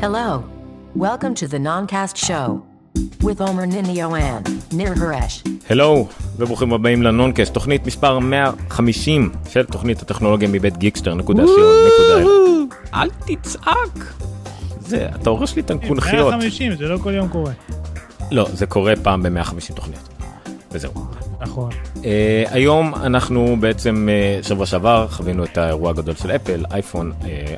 Hello. Welcome to the Noncast Show with Omer Ninio and Nir Haresh. הלו, וברוכים הבאים לנונקאסט, תוכנית מספר 150 של תוכנית הטכנולוגיה מבית גיקסטר נקודה סיון נקודה אל תצעק. זה, אתה הורס לי את הקונכיות. 150 זה לא כל יום קורה. לא, זה קורה פעם ב-150 תוכניות. וזהו. נכון. Uh, היום אנחנו בעצם uh, שבוע שעבר חווינו את האירוע הגדול של אפל, אייפון,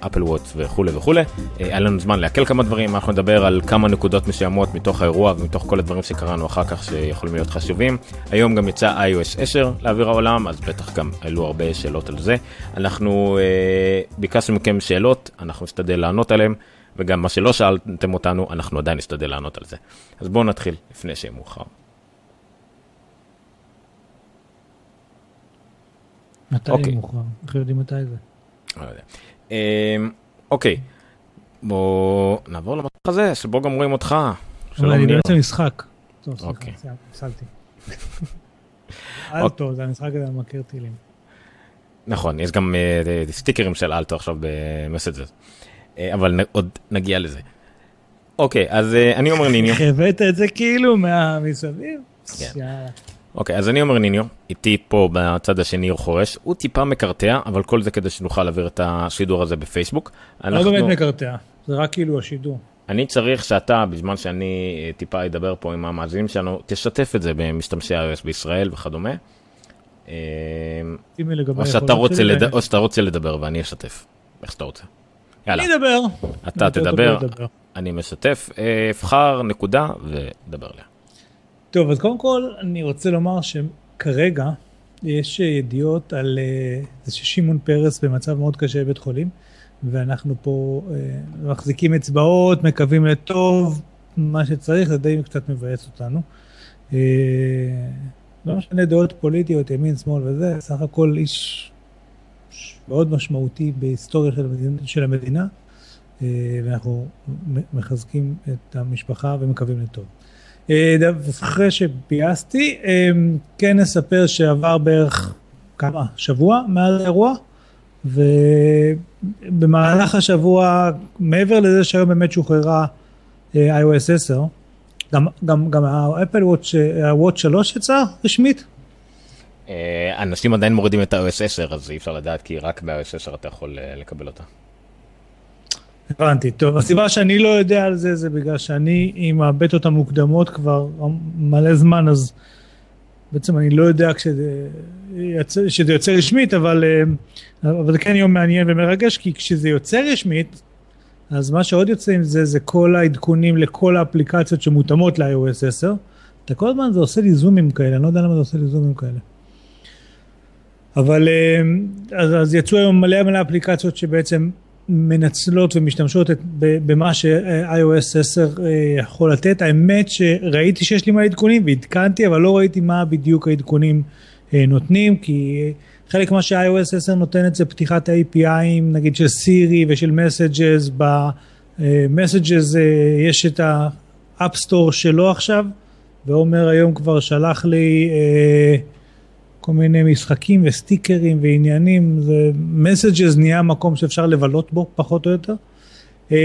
אפל וואטס וכולי וכולי. Uh, היה לנו זמן לעכל כמה דברים, אנחנו נדבר על כמה נקודות מסוימות מתוך האירוע ומתוך כל הדברים שקראנו אחר כך שיכולים להיות חשובים. היום גם יצא iOS 10 לאוויר העולם, אז בטח גם עלו הרבה שאלות על זה. אנחנו uh, ביקשנו מכם שאלות, אנחנו נשתדל לענות עליהן. וגם מה שלא שאלתם אותנו, אנחנו עדיין נשתדל לענות על זה. אז בואו נתחיל לפני שיהיה מאוחר. מתי אוקיי. מאוחר? איך יודעים מתי זה? לא יודע. אמ, אוקיי, בואו נעבור למסך הזה, שבו גם רואים אותך. אבל אני. באמצע משחק. טוב, סליחה, אוקיי. סיימתי, פסלתי. אלטו, זה המשחק הזה המכיר טילים. נכון, יש גם אה, סטיקרים של אלטו עכשיו במסג'ס. אבל נ- עוד נגיע לזה. אוקיי, אז אה, אני אומר ניניו. הבאת את זה כאילו מה- מסביב? כן. אוקיי, אז אני אומר ניניו, איתי פה בצד השני אור חורש, הוא טיפה מקרטע, אבל כל זה כדי שנוכל להעביר את השידור הזה בפייסבוק. לא אנחנו- באמת מקרטע, זה רק כאילו השידור. אני צריך שאתה, בזמן שאני אה, טיפה אדבר פה עם המאזינים שלנו, תשתף את זה במשתמשי iOS בישראל וכדומה. לגבי או שאתה רוצה לד- או שאתה רוצה לדבר ואני אשתף, איך שאתה רוצה. יאללה, אני אדבר. אתה תדבר. אני משתף, אה, אבחר נקודה ודבר עליה. טוב, אז קודם כל אני רוצה לומר שכרגע יש ידיעות על אה, זה ששמעון פרס במצב מאוד קשה בבית חולים, ואנחנו פה אה, מחזיקים אצבעות, מקווים לטוב, מה שצריך, זה די קצת מבאס אותנו. אה, לא משנה דעות פוליטיות, ימין, שמאל וזה, סך הכל איש מאוד משמעותי בהיסטוריה של המדינה, של המדינה ואנחנו מחזקים את המשפחה ומקווים לטוב. אה, אחרי שביאסתי, אה, כן נספר שעבר בערך כמה? שבוע מאז האירוע, ובמהלך השבוע, מעבר לזה שהיום באמת שוחררה אה, iOS 10, גם, גם, גם האפל וואץ', הוואץ' 3 יצא רשמית? אנשים עדיין מורידים את ה-OS 10, אז אי אפשר לדעת, כי רק ב-OS 10 אתה יכול לקבל אותה. הבנתי, טוב, הסיבה שאני לא יודע על זה זה בגלל שאני עם הבטות המוקדמות כבר מלא זמן, אז בעצם אני לא יודע כשזה יוצא רשמית, אבל, אה, אבל זה כן יום מעניין ומרגש, כי כשזה יוצא רשמית, אז מה שעוד יוצא עם זה, זה כל העדכונים לכל האפליקציות שמותאמות ל-iOS 10. אתה כל הזמן זה עושה לי זומים כאלה, אני לא יודע למה זה עושה לי זומים כאלה. אבל אה, אז, אז יצאו היום מלא מלא אפליקציות שבעצם מנצלות ומשתמשות את, במה ש-iOS 10 אה, יכול לתת. האמת שראיתי שיש לי מלא עדכונים ועדכנתי, אבל לא ראיתי מה בדיוק העדכונים אה, נותנים, כי חלק מה ש-iOS 10 נותנת זה פתיחת ה-APIים, נגיד של סירי ושל Messages, ב-Messages אה, יש את Store שלו עכשיו, ועומר היום כבר שלח לי אה, כל מיני משחקים וסטיקרים ועניינים, זה messages נהיה מקום שאפשר לבלות בו פחות או יותר. אמ,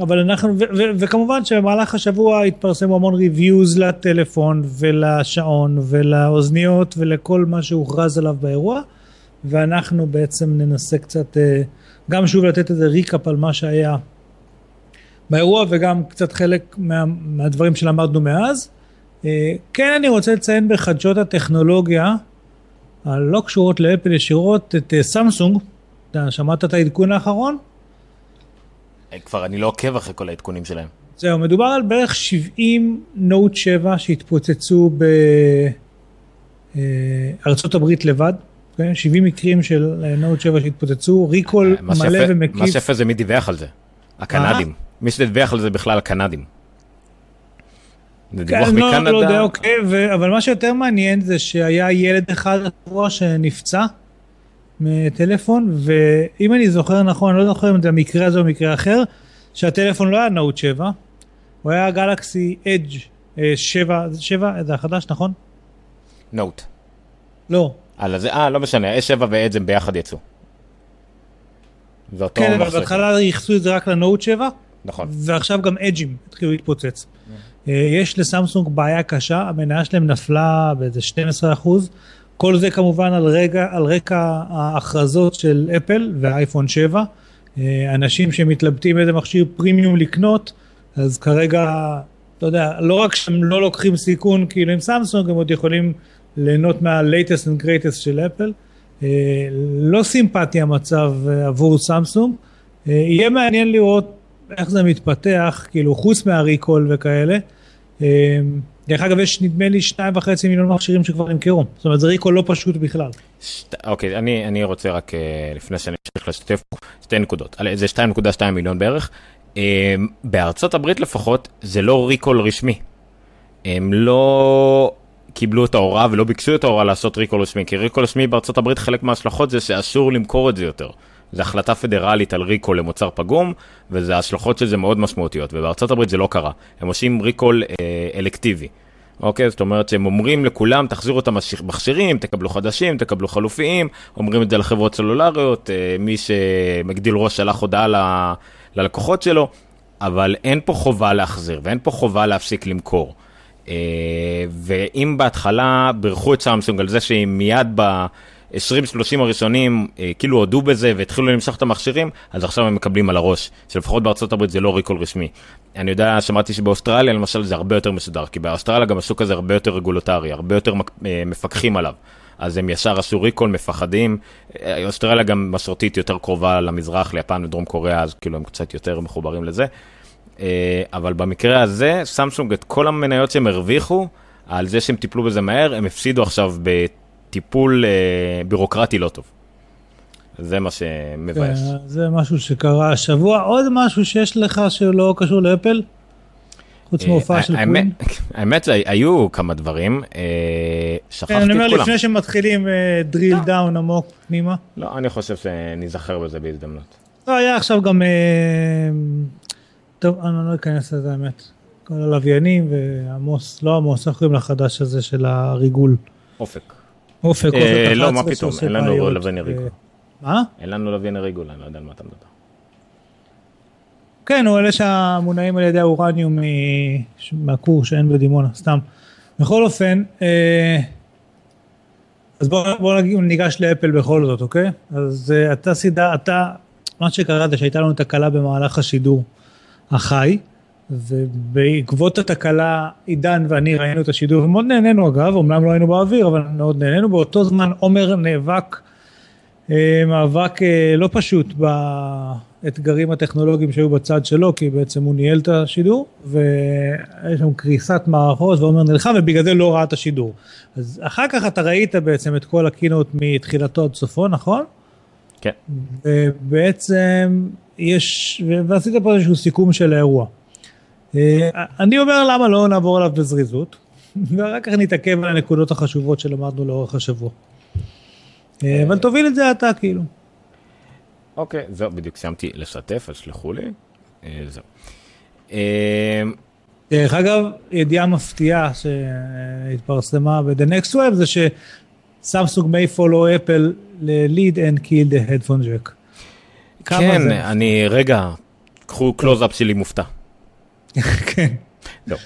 אבל אנחנו, ו- ו- וכמובן שבמהלך השבוע התפרסמו המון ריוויוז לטלפון ולשעון ולאוזניות ולכל מה שהוכרז עליו באירוע, ואנחנו בעצם ננסה קצת, אה, גם שוב לתת איזה ריקאפ על מה שהיה באירוע וגם קצת חלק מה, מהדברים שלמדנו מאז. אה, כן אני רוצה לציין בחדשות הטכנולוגיה, הלא קשורות לאפל ישירות, את אה, סמסונג, אתה שמעת את העדכון האחרון? אה, כבר אני לא עוקב אחרי כל העדכונים שלהם. זהו, מדובר על בערך 70 נוט 7 שהתפוצצו בארצות הברית לבד, כן? 70 מקרים של אה, נוט 7 שהתפוצצו, ריקול מלא ומקיף. מה שיפה זה מי דיווח על זה. הקנדים. מי שדיווח על זה בכלל הקנדים. זה דיווח כן, לא, מקנדה. לא יודע, אוקיי, ו... אבל מה שיותר מעניין זה שהיה ילד אחד השבוע שנפצע מטלפון, ואם אני זוכר נכון, אני לא זוכר אם זה המקרה הזה או מקרה אחר, שהטלפון לא היה נוט 7, הוא היה גלקסי אדג' 7, 7 זה החדש נכון? נוט. לא. אה, לא משנה, S7 ו-Edge הם ביחד יצאו. כן, אבל. בהתחלה ייחסו את זה רק לנוט 7? נכון. ועכשיו גם אג'ים התחילו להתפוצץ. אה, יש לסמסונג בעיה קשה, המניה שלהם נפלה באיזה 12 אחוז. כל זה כמובן על, רגע, על רקע ההכרזות של אפל והאייפון 7. אה, אנשים שמתלבטים איזה מכשיר פרימיום לקנות, אז כרגע, אתה יודע, לא רק שהם לא לוקחים סיכון כאילו עם סמסונג, הם עוד יכולים ליהנות מה-latest and greatest של אפל. אה, לא סימפטי המצב עבור סמסונג. יהיה מעניין לראות איך זה מתפתח, כאילו חוץ מהריקול וכאלה. דרך אגב, יש נדמה לי שניים וחצי מיליון מכשירים שכבר נמכרו. זאת אומרת, זה ריקול לא פשוט בכלל. שת, אוקיי, אני, אני רוצה רק, אה, לפני שאני אמשיך לשתף פה, שתי נקודות. זה 2.2 מיליון בערך. אה, בארצות הברית לפחות, זה לא ריקול רשמי. הם לא קיבלו את ההוראה ולא ביקשו את ההוראה לעשות ריקול רשמי, כי ריקול רשמי בארצות הברית, חלק מההשלכות זה שאסור למכור את זה יותר. זה החלטה פדרלית על ריקול למוצר פגום, וזה ההשלכות של זה מאוד משמעותיות, ובארצות הברית זה לא קרה. הם עושים ריקול אה, אלקטיבי. אוקיי? זאת אומרת שהם אומרים לכולם, תחזירו את המכשירים, תקבלו חדשים, תקבלו חלופיים, אומרים את זה לחברות סלולריות, אה, מי שמגדיל ראש שלח הודעה ל, ללקוחות שלו, אבל אין פה חובה להחזיר, ואין פה חובה להפסיק למכור. אה, ואם בהתחלה בירכו את סמסונג על זה שהיא מיד ב... 20-30 הראשונים אה, כאילו הודו בזה והתחילו למשוך את המכשירים, אז עכשיו הם מקבלים על הראש, שלפחות בארצות הברית זה לא ריקול רשמי. אני יודע, שמעתי שבאוסטרליה למשל זה הרבה יותר מסודר, כי באוסטרליה גם השוק הזה הרבה יותר רגולטרי, הרבה יותר אה, מפקחים עליו. אז הם ישר עשו ריקול, מפחדים. אה, אוסטרליה גם מסורתית יותר קרובה למזרח, ליפן ודרום קוריאה, אז כאילו הם קצת יותר מחוברים לזה. אבל במקרה הזה, סמסונג את כל המניות שהם הרוויחו, על זה שהם טיפלו בזה מהר, הם הפסידו עכשיו טיפול אה, בירוקרטי לא טוב. זה מה שמבייש. כן, זה משהו שקרה השבוע. עוד משהו שיש לך שלא קשור לאפל? חוץ מהופעה אה, של קווין? האמת, היו כמה דברים, אה, שכחתי את כולם. אני אומר, לפני שמתחילים drill down עמוק פנימה. לא, אני חושב שניזכר בזה בהזדמנות. לא, היה עכשיו גם, טוב, אני לא אכנס לזה האמת. כל הלוויינים ועמוס, לא עמוס, איך קוראים לחדש הזה של הריגול? אופק. אופק, אופק, אה, לא, מה פתאום, אין לנו לווייני ריגול. מה? אין לנו לווייני ריגול, אני לא יודע על מה אתה מדבר. כן, הוא אלה שהמונעים על ידי האורניום מהכור שאין בדימונה, סתם. בכל אופן, אה, אז בואו בוא ניגש לאפל בכל זאת, אוקיי? אז אה, אתה סידה, אתה, מה שקרה זה שהייתה לנו תקלה במהלך השידור החי, ובעקבות התקלה עידן ואני ראינו את השידור ומאוד נהנינו אגב, אמנם לא היינו באוויר אבל מאוד נהנינו, באותו זמן עומר נאבק אה, מאבק אה, לא פשוט באתגרים הטכנולוגיים שהיו בצד שלו כי בעצם הוא ניהל את השידור ויש שם קריסת מערכות ועומר נלחם ובגלל זה לא ראה את השידור. אז אחר כך אתה ראית בעצם את כל הקינות מתחילתו עד סופו נכון? כן. ובעצם יש ועשית פה איזשהו סיכום של האירוע. אה, אני אומר למה לא נעבור עליו בזריזות, ואחר כך נתעכב על הנקודות החשובות שלמדנו לאורך השבוע. אה, אבל תוביל את זה אתה כאילו. אוקיי, זהו, בדיוק סיימתי לשתף, אז שלחו לי. אה, זהו. דרך אגב, ידיעה מפתיעה שהתפרסמה ב-The Next Web זה שסמסונג may follow Apple's lead and kill the headphone jack. כן, אני, רגע, קחו קלוז-אפ שלי מופתע. כן. לא,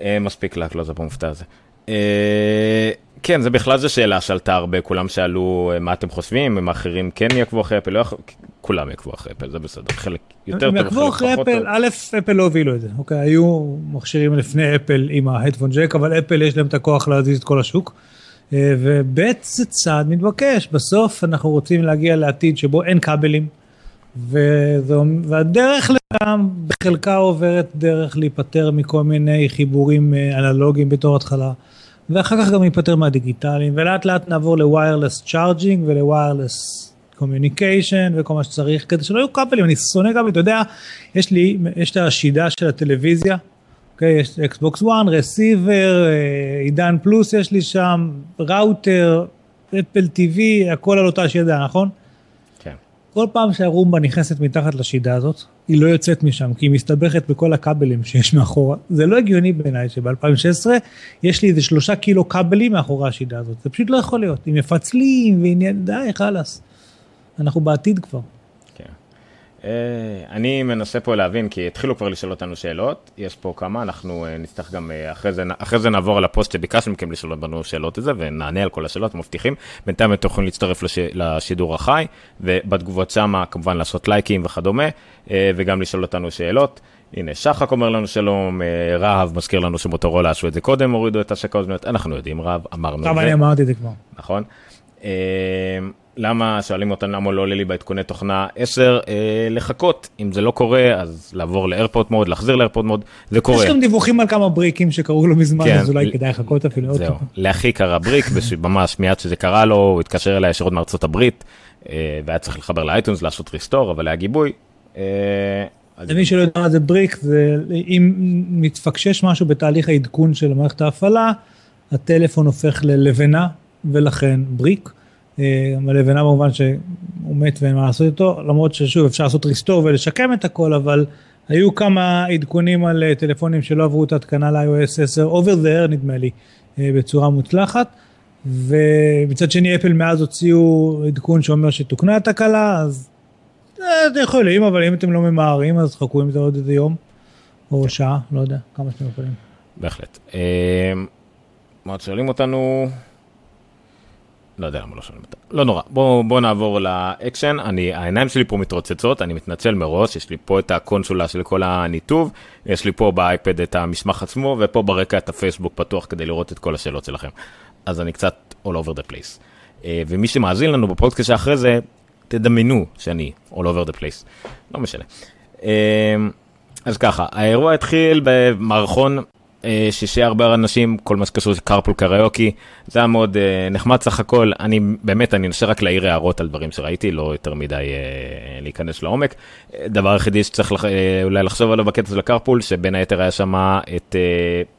אה, מספיק לקלוזאפ המופתע הזה. אה, כן, זה בכלל זו שאלה שעלתה הרבה, כולם שאלו אה, מה אתם חושבים, אם האחרים כן יעקבו אחרי אפל, לא כולם יעקבו אחרי אפל, זה בסדר, חלק יותר טוב, חלק פחות טוב. יעקבו אחרי אפל, א', אפל לא הובילו את זה, אוקיי, היו מכשירים לפני אפל עם ההדפון ג'ק, אבל אפל יש להם את הכוח להזיז את כל השוק. וב' זה צעד מתבקש, בסוף אנחנו רוצים להגיע לעתיד שבו אין כבלים. וזו, והדרך לשם בחלקה עוברת דרך להיפטר מכל מיני חיבורים אה, אנלוגיים בתור התחלה, ואחר כך גם להיפטר מהדיגיטליים, ולאט לאט נעבור ל wireless charging ול wireless communication וכל מה שצריך כדי שלא יהיו כבלים, אני שונא כבלים, אתה יודע, יש לי, יש את השידה של הטלוויזיה, אוקיי, יש אקסבוקס 1, רסיבר, עידן פלוס יש לי שם, ראוטר, Apple TV, הכל על אותה שידה, נכון? כל פעם שהרומבה נכנסת מתחת לשידה הזאת, היא לא יוצאת משם, כי היא מסתבכת בכל הכבלים שיש מאחורה. זה לא הגיוני בעיניי שב-2016 יש לי איזה שלושה קילו כבלים מאחורי השידה הזאת. זה פשוט לא יכול להיות. עם מפצלים ועניין, די, חלאס. אנחנו בעתיד כבר. אה, אני מנסה פה להבין, כי התחילו כבר לשאול אותנו שאלות, יש פה כמה, אנחנו אה, נצטרך גם, אה, אחרי זה, אחרי זה נעבור על הפוסט שביקשנו מכם לשאול אותנו שאלות את זה, ונענה על כל השאלות, מבטיחים. בינתיים אתם יכולים להצטרף לש, לשידור החי, ובתגובות שמה כמובן לעשות לייקים וכדומה, וגם לשאול אותנו שאלות. הנה, שחק אומר לנו שלום, רהב מזכיר לנו שמוטורולה עשו את זה קודם, הורידו את השקות, אנחנו יודעים, רהב, אמרנו את זה. אבל אני אמרתי את זה כבר. נכון. למה, שואלים אותנו למה לא עולה לי בעדכוני תוכנה 10, אה, לחכות, אם זה לא קורה, אז לעבור לאיירפורט מוד, להחזיר לאיירפורט מוד, זה קורה. יש גם דיווחים על כמה בריקים שקרו לו מזמן, כן, אז אולי כדאי לחכות אפילו זהו, לאחי קרה בריק, ממש מיד שזה קרה לו, הוא התקשר אליי ישירות מארצות הברית, אה, והיה צריך לחבר לאייטונס, לעשות ריסטור, אבל היה גיבוי. אה, למי שלא יודע מה זה בריק, זה אם מתפקשש משהו בתהליך העדכון של מערכת ההפעלה, הטלפון הופך ללבנה, ולכן בריק. הלבנה במובן שהוא מת ואין מה לעשות איתו, למרות ששוב אפשר לעשות ריסטור ולשקם את הכל, אבל היו כמה עדכונים על אה, טלפונים שלא עברו את ההתקנה ל-iOS 10, over there נדמה לי, אה, בצורה מוצלחת. ומצד שני אפל מאז הוציאו עדכון שאומר שתוקנה התקלה, אז אתם אה, יכולים, אבל אם אתם לא ממהרים אז חכו עם זה עוד איזה יום, או שעה, לא יודע, כמה שאתם יכולים. בהחלט. מה שואלים אותנו? לא יודע למה לא שומעים אותה. לא נורא, בואו בוא נעבור לאקשן. אני, העיניים שלי פה מתרוצצות, אני מתנצל מראש, יש לי פה את הקונסולה של כל הניתוב, יש לי פה באייפד את המסמך עצמו, ופה ברקע את הפייסבוק פתוח כדי לראות את כל השאלות שלכם. אז אני קצת all over the place. Uh, ומי שמאזין לנו בפודקאסט שאחרי זה, תדמיינו שאני all over the place. לא משנה. Uh, אז ככה, האירוע התחיל במערכון אה, ששיהיה הרבה אנשים, כל מה שקשור לקרפול קריוקי, זה היה מאוד אה, נחמד סך הכל, אני באמת, אני אנסה רק להעיר הערות על דברים שראיתי, לא יותר מדי אה, להיכנס לעומק. דבר היחידי שצריך לח, אולי לחשוב עליו בקטע של הקרפול, שבין היתר היה שם את,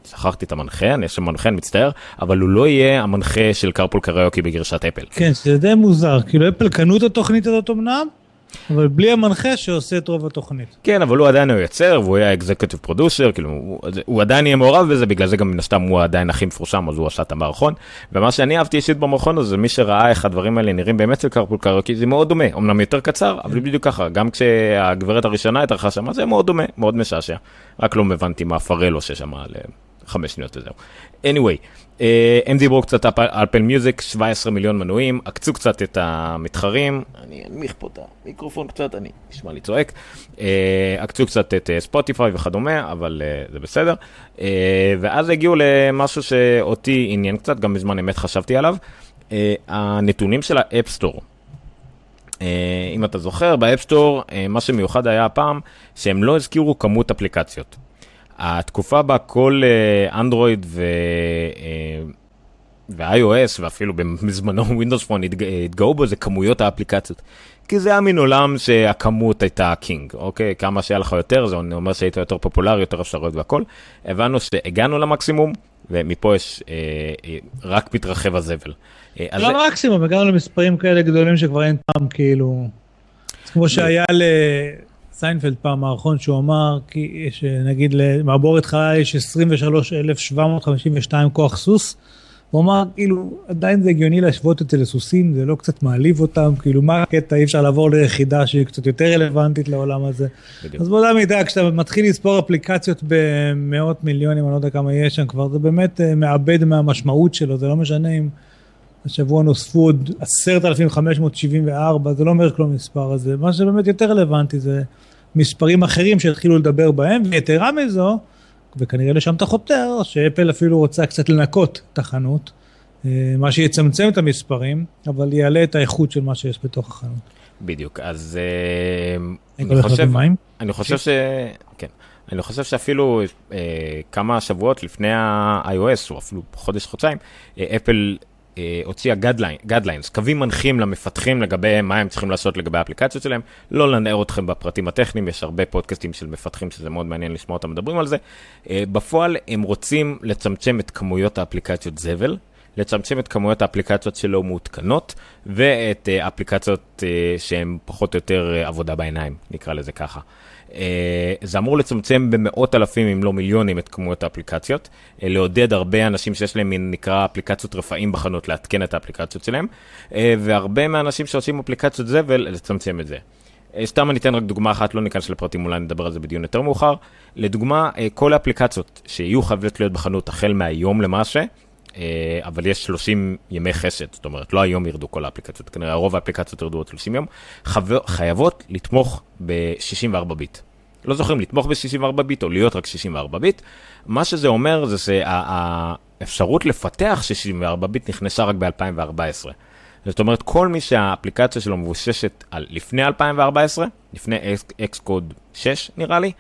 שכחתי את המנחה, אני יש שם אני מצטער, אבל הוא לא יהיה המנחה של Carpool Karaoke בגרשת אפל. כן, זה די מוזר, כאילו אפל קנו את התוכנית הזאת אמנם, אבל בלי המנחה שעושה את רוב התוכנית. כן, אבל הוא עדיין יוצר, והוא היה executive producer, כאילו, הוא, הוא עדיין יהיה מעורב בזה, בגלל זה גם מן הסתם הוא עדיין הכי מפורשם, אז הוא עשה את המערכון. ומה שאני אהבתי אישית במערכון הזה, מי שראה איך הדברים האלה נראים באמת של Carpool Karaoke, זה מאוד דומה, אמנם יותר קצר, אבל. בדיוק ככה, גם כשהגברת הראשונה התארחה שם, זה מאוד דומה, מאוד משעשע. רק לא הבנתי מה פארל עושה שם לחמש שניות וזהו. anyway, אה, הם דיברו קצת על Apple Music, 17 מיליון מנויים, עקצו קצת את המתחרים, אני אנמיך פה את המיקרופון קצת, אני נשמע לי צועק, אה, עקצו קצת את ספוטיפיי אה, וכדומה, אבל זה בסדר. ואז הגיעו למשהו שאותי עניין קצת, גם בזמן אמת חשבתי עליו, הנתונים של ה App Store. אם אתה זוכר, ב App Store, מה שמיוחד היה הפעם, שהם לא הזכירו כמות אפליקציות. התקופה בה כל אנדרואיד ו... ו-iOS ואפילו בזמנו Windows Phone התגאו בו זה כמויות האפליקציות. כי זה היה מין עולם שהכמות הייתה king, אוקיי? כמה שהיה לך יותר, זה אומר שהיית יותר פופולרי, יותר אפשרויות והכל. הבנו שהגענו למקסימום, ומפה יש אה, אה, רק מתרחב הזבל. אה, לא זה... מקסימום, הגענו למספרים כאלה גדולים שכבר אין טעם, כאילו... כמו שהיה ל... סיינפלד פעם מערכון שהוא אמר, כי שנגיד למעבורת חלל יש 23,752 כוח סוס, הוא אמר כאילו עדיין זה הגיוני להשוות את זה לסוסים, זה לא קצת מעליב אותם, כאילו מה הקטע, אי אפשר לעבור ליחידה שהיא קצת יותר רלוונטית לעולם הזה. בדיוק. אז באותה מידה כשאתה מתחיל לספור אפליקציות במאות מיליונים, אני לא יודע כמה יש שם כבר, זה באמת אה, מאבד מהמשמעות שלו, זה לא משנה אם השבוע נוספו עוד 10,574, זה לא אומר כלום מספר הזה, מה שבאמת יותר רלוונטי זה מספרים אחרים שהתחילו לדבר בהם, ויתרה מזו, וכנראה לשם אתה חותר, שאפל אפילו רוצה קצת לנקות את החנות, אה, מה שיצמצם את המספרים, אבל יעלה את האיכות של מה שיש בתוך החנות. בדיוק, אז אה, אני חושב, אני חושב ש... כן. אני חושב שאפילו אה, כמה שבועות לפני ה-iOS, או אפילו חודש, חודשיים, אה, אפל הוציאה גדליינס, קווים מנחים למפתחים לגבי מה הם צריכים לעשות לגבי האפליקציות שלהם. לא לנער אתכם בפרטים הטכניים, יש הרבה פודקאסטים של מפתחים שזה מאוד מעניין לשמוע אותם מדברים על זה. אה, בפועל הם רוצים לצמצם את כמויות האפליקציות זבל, לצמצם את כמויות האפליקציות שלא מעודכנות, ואת האפליקציות אה, שהן פחות או יותר עבודה בעיניים, נקרא לזה ככה. אה, זה אמור לצמצם במאות אלפים אם לא מיליונים את כמויות האפליקציות, אה, לעודד הרבה אנשים שיש להם מין נקרא אפליקציות רפאים בחנות לעדכן את האפליקציות שלהם, אה, והרבה מהאנשים שעושים אפליקציות זבל לצמצם את זה. סתם אני אתן רק דוגמה אחת, לא ניכנס לפרטים, אולי נדבר על זה בדיון יותר מאוחר. לדוגמה, כל האפליקציות שיהיו חייבות להיות בחנות החל מהיום למעשה, אבל יש 30 ימי חסד, זאת אומרת, לא היום ירדו כל האפליקציות, כנראה רוב האפליקציות ירדו עוד 30 יום, חייבות לתמוך ב-64 ביט. לא זוכרים לתמוך ב-64 ביט או להיות רק 64 ביט. מה שזה אומר זה שהאפשרות לפתח 64 ביט נכנסה רק ב-2014. זאת אומרת, כל מי שהאפליקציה שלו מבוששת על לפני 2014, לפני Xcode 6 נראה לי,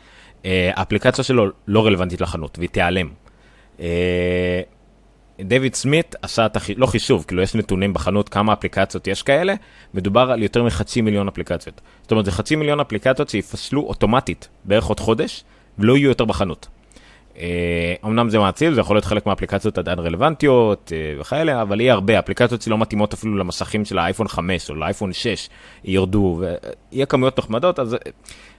אה, האפליקציה שלו לא רלוונטית לחנות והיא תיעלם. אה, דויד סמית עשה את החישוב, לא חישוב, כאילו יש נתונים בחנות כמה אפליקציות יש כאלה, מדובר על יותר מחצי מיליון אפליקציות. זאת אומרת, זה חצי מיליון אפליקציות שיפסלו אוטומטית בערך עוד חודש, ולא יהיו יותר בחנות. אה, אמנם זה מעציב, זה יכול להיות חלק מהאפליקציות עדיין רלוונטיות אה, וכאלה, אבל יהיה הרבה, אפליקציות שלא מתאימות אפילו למסכים של האייפון 5 או לאייפון 6 ירדו, ויהיה כמויות נחמדות, אז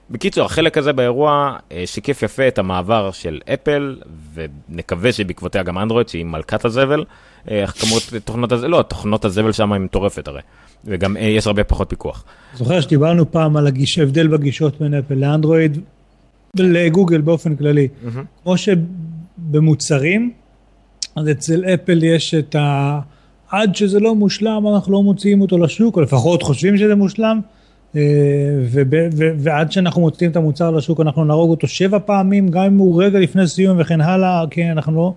בקיצור, החלק הזה באירוע אה, שיקף יפה את המעבר של אפל, ונקווה שבעקבותיה גם אנדרואיד, שהיא מלכת הזבל, אה, כמות תוכנות הזבל, לא, תוכנות הזבל שם היא מטורפת הרי, וגם אה, יש הרבה פחות פיקוח. זוכר שדיברנו פעם על הגיש, הבדל בגישות בין אפל לאנדרואיד, לגוגל באופן כללי. כמו שבמוצרים, אז אצל אפל יש את ה... עד שזה לא מושלם, אנחנו לא מוציאים אותו לשוק, או לפחות חושבים שזה מושלם. אה, ועד שאנחנו מוצאים את המוצר לשוק אנחנו נהרוג אותו שבע פעמים, גם אם הוא רגע לפני סיום וכן הלאה, כן, אנחנו לא...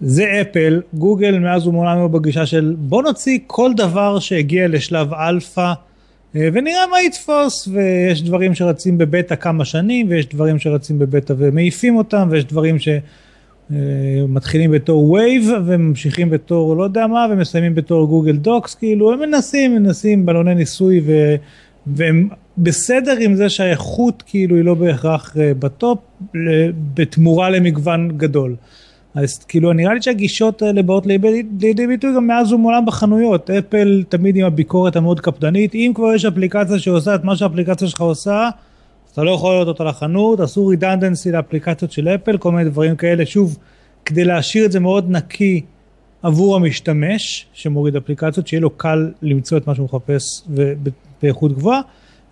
זה אפל, גוגל מאז ומעולם היו בגישה של בוא נוציא כל דבר שהגיע לשלב אלפא אה, ונראה מה יתפוס, ויש דברים שרצים בבטא כמה שנים, ויש דברים שרצים בבטא ומעיפים אותם, ויש דברים שמתחילים אה, בתור Wave וממשיכים בתור לא יודע מה ומסיימים בתור Google Docs כאילו הם מנסים מנסים בלוני ניסוי ו, והם בסדר עם זה שהאיכות כאילו היא לא בהכרח אה, בטופ, בתמורה למגוון גדול. אז כאילו נראה לי שהגישות האלה באות לידי ביטוי גם מאז ומעולם בחנויות. אפל תמיד עם הביקורת המאוד קפדנית, אם כבר יש אפליקציה שעושה את מה שהאפליקציה שלך עושה, אתה לא יכול לראות אותה לחנות, עשו רידנדנסי לאפליקציות של אפל, כל מיני דברים כאלה, שוב, כדי להשאיר את זה מאוד נקי עבור המשתמש שמוריד אפליקציות, שיהיה לו קל למצוא את מה שהוא מחפש באיכות גבוהה.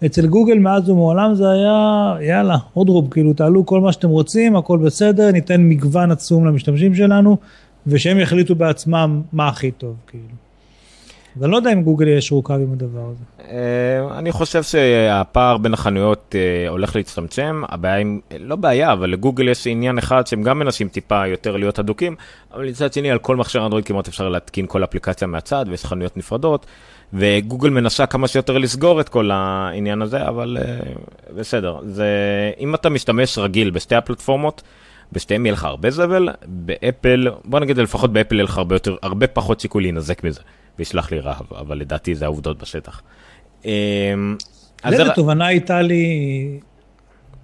אצל גוגל מאז ומעולם זה היה יאללה עוד רוב כאילו תעלו כל מה שאתם רוצים הכל בסדר ניתן מגוון עצום למשתמשים שלנו ושהם יחליטו בעצמם מה הכי טוב כאילו. אני לא יודע אם גוגל יהיה שרוקה עם הדבר הזה. אה, אני חושב שהפער בין החנויות אה, הולך להצטמצם, הבעיה היא, לא בעיה, אבל לגוגל יש עניין אחד שהם גם מנסים טיפה יותר להיות אדוקים, אבל מצד שני על כל מכשיר אנדרואיד כמעט אפשר להתקין כל אפליקציה מהצד ויש חנויות נפרדות. וגוגל מנסה כמה שיותר לסגור את כל העניין הזה, אבל uh, בסדר. זה, אם אתה משתמש רגיל בשתי הפלטפורמות, בשתיהם יהיה לך הרבה זבל, באפל, בוא נגיד לפחות באפל יהיה לך הרבה, יותר, הרבה פחות סיכוי להינזק מזה, ויסלח לי רהב, אבל לדעתי זה העובדות בשטח. Um, איזה תובנה הייתה לי,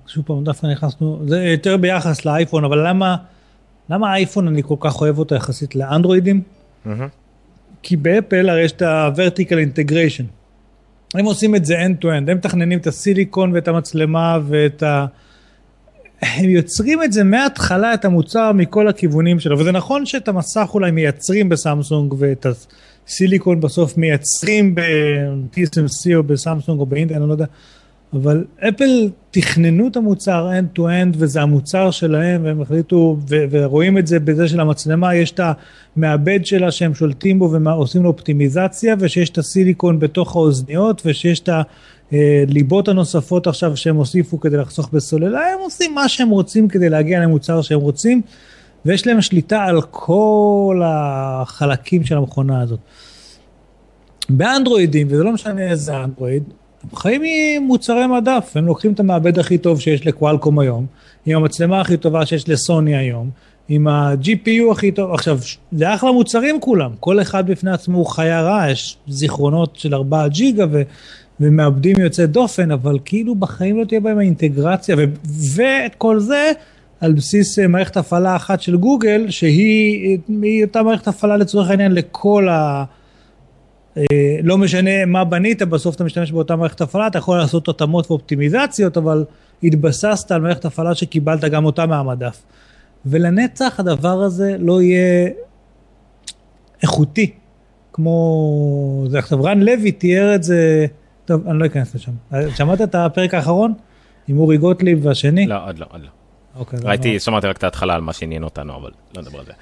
שוב פעם דווקא נכנסנו, זה יותר ביחס לאייפון, אבל למה, למה האייפון אני כל כך אוהב אותו יחסית לאנדרואידים? Mm-hmm. כי באפל הרי יש את ה-vertical integration. הם עושים את זה end to end, הם מתכננים את הסיליקון ואת המצלמה ואת ה... הם יוצרים את זה מההתחלה, את המוצר מכל הכיוונים שלו, וזה נכון שאת המסך אולי מייצרים בסמסונג ואת הסיליקון בסוף מייצרים ב-TSMC או בסמסונג או באינטרנט, אני לא יודע, אבל אפל תכננו את המוצר end to end וזה המוצר שלהם והם החליטו ו- ורואים את זה בזה של המצלמה יש את המעבד שלה שהם שולטים בו ועושים לו אופטימיזציה ושיש את הסיליקון בתוך האוזניות ושיש את הליבות הנוספות עכשיו שהם הוסיפו כדי לחסוך בסוללה הם עושים מה שהם רוצים כדי להגיע למוצר שהם רוצים ויש להם שליטה על כל החלקים של המכונה הזאת. באנדרואידים וזה לא משנה איזה אנדרואיד הם חיים ממוצרי מדף, הם לוקחים את המעבד הכי טוב שיש לקוואלקום היום, עם המצלמה הכי טובה שיש לסוני היום, עם ה-GPU הכי טוב, עכשיו, זה אחלה מוצרים כולם, כל אחד בפני עצמו הוא חיה רע, יש זיכרונות של 4 ג'יגה ו... ומעבדים יוצא דופן, אבל כאילו בחיים לא תהיה בהם האינטגרציה, ו... ואת כל זה על בסיס אה, מערכת הפעלה אחת של גוגל, שהיא אותה מערכת הפעלה לצורך העניין לכל ה... אה, לא משנה מה בנית, בסוף אתה משתמש באותה מערכת הפעלה, אתה יכול לעשות התאמות ואופטימיזציות, אבל התבססת על מערכת הפעלה שקיבלת גם אותה מהמדף. ולנצח הדבר הזה לא יהיה איכותי, כמו זה עכשיו רן לוי תיאר את זה טוב, אני לא אכנס לשם. שמעת את הפרק האחרון? עם אורי גוטליב והשני? לא, עוד לא, עוד לא. אוקיי, ראיתי, לא- שמעתי רק את ההתחלה על מה שעניין אותנו, אבל לא נדבר על זה.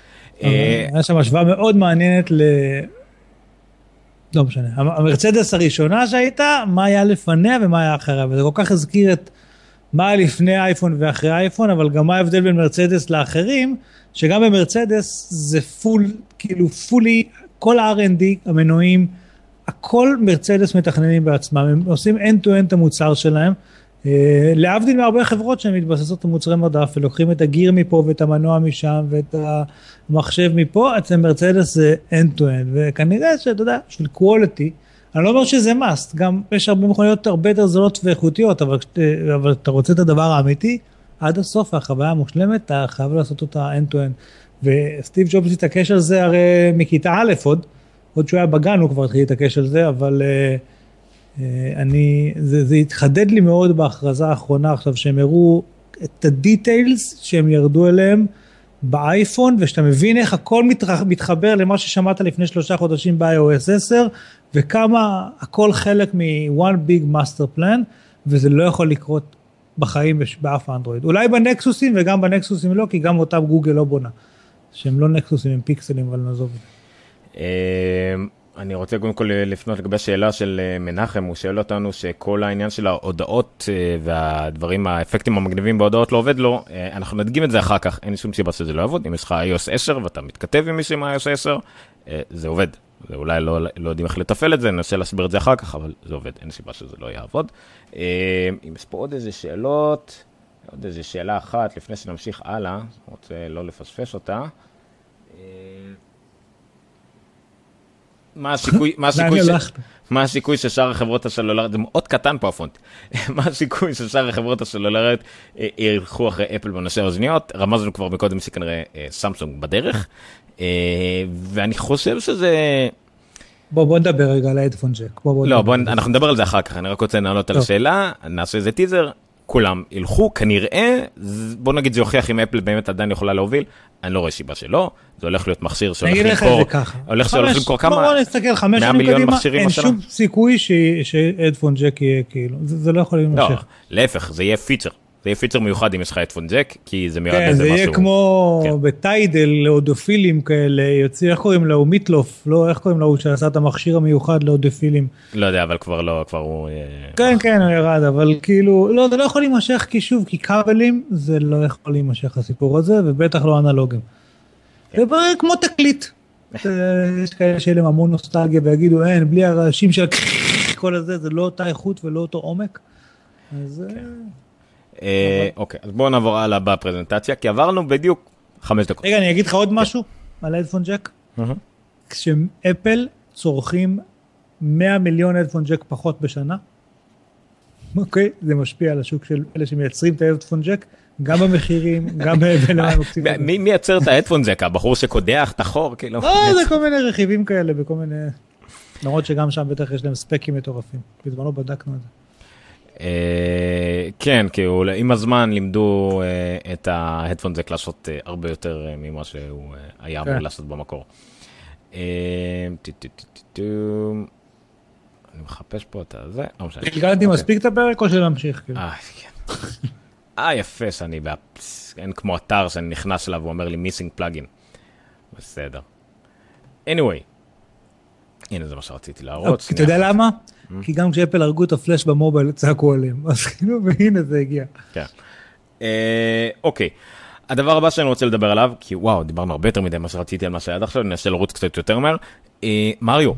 אבל אה, היה שם השוואה מאוד מעניינת ל... לא משנה. המ- המרצדס הראשונה שהייתה, מה היה לפניה ומה היה אחריה, וזה כל כך הזכיר את מה היה לפני אייפון ואחרי אייפון, אבל גם מה ההבדל בין מרצדס לאחרים, שגם במרצדס זה פול, כאילו פולי, כל ה-R&D, המנועים, הכל מרצדס מתכננים בעצמם, הם עושים end-to-end את המוצר שלהם. אה, להבדיל מהרבה חברות שהן מתבססות על מוצרי מדף ולוקחים את הגיר מפה ואת המנוע משם ואת המחשב מפה, אצל מרצדס זה end to end וכנראה שאתה יודע, של quality, אני לא אומר שזה must, גם יש הרבה מכוניות הרבה יותר זולות ואיכותיות, אבל, אבל אתה רוצה את הדבר האמיתי, עד הסוף החוויה המושלמת, אתה חייב לעשות אותה end to end. וסטיב ג'ובס התעקש על זה הרי מכיתה א' עוד, עוד שהוא היה בגן הוא כבר התחיל להתעקש על זה, אבל אה, אני, זה, זה התחדד לי מאוד בהכרזה האחרונה עכשיו, שהם הראו את הדיטיילס שהם ירדו אליהם באייפון, ושאתה מבין איך הכל מתרח, מתחבר למה ששמעת לפני שלושה חודשים ב-iOS 10, וכמה הכל חלק מ-one big master plan, וזה לא יכול לקרות בחיים באף אנדרואיד. אולי בנקסוסים וגם בנקסוסים לא, כי גם אותם גוגל לא בונה. שהם לא נקסוסים, הם פיקסלים, אבל נעזוב את זה. אה, אני רוצה קודם כל לפנות לגבי השאלה של אה, מנחם, הוא שואל אותנו שכל העניין של ההודעות אה, והדברים, האפקטים המגניבים בהודעות לא עובד לו, אה, אנחנו נדגים את זה אחר כך, אין שום סיבה שזה לא יעבוד, אם יש לך iOS 10 ואתה מתכתב עם מישהו עם iOS 10, אה, זה עובד. אולי לא, לא יודעים איך לתפעל את זה, ננסה להסביר את זה אחר כך, אבל זה עובד, אין סיבה שזה לא יעבוד. אה, אם יש פה עוד איזה שאלות, עוד איזה שאלה אחת לפני שנמשיך הלאה, רוצה לא לפספס אותה. אה, מה הסיכוי, מה לאן הסיכוי, ש... הלכת? מה הסיכוי ששאר החברות הסלולריות, זה מאוד קטן פה הפונט, מה הסיכוי ששאר החברות הסלולריות אה, ילכו אחרי אפל בנושא האוזניות, רמזנו כבר מקודם שכנראה אה, סמסונג בדרך, אה, ואני חושב שזה, בוא, בוא נדבר רגע על ה headphone jack. בוא, בוא לא, בוא. אנחנו נדבר על זה אחר כך, אני רק רוצה לענות על. השאלה, נעשה איזה טיזר, כולם ילכו, כנראה, בוא נגיד זה יוכיח אם אפל באמת עדיין יכולה להוביל, אני לא רואה סיבה שלא, זה הולך להיות מכשיר שהולך למכור. הולך שהולך למכור כמה, בוא נסתכל חמש 100 שנים קדימה, אין השנה. שום סיכוי ש headphone jack יהיה כאילו, זה זה לא יכול לא, להימשך. להפך, זה יהיה פיצ'ר. זה יהיה פיצ'ר מיוחד אם יש לך headphone jack, כי זה מיועד כן, לזה זה משהו. יהיה כמו כן. בטיידל לאודופילים כאלה, יוצא, איך קוראים לו? מיטלוף, לא, איך קוראים לו? שעשה את המכשיר המיוחד לאודופילים. לא יודע, אבל כבר לא, כבר הוא... אה, כן, כן, הוא ירד, אבל כאילו, לא, זה לא יכול להימשך, כי שוב, כי כבלים, זה לא יכול להימשך הסיפור הזה, ובטח לא אנלוגים. כן. זה בערך כמו תקליט. אה, יש כאלה שיהיה להם המון נוסטלגיה ויגידו, אין, בלי הרעשים של כל הזה, זה לא אותה איכות ולא אותו עומק. אז אה, אה, אוקיי, אז בואו נעבור הלאה בפרזנטציה, כי עברנו בדיוק חמש דקות. רגע, אני אגיד לך עוד משהו על ההדפון ג'ק. כשאפל צורכים 100 מיליון הדפון ג'ק פחות בשנה, אוקיי? זה משפיע על השוק של אלה שמייצרים את ההדפון ג'ק, גם במחירים, גם בלמה. מי מייצר את האדפון ג'ק? הבחור שקודח את החור? כאילו... לא, זה כל מיני רכיבים כאלה בכל מיני... למרות שגם שם בטח יש להם ספקים מטורפים. בזמנו בדקנו את זה. אה, כן, כאילו עם הזמן לימדו אה, את ההדפון ג'ק לעשות אה, הרבה יותר אה, ממה שהוא אה, היה אמור כן. לעשות במקור. אני מחפש פה את הזה, לא משנה. גלגלתי אוקיי. מספיק את הפרק או שנמשיך? כאילו? אה, כן. אה, יפה שאני, אין כמו אתר שאני נכנס אליו ואומר לי מיסינג פלאגין. בסדר. anyway, הנה זה מה שרציתי להראות. אתה יודע. למה? כי גם כשאפל הרגו את הפלאש במובייל צעקו עליהם. אז כאילו, והנה זה הגיע. כן. אה, אוקיי. הדבר הבא שאני רוצה לדבר עליו, כי וואו, דיברנו הרבה יותר מדי ממה שרציתי על מה שהיה עד עכשיו, אני אנסה לרוץ קצת יותר מהר. אה, מריו.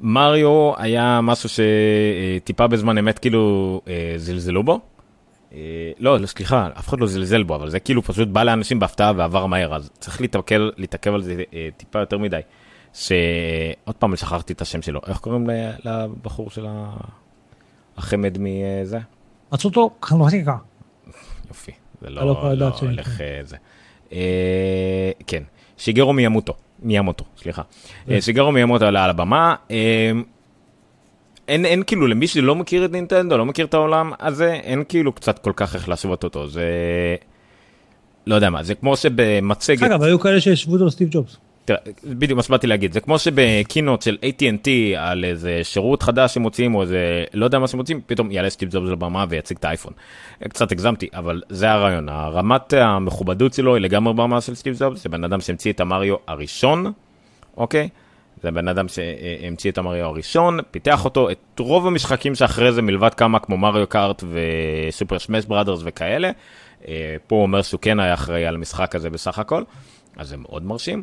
מריו היה משהו שטיפה בזמן אמת כאילו אה, זלזלו בו. לא, לא, סליחה, אף אחד לא זלזל בו, אבל זה כאילו פשוט בא לאנשים בהפתעה ועבר מהר, אז צריך להתעכב, על זה טיפה יותר מדי. שעוד פעם שכחתי את השם שלו, איך קוראים לבחור של החמד מזה? רצו אותו קרנותיקה. יופי, זה לא, לא לא הולך אה, זה. אה, כן, שיגרו מיאמוטו, מיאמוטו, סליחה. אה, שיגרו מיאמוטו עלה על הבמה. אין, אין כאילו למי שלא מכיר את נינטנדו, לא מכיר את העולם הזה, אין כאילו קצת כל כך איך להשוות אותו, זה... לא יודע מה, זה כמו שבמצגת, אגב, היו כאלה שהשוו אותו לסטיב ג'ובס. בדיוק מה שבאתי להגיד, זה כמו שבקינות של AT&T על איזה שירות חדש שמוציאים או איזה לא יודע מה שמוציאים, פתאום יעלה סטיב ג'ובס לבמה ויציג את האייפון. קצת הגזמתי, אבל זה הרעיון, הרמת המכובדות שלו היא לגמרי ברמה של סטיב ג'ובס, זה בן אדם שהמציא את המריו הראשון, אוקיי? זה בן אדם שהמציא את המריו הראשון, פיתח אותו, את רוב המשחקים שאחרי זה מלבד כמה כמו מריו קארט וסופר שמש בראדרס וכאלה, אה, פה הוא אומר שהוא כן היה אחראי על המשחק הזה בסך הכל, אז זה מאוד מרשים.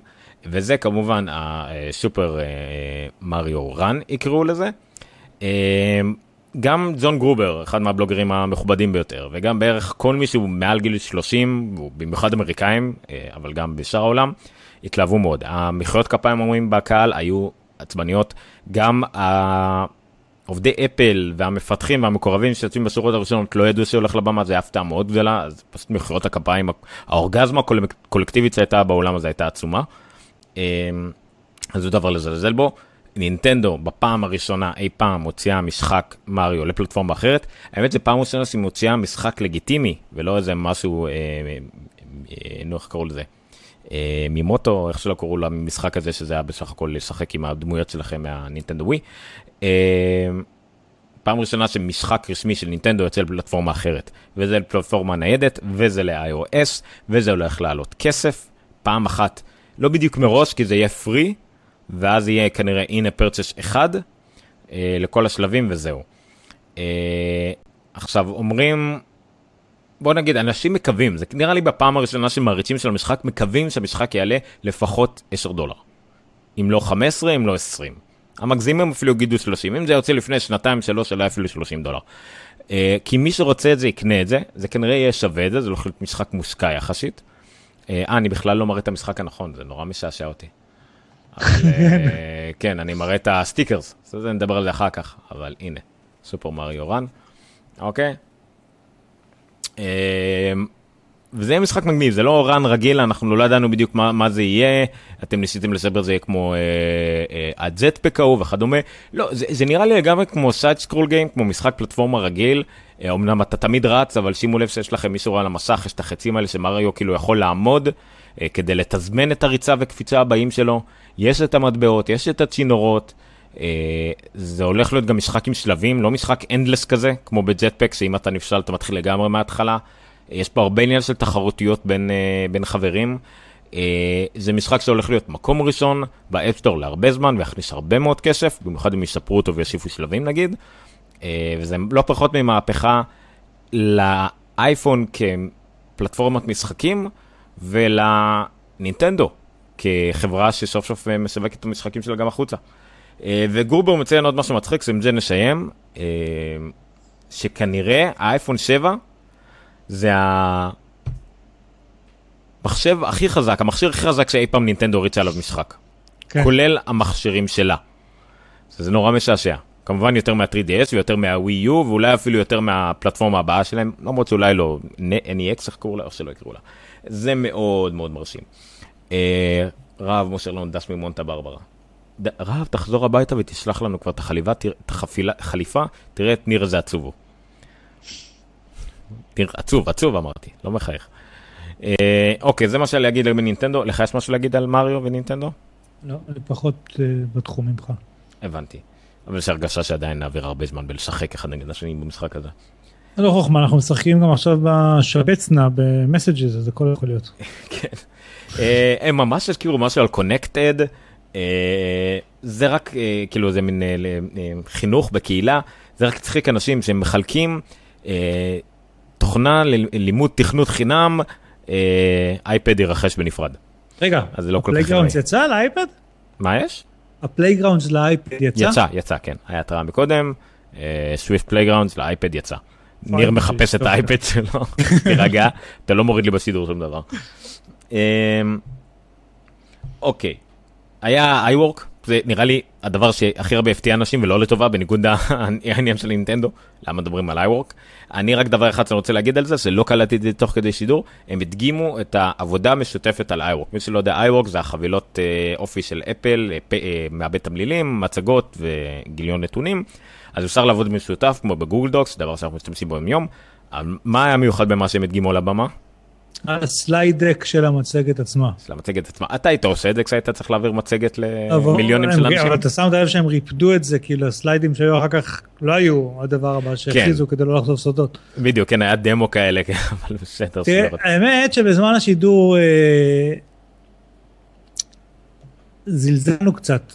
וזה כמובן הסופר אה, מריו רן יקראו לזה. אה, גם ג'ון גרובר, אחד מהבלוגרים המכובדים ביותר, וגם בערך כל מי שהוא מעל גיל 30, במיוחד אמריקאים, אבל גם בשאר העולם, התלהבו מאוד. המחיאות כפיים אומרים בקהל היו עצבניות, גם עובדי אפל והמפתחים והמקורבים שיוצאים בשורות הראשונות לא ידעו שהולך לבמה, זה היה הפתעה מאוד גדולה, אז פשוט מחיאות הכפיים, האורגזמה הקולקטיבית שהייתה בעולם הזה הייתה עצומה. אמ, אז זה דבר לזלזל בו. נינטנדו בפעם הראשונה אי פעם מוציאה משחק מריו לפלטפורמה אחרת. האמת זה פעם ראשונה שהיא מוציאה משחק לגיטימי ולא איזה משהו, אה, אה, נו איך קראו לזה, אה, ממוטו, איך שלא קראו למשחק הזה, שזה היה בסך הכל לשחק עם הדמויות שלכם מהנינטנדו ווי. אה, פעם ראשונה שמשחק רשמי של נינטנדו יוצא לפלטפורמה אחרת, וזה לפלטפורמה ניידת, וזה ל-iOS, וזה הולך לעלות כסף, פעם אחת, לא בדיוק מראש, כי זה יהיה פרי, ואז יהיה כנראה הנה פרצ'ש אחד, אה, לכל השלבים וזהו. אה, עכשיו, אומרים, בוא נגיד, אנשים מקווים, זה נראה לי בפעם הראשונה שמעריצים של המשחק, מקווים שהמשחק יעלה לפחות 10 דולר. אם לא 15, אם לא 20. המגזימים אפילו יגידו 30, אם זה יוצא לפני שנתיים, שלוש, עלה אפילו 30 דולר. אה, כי מי שרוצה את זה יקנה את זה, זה כנראה יהיה שווה את זה, זה הולך להיות משחק מושקע יחסית. אה, אה, אני בכלל לא מראה את המשחק הנכון, זה נורא משעשע אותי. אבל אה, כן, אני מראה את ה stickers, זה נדבר על זה אחר כך, אבל הנה, Super Mario Run, אוקיי? אמ, וזה יהיה משחק מגניב, זה לא runner רגיל, אנחנו לא ידענו בדיוק מה, מה זה יהיה, אתם ניסיתם לסבר זה יהיה כמו אה, אה, ההוא וכדומה, לא, זה, זה נראה לי לגמרי כמו side scroll game, כמו משחק פלטפורמה רגיל, אה, אמנם אתה תמיד רץ, אבל שימו לב שיש לכם מישהו על המסך, יש את החצים האלה שמריו כאילו יכול לעמוד, אה, כדי לתזמן את הריצה וקפיצה הבאים שלו, יש את המטבעות, יש את הצינורות. אה, זה הולך להיות גם משחק עם שלבים, לא משחק endless כזה, כמו ב Jetpack, שאם אתה נפסל אתה מתחיל לגמרי מההתחלה. יש פה הרבה עניין של תחרותיות בין, אה, בין חברים. אה, זה משחק שהולך להיות מקום ראשון ב App Store להרבה זמן ויכניס הרבה מאוד כסף, במיוחד אם ישפרו אותו ויוסיפו שלבים נגיד. אה, וזה לא פחות ממהפכה לאייפון כפלטפורמת משחקים ולנינטנדו כחברה שסוף סוף משווקת את המשחקים שלה גם החוצה. אה, וגרובר מציין עוד משהו מצחיק, שעם זה נשיים, אה, שכנראה האייפון 7 זה המחשב הכי חזק, המכשיר הכי חזק שאי פעם נינטנדו הריצה עליו משחק. כן. כולל המכשירים שלה. זה נורא משעשע. כמובן יותר מה-3DS ויותר מה-Wii U ואולי אפילו יותר מהפלטפורמה הבאה שלהם, למרות שאולי לא, NEX איך קראו לה או שלא יקראו לה. זה מאוד מאוד מרשים. אה, רב משה אלון דש ממונטה ברברה. רהב, תחזור הביתה ותשלח לנו כבר את החליפה, תראה את ניר איזה עצוב ניר עצוב, עצוב אמרתי, לא מחייך. אה, אוקיי, זה מה שהיה להגיד לגבי נינטנדו. לך יש משהו להגיד על מריו ונינטנדו? לא, אני פחות אה, בתחום ממך. הבנתי. אבל יש הרגשה שעדיין נעביר הרבה זמן בלשחק אחד נגד השני במשחק הזה. לא חוכמה, אנחנו משחקים גם עכשיו בשבצנה במסג'ז, אז הכל יכול להיות. כן. אה, הם ממש הזכירו משהו על קונקטד. אה, זה רק, אה, כאילו, זה מין חינוך בקהילה, זה רק צחיק אנשים שמחלקים תוכנה ללימוד תכנות חינם, אייפד יירכש בנפרד. רגע, אז זה לא כל כך... ה Playgrounds יצא לאייפד? מה יש? ה Playgrounds לאייפד יצא? יצא, יצא, כן. היה התראה מקודם, Swift Playgrounds לאייפד יצא. ניר מחפש את האייפד שלו, תירגע, אתה לא מוריד לי בשידור שום דבר. אוקיי, היה iWork, זה נראה לי הדבר שהכי הרבה הפתיע אנשים ולא לטובה, בניגוד לעניין של נינטנדו, למה מדברים על iWork. אני רק דבר אחד שאני רוצה להגיד על זה, שלא קלטתי את זה תוך כדי שידור, הם הדגימו את העבודה המשותפת על iWork. מי שלא יודע, iWork זה החבילות אה, אופי של אפל, אה, אה, מעבד תמלילים, מצגות וגיליון נתונים. אז אפשר לעבוד במשותף כמו בגוגל דוקס, דבר שאנחנו משתמשים בו יום יום. מה היה מיוחד במה שהם הדגימו על הבמה? הסלייד דק של המצגת עצמה. של המצגת עצמה. אתה היית עושה את זה כשהיית צריך להעביר מצגת למיליונים של אנשים? אבל אתה שם לב שהם ריפדו את זה, כאילו הסליידים שהיו אחר כך לא היו הדבר הבא שהכריזו כדי לא לחשוף סודות. בדיוק, כן, היה דמו כאלה, אבל בסדר. תראה, האמת שבזמן השידור אה, זלזלנו קצת.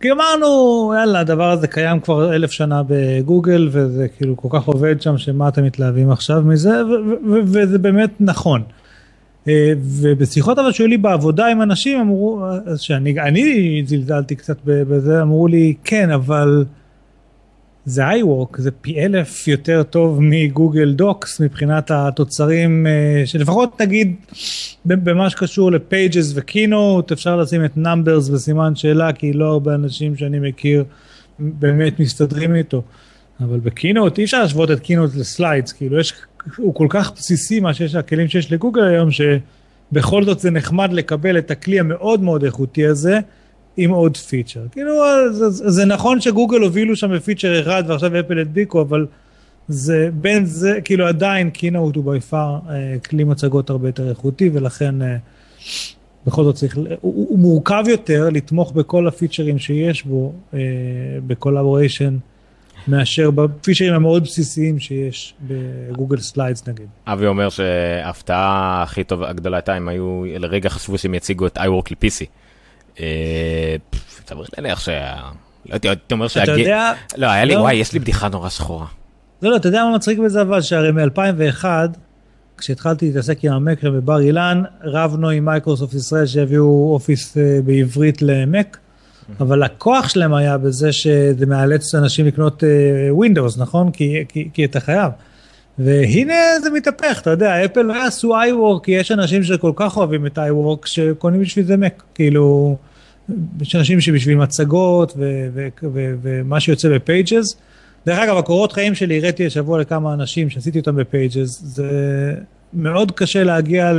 כי אמרנו, יאללה, הדבר הזה קיים כבר אלף שנה בגוגל, וזה כאילו כל כך עובד שם, שמה אתם מתלהבים עכשיו מזה, וזה באמת נכון. אה, ובשיחות אבל שהיו לי בעבודה עם אנשים אמרו שאני זלזלתי קצת בזה אמרו לי כן אבל זה iWork זה פי אלף יותר טוב מ Google Docs מבחינת התוצרים אה, שלפחות נגיד במה שקשור ל Pages ו Keynote אפשר לשים את Numbers בסימן שאלה כי לא הרבה אנשים שאני מכיר באמת מסתדרים איתו. אבל ב Keynote אי אפשר להשוות את Keynote ל Slides כאילו יש הוא כל כך בסיסי מה שיש הכלים שיש לגוגל היום שבכל זאת זה נחמד לקבל את הכלי המאוד מאוד איכותי הזה עם עוד פיצ'ר. כאילו זה, זה נכון שגוגל הובילו שם בפיצ'ר אחד ועכשיו אפל הדביקו אבל זה בין זה כאילו עדיין Keynote הוא by far אה, כלי מצגות הרבה יותר איכותי ולכן אה, בכל זאת צריך, הוא, הוא מורכב יותר לתמוך בכל הפיצ'רים שיש בו אה, ב collaboration. מאשר בפיצ'רים המאוד בסיסיים שיש ב Google Slides נגיד. אבי אומר שההפתעה הכי טובה, הגדולה הייתה, הם היו, לרגע חשבו שהם יציגו את iWork ל-PC. צריך להניח שה... לא הייתי אומר שה... אתה יודע... לא, היה לי, לא. וואי, יש לי בדיחה נורא שחורה. לא, לא, אתה יודע מה מצחיק בזה אבל, שהרי מ-2001, כשהתחלתי להתעסק עם המק בבר אילן, רבנו עם מייקרוסופט ישראל שיביאו אופיס אה, בעברית למק. אבל הכוח שלהם היה בזה שזה מאלץ אנשים לקנות ווינדוס, אה, נכון? כי, כי, כי אתה חייב. והנה זה מתהפך, אתה יודע, אפל לא יעשו iWork, כי יש אנשים שכל כך אוהבים את iWork שקונים בשביל זה מק, כאילו, יש אנשים שבשביל מצגות ומה שיוצא ב Pages. דרך אגב, הקורות חיים שלי, הראיתי השבוע לכמה אנשים שעשיתי אותם ב Pages, זה מאוד קשה להגיע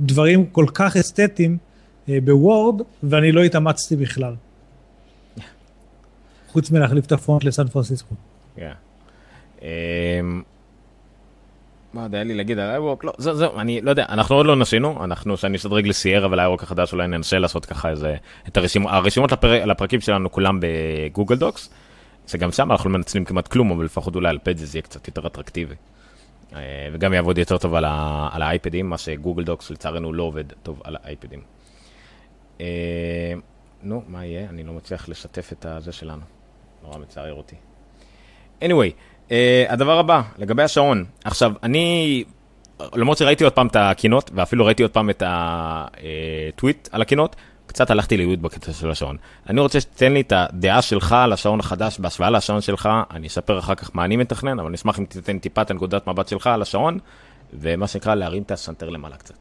לדברים כל כך אסתטיים אה, בוורד, ואני לא התאמצתי בכלל. חוץ מלהחליף את הפרונט לסן פרנסיסקו. כן. אמ, מה עוד היה לי להגיד על iWork? לא, זהו, זהו, אני לא יודע, אנחנו עוד לא ניסינו, אנחנו, שאני אשדרג לסיירה ולiWork החדש, אולי ננסה לעשות ככה איזה, את הרשימות, הרשימות לפרקים שלנו כולם בגוגל דוקס, שגם שם אנחנו לא מנצלים כמעט כלום, אבל לפחות אולי על זה יהיה קצת יותר אטרקטיבי. אה, וגם יעבוד יותר טוב על האייפדים, מה שגוגל דוקס לצערנו לא עובד טוב על האייפדים. אה, נו, מה יהיה? אני לא מצליח לשתף את הזה שלנו. נורא מצער אותי. anyway, אה, הדבר הבא, לגבי השעון. עכשיו, אני, למרות שראיתי עוד פעם את הקינות, ואפילו ראיתי עוד פעם את הטוויט על הקינות, קצת הלכתי לאיוד בקטע של השעון. אני רוצה שתתן לי את הדעה שלך על השעון החדש בהשוואה לשעון שלך, אני אספר אחר כך מה אני מתכנן, אבל אני אשמח אם תיתן טיפה את הנקודת מבט שלך על השעון, ומה שנקרא להרים את הסנטר למעלה קצת.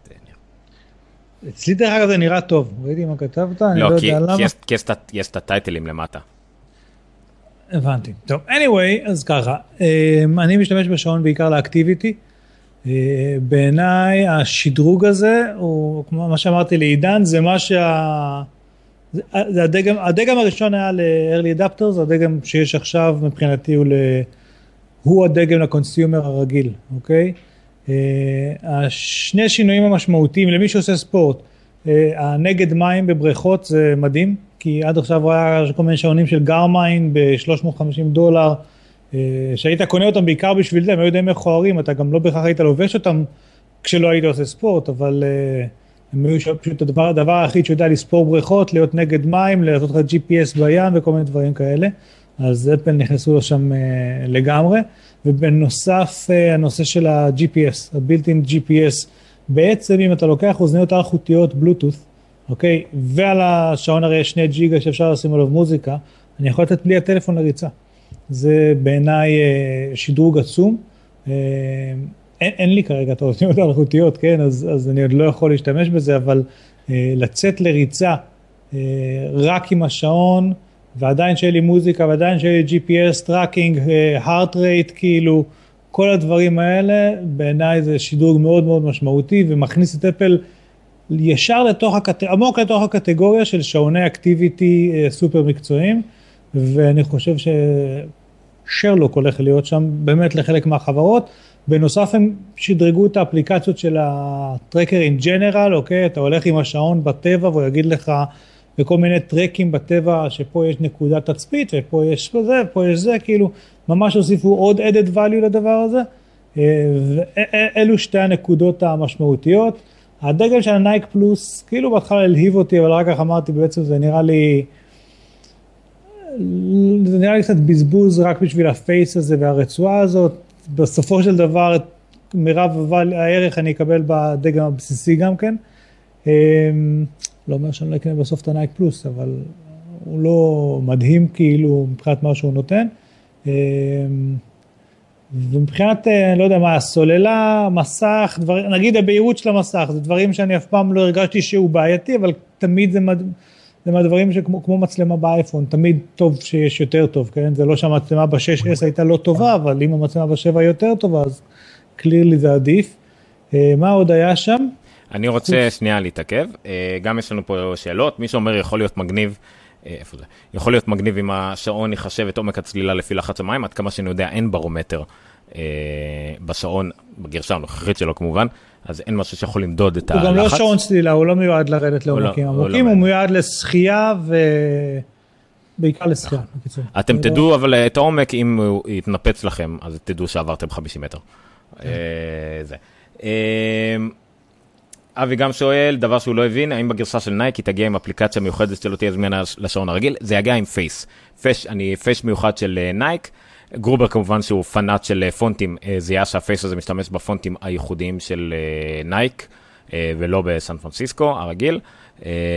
אצלי דרך אגב זה נראה טוב, ראיתי מה כתבת, אני לא, לא יודע למה. לא, כי יש את הטייטלים למטה. הבנתי. טוב, anyway, אז ככה, אמ, אני משתמש בשעון בעיקר לאקטיביטי. אה, בעיניי השדרוג הזה, הוא כמו מה שאמרתי לעידן, זה מה שה... זה הדגם, הדגם הראשון היה ל-early adapters, הדגם שיש עכשיו מבחינתי הוא, ל... הוא הדגם לקונסיומר הרגיל, אוקיי? Uh, השני שינויים המשמעותיים למי שעושה ספורט, הנגד מים בבריכות זה מדהים, כי עד עכשיו היה כל מיני שעונים של גרמיין ב-350 דולר, uh, שהיית קונה אותם בעיקר בשביל זה, הם היו די מכוערים, אתה גם לא בהכרח היית לובש אותם כשלא היית עושה ספורט, אבל uh, הם היו פשוט הדבר, הדבר היחיד שיודע לספור בריכות, להיות נגד מים, לעשות לך GPS בים וכל מיני דברים כאלה, אז אפל נכנסו לשם uh, לגמרי. ובנוסף אה, הנושא של ה-GPS, ה-built-in GPS, בעצם אם אתה לוקח אוזניות אלחוטיות בלוטות', אוקיי, ועל השעון הרי יש שני ג'יגה שאפשר לשים עליו מוזיקה, אני יכול לתת בלי הטלפון לריצה. זה בעיניי אה, שדרוג עצום. אה, אין, אין לי כרגע את האוזניות האלחוטיות, כן, אז, אז אני עוד לא יכול להשתמש בזה, אבל לצאת לריצה רק עם השעון, ועדיין שיהיה לי מוזיקה ועדיין שיהיה לי GPS, tracking, heart rate, כאילו, כל הדברים האלה, בעיניי זה שידרוג מאוד מאוד משמעותי ומכניס את אפל ישר לתוך, הקט... עמוק לתוך הקטגוריה של שעוני activity אה, סופר מקצועיים, ואני חושב ששרלוק הולך להיות שם באמת לחלק מהחברות, בנוסף הם שדרגו את האפליקציות של ה tracker in general, אוקיי? אתה הולך עם השעון בטבע והוא יגיד לך בכל מיני טרקים בטבע שפה יש נקודת תצפית ופה יש זה, פה יש זה, כאילו ממש הוסיפו עוד added value לדבר הזה. אה, ואלו שתי הנקודות המשמעותיות. הדגל של הנייק פלוס, כאילו בהתחלה הלהיב אותי, אבל רק כך אמרתי בעצם זה נראה לי, זה נראה לי קצת בזבוז רק בשביל הפייס הזה והרצועה הזאת. בסופו של דבר, מירב הערך אני אקבל בדגם הבסיסי גם כן. אמ, לא אומר שאני לא אקנה בסוף את הנייק פלוס, אבל הוא לא מדהים כאילו מבחינת מה שהוא נותן. ומבחינת, אה, לא יודע מה, סוללה, מסך, דבר, נגיד הבהירות של המסך, זה דברים שאני אף פעם לא הרגשתי שהוא בעייתי, אבל תמיד זה, מד, זה מהדברים שכמו מצלמה באייפון, תמיד טוב שיש יותר טוב, כן? זה לא שהמצלמה ב-6S הייתה לא טובה, אבל אם המצלמה ב-7 יותר טובה, אז קלירלי זה עדיף. אה, מה עוד היה שם? אני רוצה שנייה להתעכב, אה, גם יש לנו פה שאלות, מי שאומר יכול להיות מגניב. איפה זה? יכול להיות מגניב אם השעון יחשב את עומק הצלילה לפי לחץ המים, עד כמה שאני יודע אין ברומטר אה, בשעון, בגרשה הנוכחית שלו כמובן, אז אין משהו שיכול למדוד את הוא הלחץ. הוא גם לא שעון צלילה, הוא לא מיועד לרדת לא- לעומקים עמוקים, לא הוא מיועד לשחייה ו... בעיקר לשחייה, נכון. בקיצור. אתם תדעו אבל את העומק, אם הוא יתנפץ לכם, אז תדעו שעברתם 50 מטר. כן. אה, זה. אה, אבי גם שואל, דבר שהוא לא הבין, האם בגרסה של נייק היא תגיע עם אפליקציה מיוחדת שלא תהיה זמינה לשעון הרגיל? זה יגיע עם face. face, אני face מיוחד של נייק. גרובר כמובן שהוא פנאט של אה, פונטים, אה, זיהה שה face הזה משתמש בפונטים הייחודיים של נייק, אה, ולא בסן פרנסיסקו הרגיל.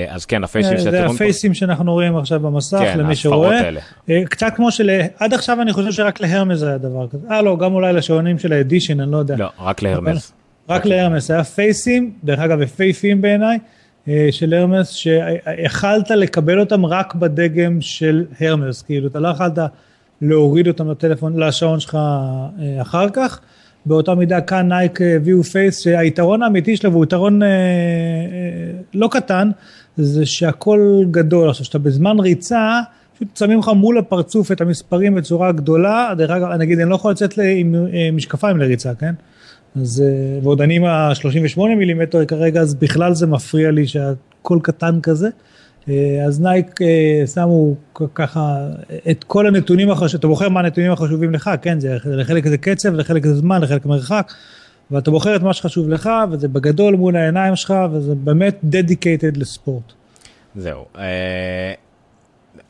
אז כן, הפייסים שאתם... זה הפייסים שאנחנו רואים עכשיו במסך, כן, למי שרואה. האלה. קצת כמו של... עד עכשיו אני חושב שרק להרמס היה דבר כזה. אה, לא, גם אולי לשעונים של ה Edition, אני לא יודע. לא, רק להרמס. רק להרמס, היה פייסים, דרך אגב, יפייפים בעיניי, של הרמס, שיכלת לקבל אותם רק בדגם של הרמס, כאילו, אתה לא יכלת להוריד אותם לטלפון, לשעון שלך אה, אחר כך. באותה מידה כאן נייק הביאו face שהיתרון האמיתי שלו והוא יתרון אה, אה, לא קטן זה שהכל גדול. עכשיו שאתה בזמן ריצה פשוט שמים לך מול הפרצוף את המספרים בצורה גדולה. דרך אגב נגיד אני לא יכול לצאת עם אה, משקפיים לריצה כן אז אה, ועוד אני עם ה-38 מילימטר כרגע אז בכלל זה מפריע לי שהכל קטן כזה אה, אז נייק אה, שמו ככה את כל הנתונים החשובים, אתה בוחר מה הנתונים החשובים לך, כן, זה לחלק זה קצב, לחלק זה זמן, לחלק מרחק, ואתה בוחר את מה שחשוב לך, וזה בגדול מול העיניים שלך, וזה באמת dedicated לספורט. זהו.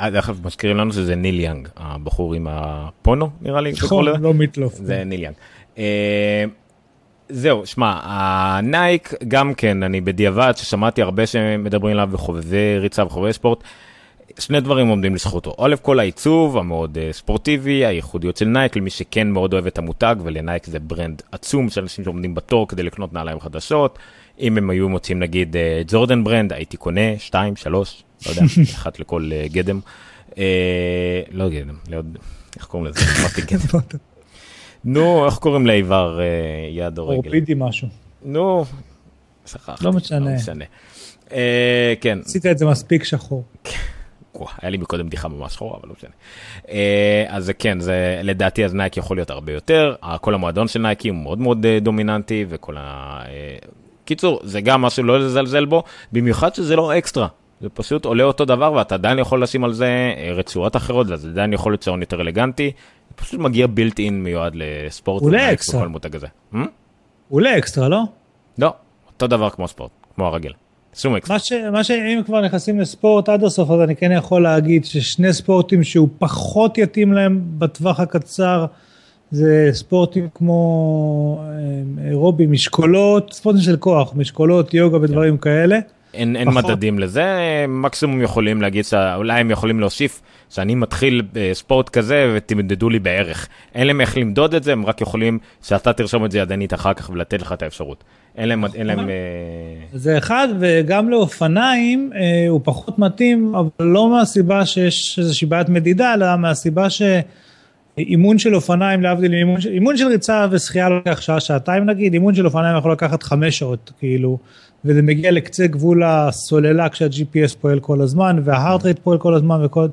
דרך אגב מזכירים לנו שזה ניל יאנג, הבחור עם הפוני נראה לי. נכון, לא Meat Loaf. זה ניל יאנג. זהו, שמע, ה Nike גם כן, אני בדיעבד ששמעתי הרבה שמדברים עליו בחובבי ריצה וחובבי ספורט, שני דברים עומדים לזכותו. א' כל העיצוב המאוד uh, ספורטיבי, הייחודיות של Nike, למי שכן מאוד אוהב את המותג, ול Nike זה brand עצום של אנשים שעומדים בתור כדי לקנות נעליים חדשות. אם הם היו מוצאים נגיד Jordan brand, הייתי קונה 2, 3, לא יודע, אחת לכל uh, גדם. לא גדם, לא, איך קוראים לזה? אמרתי גדם. נו, איך קוראים לאיבר אה, יד או רגל? אורטופדי משהו. נו, שכחתי. לא משנה. לא משנה. אה, כן. עשית את זה מספיק שחור. היה לי מקודם בדיחה ממש שחורה, אבל לא משנה. אה, אז כן, זה לדעתי אז Nike יכול להיות הרבה יותר. כל המועדון של Nike הוא מאוד מאוד דומיננטי, וכל ה... קיצור, זה גם משהו לא לזלזל בו, במיוחד שזה לא אקסטרה. זה פשוט עולה אותו דבר ואתה עדיין יכול לשים על זה רצועות אחרות, וזה עדיין יכול להיות שעון יותר אלגנטי. פשוט מגיע built-in מיועד לספורט. הוא עולה אקסטרה. הוא עולה אקסטרה, לא? לא, אותו דבר כמו ספורט, כמו הרגיל. שום אקסטרה. מה, ש, מה שאם כבר נכנסים לספורט עד הסוף, אז אני כן יכול להגיד ששני ספורטים שהוא פחות יתאים להם בטווח הקצר, זה ספורטים כמו אה, אירובי, משקולות, ספורטים של כוח, משקולות, יוגה ודברים כן. כאלה. אין, אין מדדים לזה, מקסימום יכולים להגיד שאולי הם יכולים להוסיף שאני מתחיל בספורט כזה ותמדדו לי בערך. אין להם איך למדוד את זה, הם רק יכולים שאתה תרשום את זה ידנית אחר כך ולתת לך את האפשרות. אין להם, אין להם... אה, זה אחד, וגם לאופניים אה, הוא פחות מתאים, אבל לא מהסיבה שיש איזושהי בעיית מדידה, אלא מהסיבה ש... אימון של אופניים להבדיל אימון של, אימון של ריצה ושחייה לוקח שעה שעתיים נגיד אימון של אופניים יכול לקחת חמש שעות כאילו וזה מגיע לקצה גבול הסוללה כשה-GPS פועל כל הזמן וה heart rate פועל כל הזמן וכל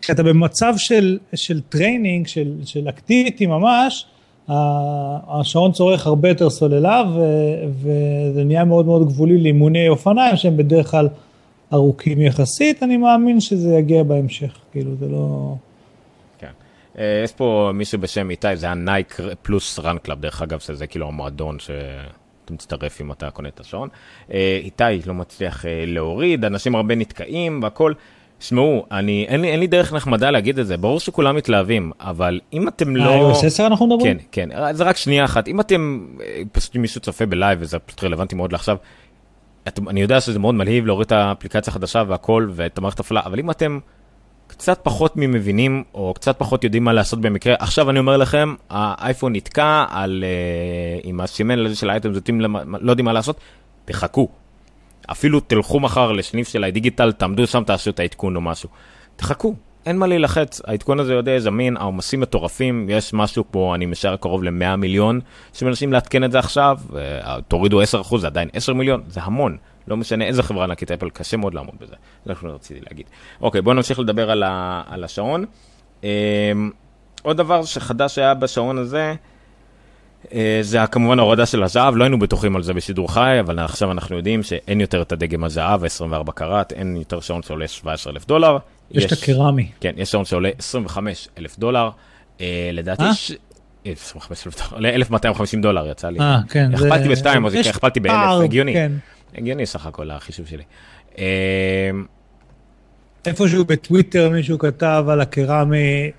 כשאתה במצב של, של training של, של activity ממש השעון צורך הרבה יותר סוללה וזה נהיה מאוד מאוד גבולי לאימוני אופניים שהם בדרך כלל ארוכים יחסית, אני מאמין שזה יגיע בהמשך, כאילו זה לא... כן. אה, יש פה מישהו בשם איתי, זה היה Nike Plus Run Club, דרך אגב, שזה כאילו המועדון שאתה מצטרף אם אתה קונה את השעון. אה, איתי לא מצליח אה, להוריד, אנשים הרבה נתקעים והכל. שמעו, אני, אין לי, אין לי דרך נחמדה להגיד את זה, ברור שכולם מתלהבים, אבל אם אתם לא... iOS 10 אנחנו מדברים? כן, כן, זה רק שנייה אחת. אם אתם, פשוט אם מישהו צופה ב live, וזה פשוט רלוונטי מאוד לעכשיו, אתם, אני יודע שזה מאוד מלהיב להוריד את האפליקציה החדשה והכל, ואת המערכת הפעלה, אבל אם אתם קצת פחות ממבינים, או קצת פחות יודעים מה לעשות במקרה, עכשיו אני אומר לכם, האייפון נתקע על, uh, עם הסימן של האייטם, לא יודעים מה לעשות, תחכו. אפילו תלכו מחר לסניף של הדיגיטל, תעמדו שם, תעשו את העדכון או משהו. תחכו, אין מה להילחץ, העדכון הזה יודע זמין, העומסים מטורפים, יש משהו פה, אני משער קרוב ל-100 מיליון שמנסים לעדכן את זה עכשיו, תורידו 10%, זה עדיין 10 מיליון, זה המון. לא משנה איזה חברה ענקית אפל, קשה מאוד לעמוד בזה. זה מה שרציתי להגיד. אוקיי, בואו נמשיך לדבר על, ה, על השעון. אמ, עוד דבר שחדש היה בשעון הזה, אה, זה כמובן ההורדה של הזהב, לא היינו בטוחים על זה בשידור חי, אבל עכשיו אנחנו יודעים שאין יותר את הדגם הזהב, 24 קראט, אין יותר שעון שעולה 17 אלף דולר. יש את הקרמי. כן, יש שעון שעולה 25 אלף דולר. אה, לדעתי, 25 אלף דולר, 1,250 דולר יצא לי. אה, כן. הכפלתי בשתיים, אז הכפלתי באלף, הגיוני. כן. הגיוני סך הכל החישוב שלי. אה, איפשהו בטוויטר מישהו כתב על הקרמי,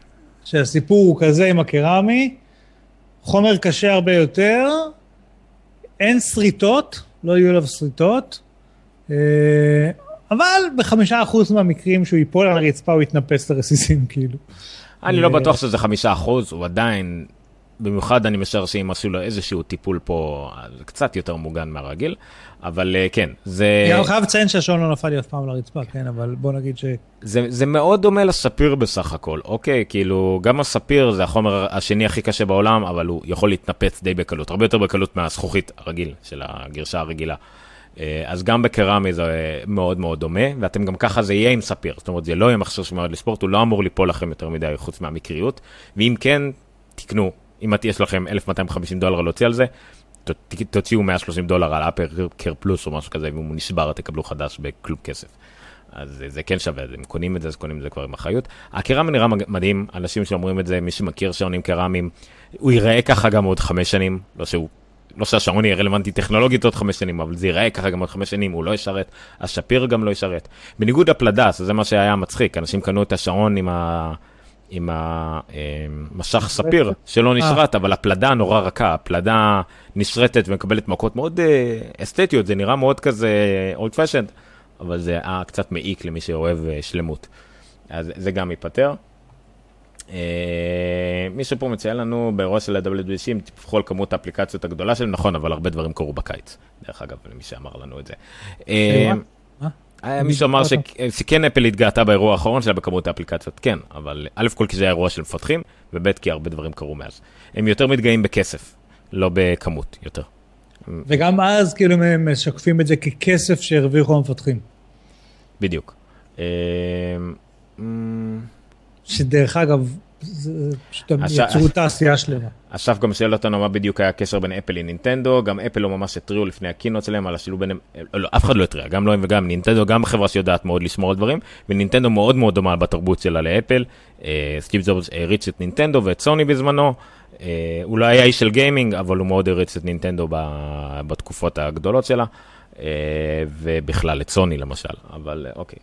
שהסיפור הוא כזה עם הקרמי, חומר קשה הרבה יותר, אין שריטות, לא יהיו עליו שריטות, אה, אבל בחמישה אחוז מהמקרים שהוא ייפול על הרצפה הוא יתנפס לרסיסים כאילו. אני לא אה, בטוח שזה חמישה אחוז, הוא עדיין, במיוחד אני משער שאם עשו לו איזשהו טיפול פה, זה קצת יותר מוגן מהרגיל, אבל אה, כן, זה... אני חייב לציין שהשעון לא נפל לי אף פעם לרצפה, כן, אבל בוא נגיד ש... זה, זה מאוד דומה לספיר בסך הכל, אוקיי? כאילו, גם הספיר זה החומר השני הכי קשה בעולם, אבל הוא יכול להתנפץ די בקלות, הרבה יותר בקלות מהזכוכית הרגיל של הגרשה הרגילה. אה, אז גם בקרמי זה מאוד מאוד דומה, ואתם גם ככה זה יהיה עם ספיר, זאת אומרת זה לא יהיה מכשיר שמיועד לספורט, הוא לא אמור ליפול לכם יותר מדי חוץ מהמקריות, ואם כן, תקנו, אם יש לכם 1250 דולר להוציא על זה, תוציאו 130 דולר על אפר קר פלוס או משהו כזה, ואם הוא נשבר תקבלו חדש בכלום כסף. אז זה כן שווה, אם קונים את זה, אז קונים את זה כבר עם אחריות. הקרמי נראה מדהים, אנשים שאומרים את זה, מי שמכיר שעונים קרמיים, הוא ייראה ככה גם עוד חמש שנים, לא שהוא לא שהשעון יהיה רלוונטי טכנולוגית עוד חמש שנים, אבל זה ייראה ככה גם עוד חמש שנים, הוא לא ישרת, השפיר גם לא ישרת. בניגוד לפלדס, זה מה שהיה מצחיק, אנשים קנו את השעון עם ה... עם המשך אה, ספיר שלא אה. נשרט, אבל הפלדה נורא רכה, הפלדה נשרטת ומקבלת מכות מאוד אה, אסתטיות, זה נראה מאוד כזה אולד פשנד, אבל זה היה קצת מעיק למי שאוהב שלמות. אז זה גם ייפתר. אה, מישהו פה מציין לנו באירוע של ה-WDC, אם תפחו על כמות האפליקציות הגדולה שלהם, נכון, אבל הרבה דברים קרו בקיץ, דרך אגב, למי שאמר לנו את זה. אה, אה, מישהו אמר שכן אפל התגאתה באירוע האחרון שלה בכמות האפליקציות, כן, אבל א' כל כי זה היה אירוע של מפתחים, וב' כי הרבה דברים קרו מאז. הם יותר מתגאים בכסף, לא בכמות, יותר. וגם אז כאילו הם משקפים את זה ככסף שהרוויחו המפתחים. בדיוק. שדרך אגב, פשוט הם יצרו תעשייה שלמה. אסף גם שואל אותנו מה בדיוק היה הקשר בין אפל לנינטנדו, גם אפל לא ממש התריעו לפני הקינות שלהם על השילוב ביניהם, לא, לא, אף אחד לא התריע, גם לא הם וגם נינטנדו, גם חברה שיודעת מאוד לשמור על דברים, ונינטנדו מאוד מאוד דומה בתרבות שלה לאפל, אה, סטיב ג'ובס העריץ את נינטנדו ואת סוני בזמנו, אה, הוא לא היה איש של gaming, אבל הוא מאוד העריץ את נינטנדו בתקופות הגדולות שלה, אה, ובכלל את סוני למשל, אבל אוקיי,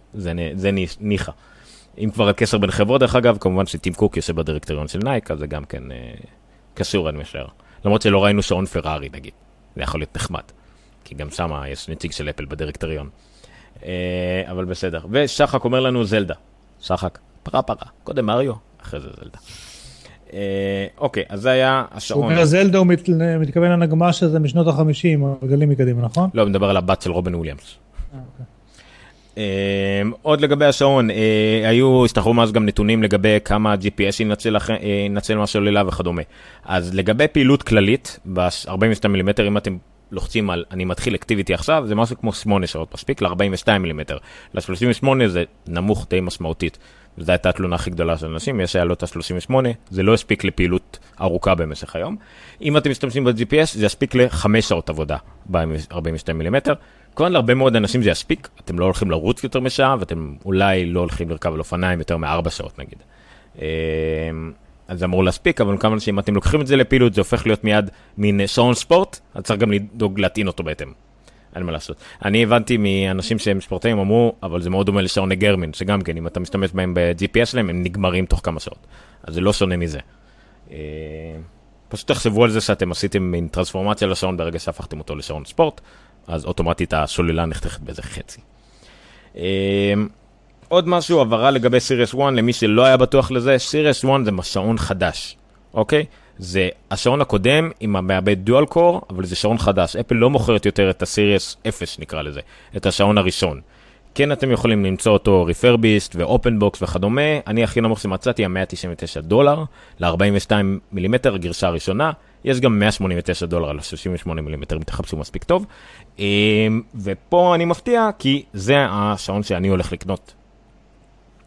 זה ניחא. אם כבר הקשר בין חברות, דרך אגב, כמובן שטים קוק יושב בדירקטוריון של Nike, אז זה גם כן אה, קשור, אני משער. למרות שלא ראינו שעון פרארי, נגיד. זה יכול להיות נחמד. כי גם שם יש נציג של אפל בדירקטוריון. אה, אבל בסדר. ושחק אומר לנו זלדה. שחק, פרה פרה. קודם מריו, אחרי זה זלדה. אה, אוקיי, אז זה היה השעון. הוא אומר זלדה, הוא מת, מתכוון לנגמ"ש הזה משנות ה-50, הגלים מקדימה, נכון? לא, הוא מדבר על הבת של רובין וויליאמס. אה. Uh, עוד לגבי השעון, uh, היו, השתחררו מאז גם נתונים לגבי כמה ה-GPS ינצל, uh, ינצל מהשוללה וכדומה. אז לגבי פעילות כללית, ב-42 מילימטר, אם אתם לוחצים על אני מתחיל אקטיביטי עכשיו, זה משהו כמו 8 שעות מספיק ל-42 מילימטר. ל-38 זה נמוך די משמעותית. זו הייתה התלונה הכי גדולה של אנשים, יש היה לו את ה-38, זה לא הספיק לפעילות ארוכה במשך היום. אם אתם משתמשים ב-GPS, זה יספיק לחמש שעות עבודה ב-42 מילימטר. כמובן להרבה מאוד אנשים זה יספיק, אתם לא הולכים לרוץ יותר משעה, ואתם אולי לא הולכים לרכב על אופניים יותר מארבע שעות נגיד. אמ, אז זה אמור להספיק, אבל כמובן שאם אתם לוקחים את זה לפעילות, זה הופך להיות מיד מין שעון ספורט, אז צריך גם לדאוג להטעין אותו בהתאם. אין מה לעשות. אני הבנתי מאנשים שהם ספורטאים, אמרו, אבל זה מאוד דומה לשעוני גרמין, שגם כן, אם אתה משתמש בהם ב-GPS שלהם, הם נגמרים תוך כמה שעות. אז זה לא שונה מזה. אה, פשוט תחשבו על זה שאתם עשיתם מין טרנספורמציה לשעון ברגע שהפכתם אותו לשעון ספורט, אז אוטומטית השוללה נחתכת באיזה חצי. אה, עוד משהו, הבהרה לגבי Series 1, למי שלא היה בטוח לזה, Series 1 זה שעון חדש, אוקיי? זה השעון הקודם עם המעבד dual core, אבל זה שעון חדש. אפל לא מוכרת יותר את ה Series 0 נקרא לזה, את השעון הראשון. כן אתם יכולים למצוא אותו refurbished ו open box וכדומה, אני הכי נמוך שמצאתי, ה-199 דולר ל-42 מילימטר, הגרסה הראשונה, יש גם 189 דולר על ה-38 מילימטר, אם תחפשו מספיק טוב. אמ, ופה אני מפתיע, כי זה השעון שאני הולך לקנות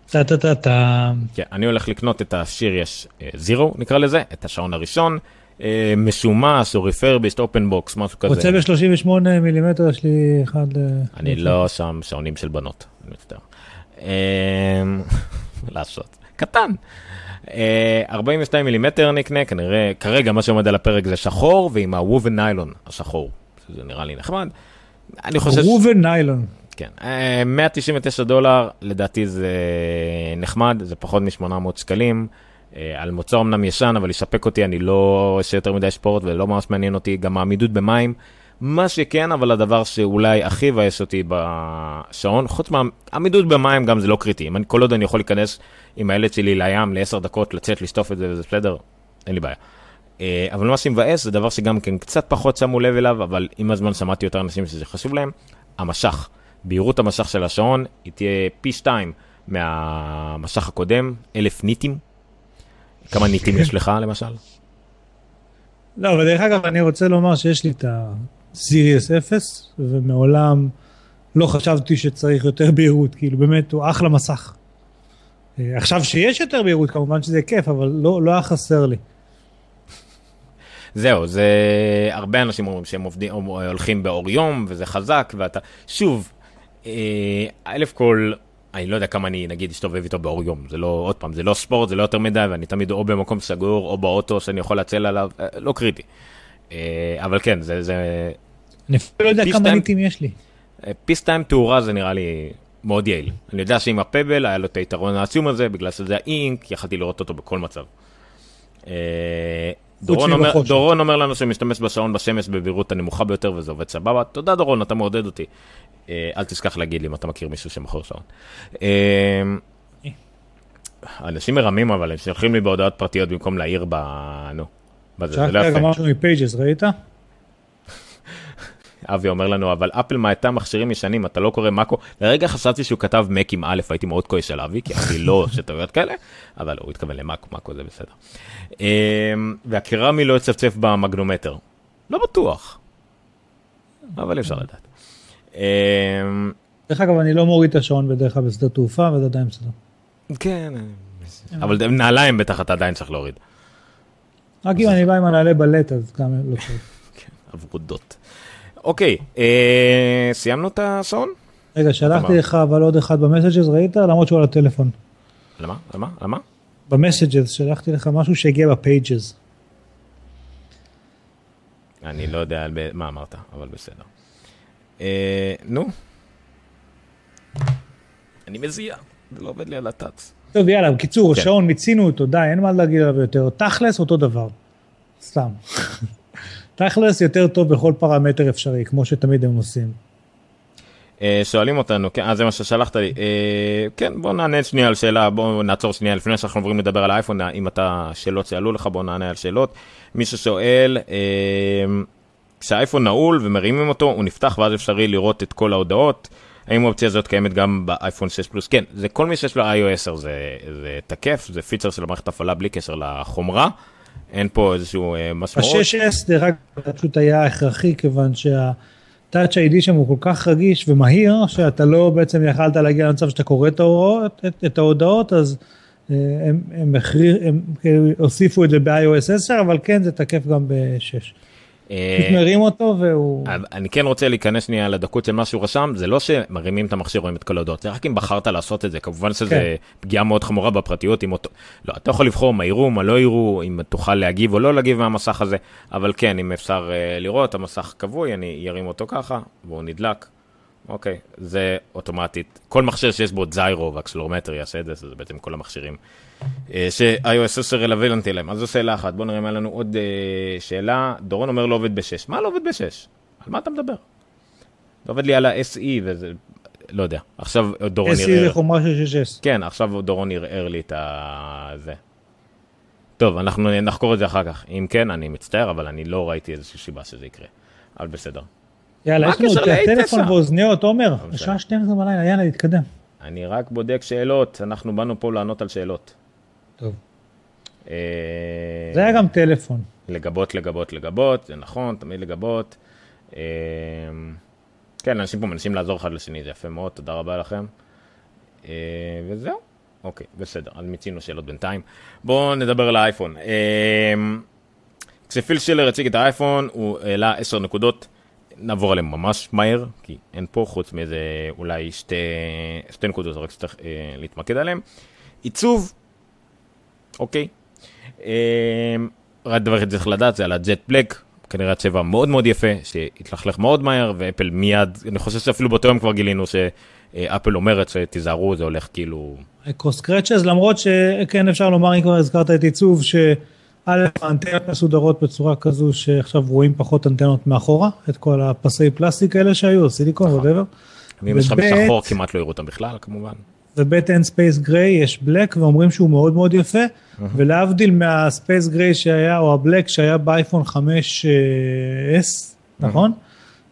טה טה טה טה. כן, אני הולך לקנות את ה Series Zero, נקרא לזה, את השעון הראשון, אה, משומש או refurbished, open box, משהו כזה. רוצה ב-38 מילימטר, יש לי אחד... אני לא שם שעונים של בנות, אני מצטער. אה, לעשות, קטן. 42 אה, מילימטר נקנה, כנראה, כרגע מה שעומד על הפרק זה שחור, ועם ה woven nylon השחור, שזה נראה לי נחמד. אני חושב... וובן ניילון. כן, 199 אה, דולר, לדעתי זה נחמד, זה פחות מ-800 שקלים. אה, על מוצר אמנם ישן, אבל יספק אותי, אני לא עושה יותר מדי ספורט ולא ממש מעניין אותי, גם העמידות במים. מה שכן, אבל הדבר שאולי הכי מבאס אותי בשעון, חוץ מהעמידות במים גם זה לא קריטי. אם אני, כל עוד אני יכול להיכנס עם הילד שלי לים לעשר דקות, לצאת, לשטוף את זה וזה בסדר, אין לי בעיה. אה, אבל מה שמבאס זה דבר שגם כן קצת פחות שמו לב אליו, אבל עם הזמן שמעתי יותר אנשים שזה חשוב להם, המשך. בהירות המשך של השעון היא תהיה פי שתיים מהמשך הקודם, אלף ניטים. כמה ניטים יש לך למשל? לא, אבל דרך אגב, אני רוצה לומר שיש לי את ה-Sirius 0, ומעולם לא חשבתי שצריך יותר בהירות, כאילו באמת, הוא אחלה מסך. אה, עכשיו שיש יותר בהירות, כמובן שזה כיף, אבל לא, לא היה חסר לי. זהו, זה הרבה אנשים אומרים שהם עובדים, הולכים באור יום, וזה חזק, ואתה, שוב, אה, אלף כל, אני לא יודע כמה אני נגיד אסתובב איתו באור יום, זה לא, עוד פעם, זה לא ספורט, זה לא יותר מדי, ואני תמיד או במקום סגור, או באוטו שאני יכול להצל עליו, אה, לא קריטי. אה, אבל כן, זה... זה... אני אפילו לא יודע כמה ניטים יש לי. פיסטיים תאורה זה נראה לי מאוד יעיל. אני יודע שעם הפבל היה לו את היתרון העצום הזה, בגלל שזה האינק, יכלתי לראות אותו בכל מצב. דורון אומר, דורון אומר לנו שמשתמש בשעון בשמש בבהירות הנמוכה ביותר וזה עובד סבבה. תודה דורון, אתה מעודד אותי. אה, אל תשכח להגיד לי אם אתה מכיר מישהו שמוכר שעון. אה, אנשים מרמים אבל הם שולחים לי בהודעות פרטיות במקום להעיר ב... נו. לא גם משהו מפייג'ס, ראית? אבי אומר לנו, אבל אפל מעטה מכשירים ישנים, אתה לא קורא מאקו. לרגע חשבתי שהוא כתב מק עם א', הייתי מאוד כועס על אבי, כי אני לא עושה טעויות כאלה, אבל הוא התכוון למאקו, מאקו זה בסדר. אמ, והקרמי לא יצפצף במגנומטר. לא בטוח, אבל אפשר לדעת. אמ, דרך אגב, אני לא מוריד את השעון בדרך כלל בשדה תעופה, וזה עדיין בסדר. כן, אבל נעליים בטח אתה עדיין צריך להוריד. רק אם אני בא עם הנעלי בלט, אז גם לא צריך. כן, עבודות. אוקיי, אה, סיימנו את השעון? רגע, שלחתי לך אבל עוד אחד במסג'ז, ראית? למרות שהוא על הטלפון. למה? למה? למה? במסג'ז, שלחתי לך משהו שהגיע בפייג'ז. אני לא יודע מה אמרת, אבל בסדר. אה, נו. אני מזיע, זה לא עובד לי על הטאץ. טוב, יאללה, בקיצור, כן. שעון, מיצינו אותו, די, אין מה להגיד עליו יותר. תכלס, אותו דבר. סתם. תכלס יותר טוב בכל פרמטר אפשרי, כמו שתמיד הם עושים. אה, שואלים אותנו, כן, זה מה ששלחת לי, אה, כן בוא נענה שנייה על שאלה, בוא נעצור שנייה לפני שאנחנו עוברים לדבר על האייפון, אם אתה שאלות שעלו לך בוא נענה על שאלות. מי ששואל, אה, כשהאייפון נעול ומרימים אותו הוא נפתח ואז אפשרי לראות את כל ההודעות. האם האופציה הזאת קיימת גם באייפון 6 פלוס? כן, זה כל מי שיש לו iOS 10 זה, זה תקף, זה פיצר של המערכת הפעלה בלי קשר לחומרה. אין פה איזשהו משמעות. ה-6S דרך אגב פשוט היה הכרחי כיוון שה-Touch ID שם הוא כל כך רגיש ומהיר שאתה לא בעצם יכלת להגיע למצב שאתה קורא את, ההוראות, את, את ההודעות אז אה, הם, הם, הכריר, הם כאילו הוסיפו את זה ב-iOS 10, אבל כן, זה תקף גם ב-6. אה, מרים אותו והוא... אני כן רוצה להיכנס שנייה לדקות של מה שהוא רשם, זה לא שמרימים את המכשיר רואים את כל ההודעות, זה רק אם בחרת לעשות את זה, כמובן שזה כן. פגיעה מאוד חמורה בפרטיות, אם אותו, לא, אתה יכול לבחור מה יראו, מה לא יראו, אם תוכל להגיב או לא להגיב מהמסך הזה, אבל כן, אם אפשר uh, לראות, המסך כבוי, אני ארים אותו ככה, והוא נדלק. אוקיי, זה אוטומטית, כל מכשיר שיש בו זיירו ואקסלורמטר יעשה את זה, זה בעצם כל המכשירים אה, ש-iOS 10 רלוונטי להם. אז זו שאלה אחת, בוא נראה אם היה לנו עוד אה, שאלה. דורון אומר לא עובד ב-6, מה לא עובד ב-6? על מה אתה מדבר? זה עובד לי על ה-SE וזה, לא יודע. עכשיו דורון SE ערער. זה חומרה של 6S. כן, עכשיו דורון ערער לי את ה... זה. טוב, אנחנו נחקור את זה אחר כך. אם כן, אני מצטער, אבל אני לא ראיתי איזושהי סיבה שזה יקרה. אבל בסדר. יאללה, יש לנו הקשר את ל-A9? הטלפון ואוזניות, עומר, משנה. השעה 12 בלילה, יאללה, נתקדם. אני רק בודק שאלות, אנחנו באנו פה לענות על שאלות. טוב. אה, זה היה גם טלפון. לגבות, לגבות, לגבות, זה נכון, תמיד לגבות. אה, כן, אנשים פה מנסים לעזור אחד לשני, זה יפה מאוד, תודה רבה לכם. אה, וזהו, אוקיי, בסדר, אז מיצינו שאלות בינתיים. בואו נדבר על האייפון. כשפיל שילר הציג את האייפון, הוא העלה 10 נקודות, נעבור עליהן ממש מהר, כי אין פה, חוץ מאיזה אולי שתי, שתי נקודות, רק שצריך אה, להתמקד עליהן. עיצוב, אוקיי. אה, רק דבר אחד שצריך לדעת זה על ה jet black, כנראה הצבע מאוד מאוד יפה, שהתלכלך מאוד מהר, ואפל מיד, אני חושב שאפילו באותו יום כבר גילינו שאפל אומרת שתיזהרו, זה הולך כאילו... אקו scratches, למרות שכן אפשר לומר, אם כבר הזכרת את עיצוב, שא' האנטנות מסודרות בצורה כזו שעכשיו רואים פחות אנטנות מאחורה, את כל הפסי פלסטיק האלה שהיו, סיליקון, whatever. ואם יש לך בשחור כמעט לא יראו אותם בכלל, כמובן. ובאמת אין space gray יש black ואומרים שהוא מאוד מאוד יפה ולהבדיל מה space gray שהיה או ה black שהיה באייפון 5S נכון?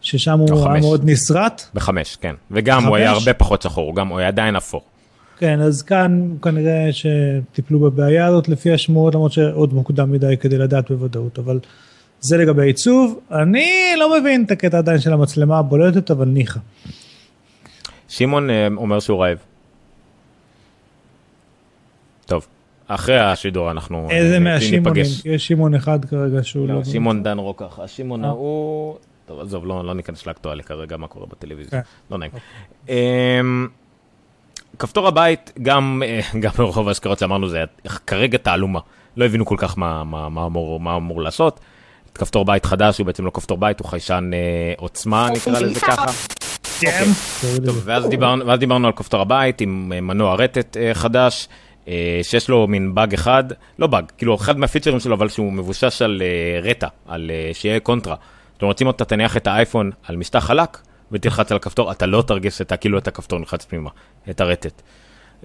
ששם לא, הוא היה חמש. מאוד נסרט בחמש, כן. וגם הוא היה? הרבה פחות שחור, גם, הוא היה עדיין אפור. כן אז כאן כנראה שטיפלו בבעיה הזאת לפי השמועות למרות שעוד מוקדם מדי כדי לדעת בוודאות אבל זה לגבי עיצוב אני לא מבין את הקטע עדיין של המצלמה הבולטת אבל ניחא. שמעון אה, אומר שהוא רעב. טוב, אחרי השידור אנחנו איזה אה, מהשימונים ניפגש. יש שמעון אחד כרגע שהוא לא. לא, שמעון דן רוקח, השמעון אה. ההוא... טוב, עזוב, לא, לא ניכנס לאקטואליה כרגע, מה קורה בטלוויזיה. כן. לא נעים. אמ, כפתור הבית, גם אה, גם ברחוב ההשקעות שאמרנו, זה כרגע תעלומה. לא הבינו כל כך מה, מה, מה, אמור, מה אמור לעשות. כפתור בית חדש, הוא בעצם לא כפתור בית, הוא חיישן אה, עוצמה, נקרא לזה ככה. כן. טוב, ואז דיברנו, ואז דיברנו על כפתור הבית עם אה, מנוע רטט אה, חדש, אה, שיש לו מין באג אחד, לא באג, כאילו אחד מהפיצ'רים שלו, אבל שהוא מבושש על אה, רטע, על אה, שיהיה קונטרה. זאת אומרת, אם אתה תניח את האייפון על משטח חלק ותלחץ על הכפתור, אתה לא תרגיש את כאילו את הכפתור נלחץ פנימה, את הרטט.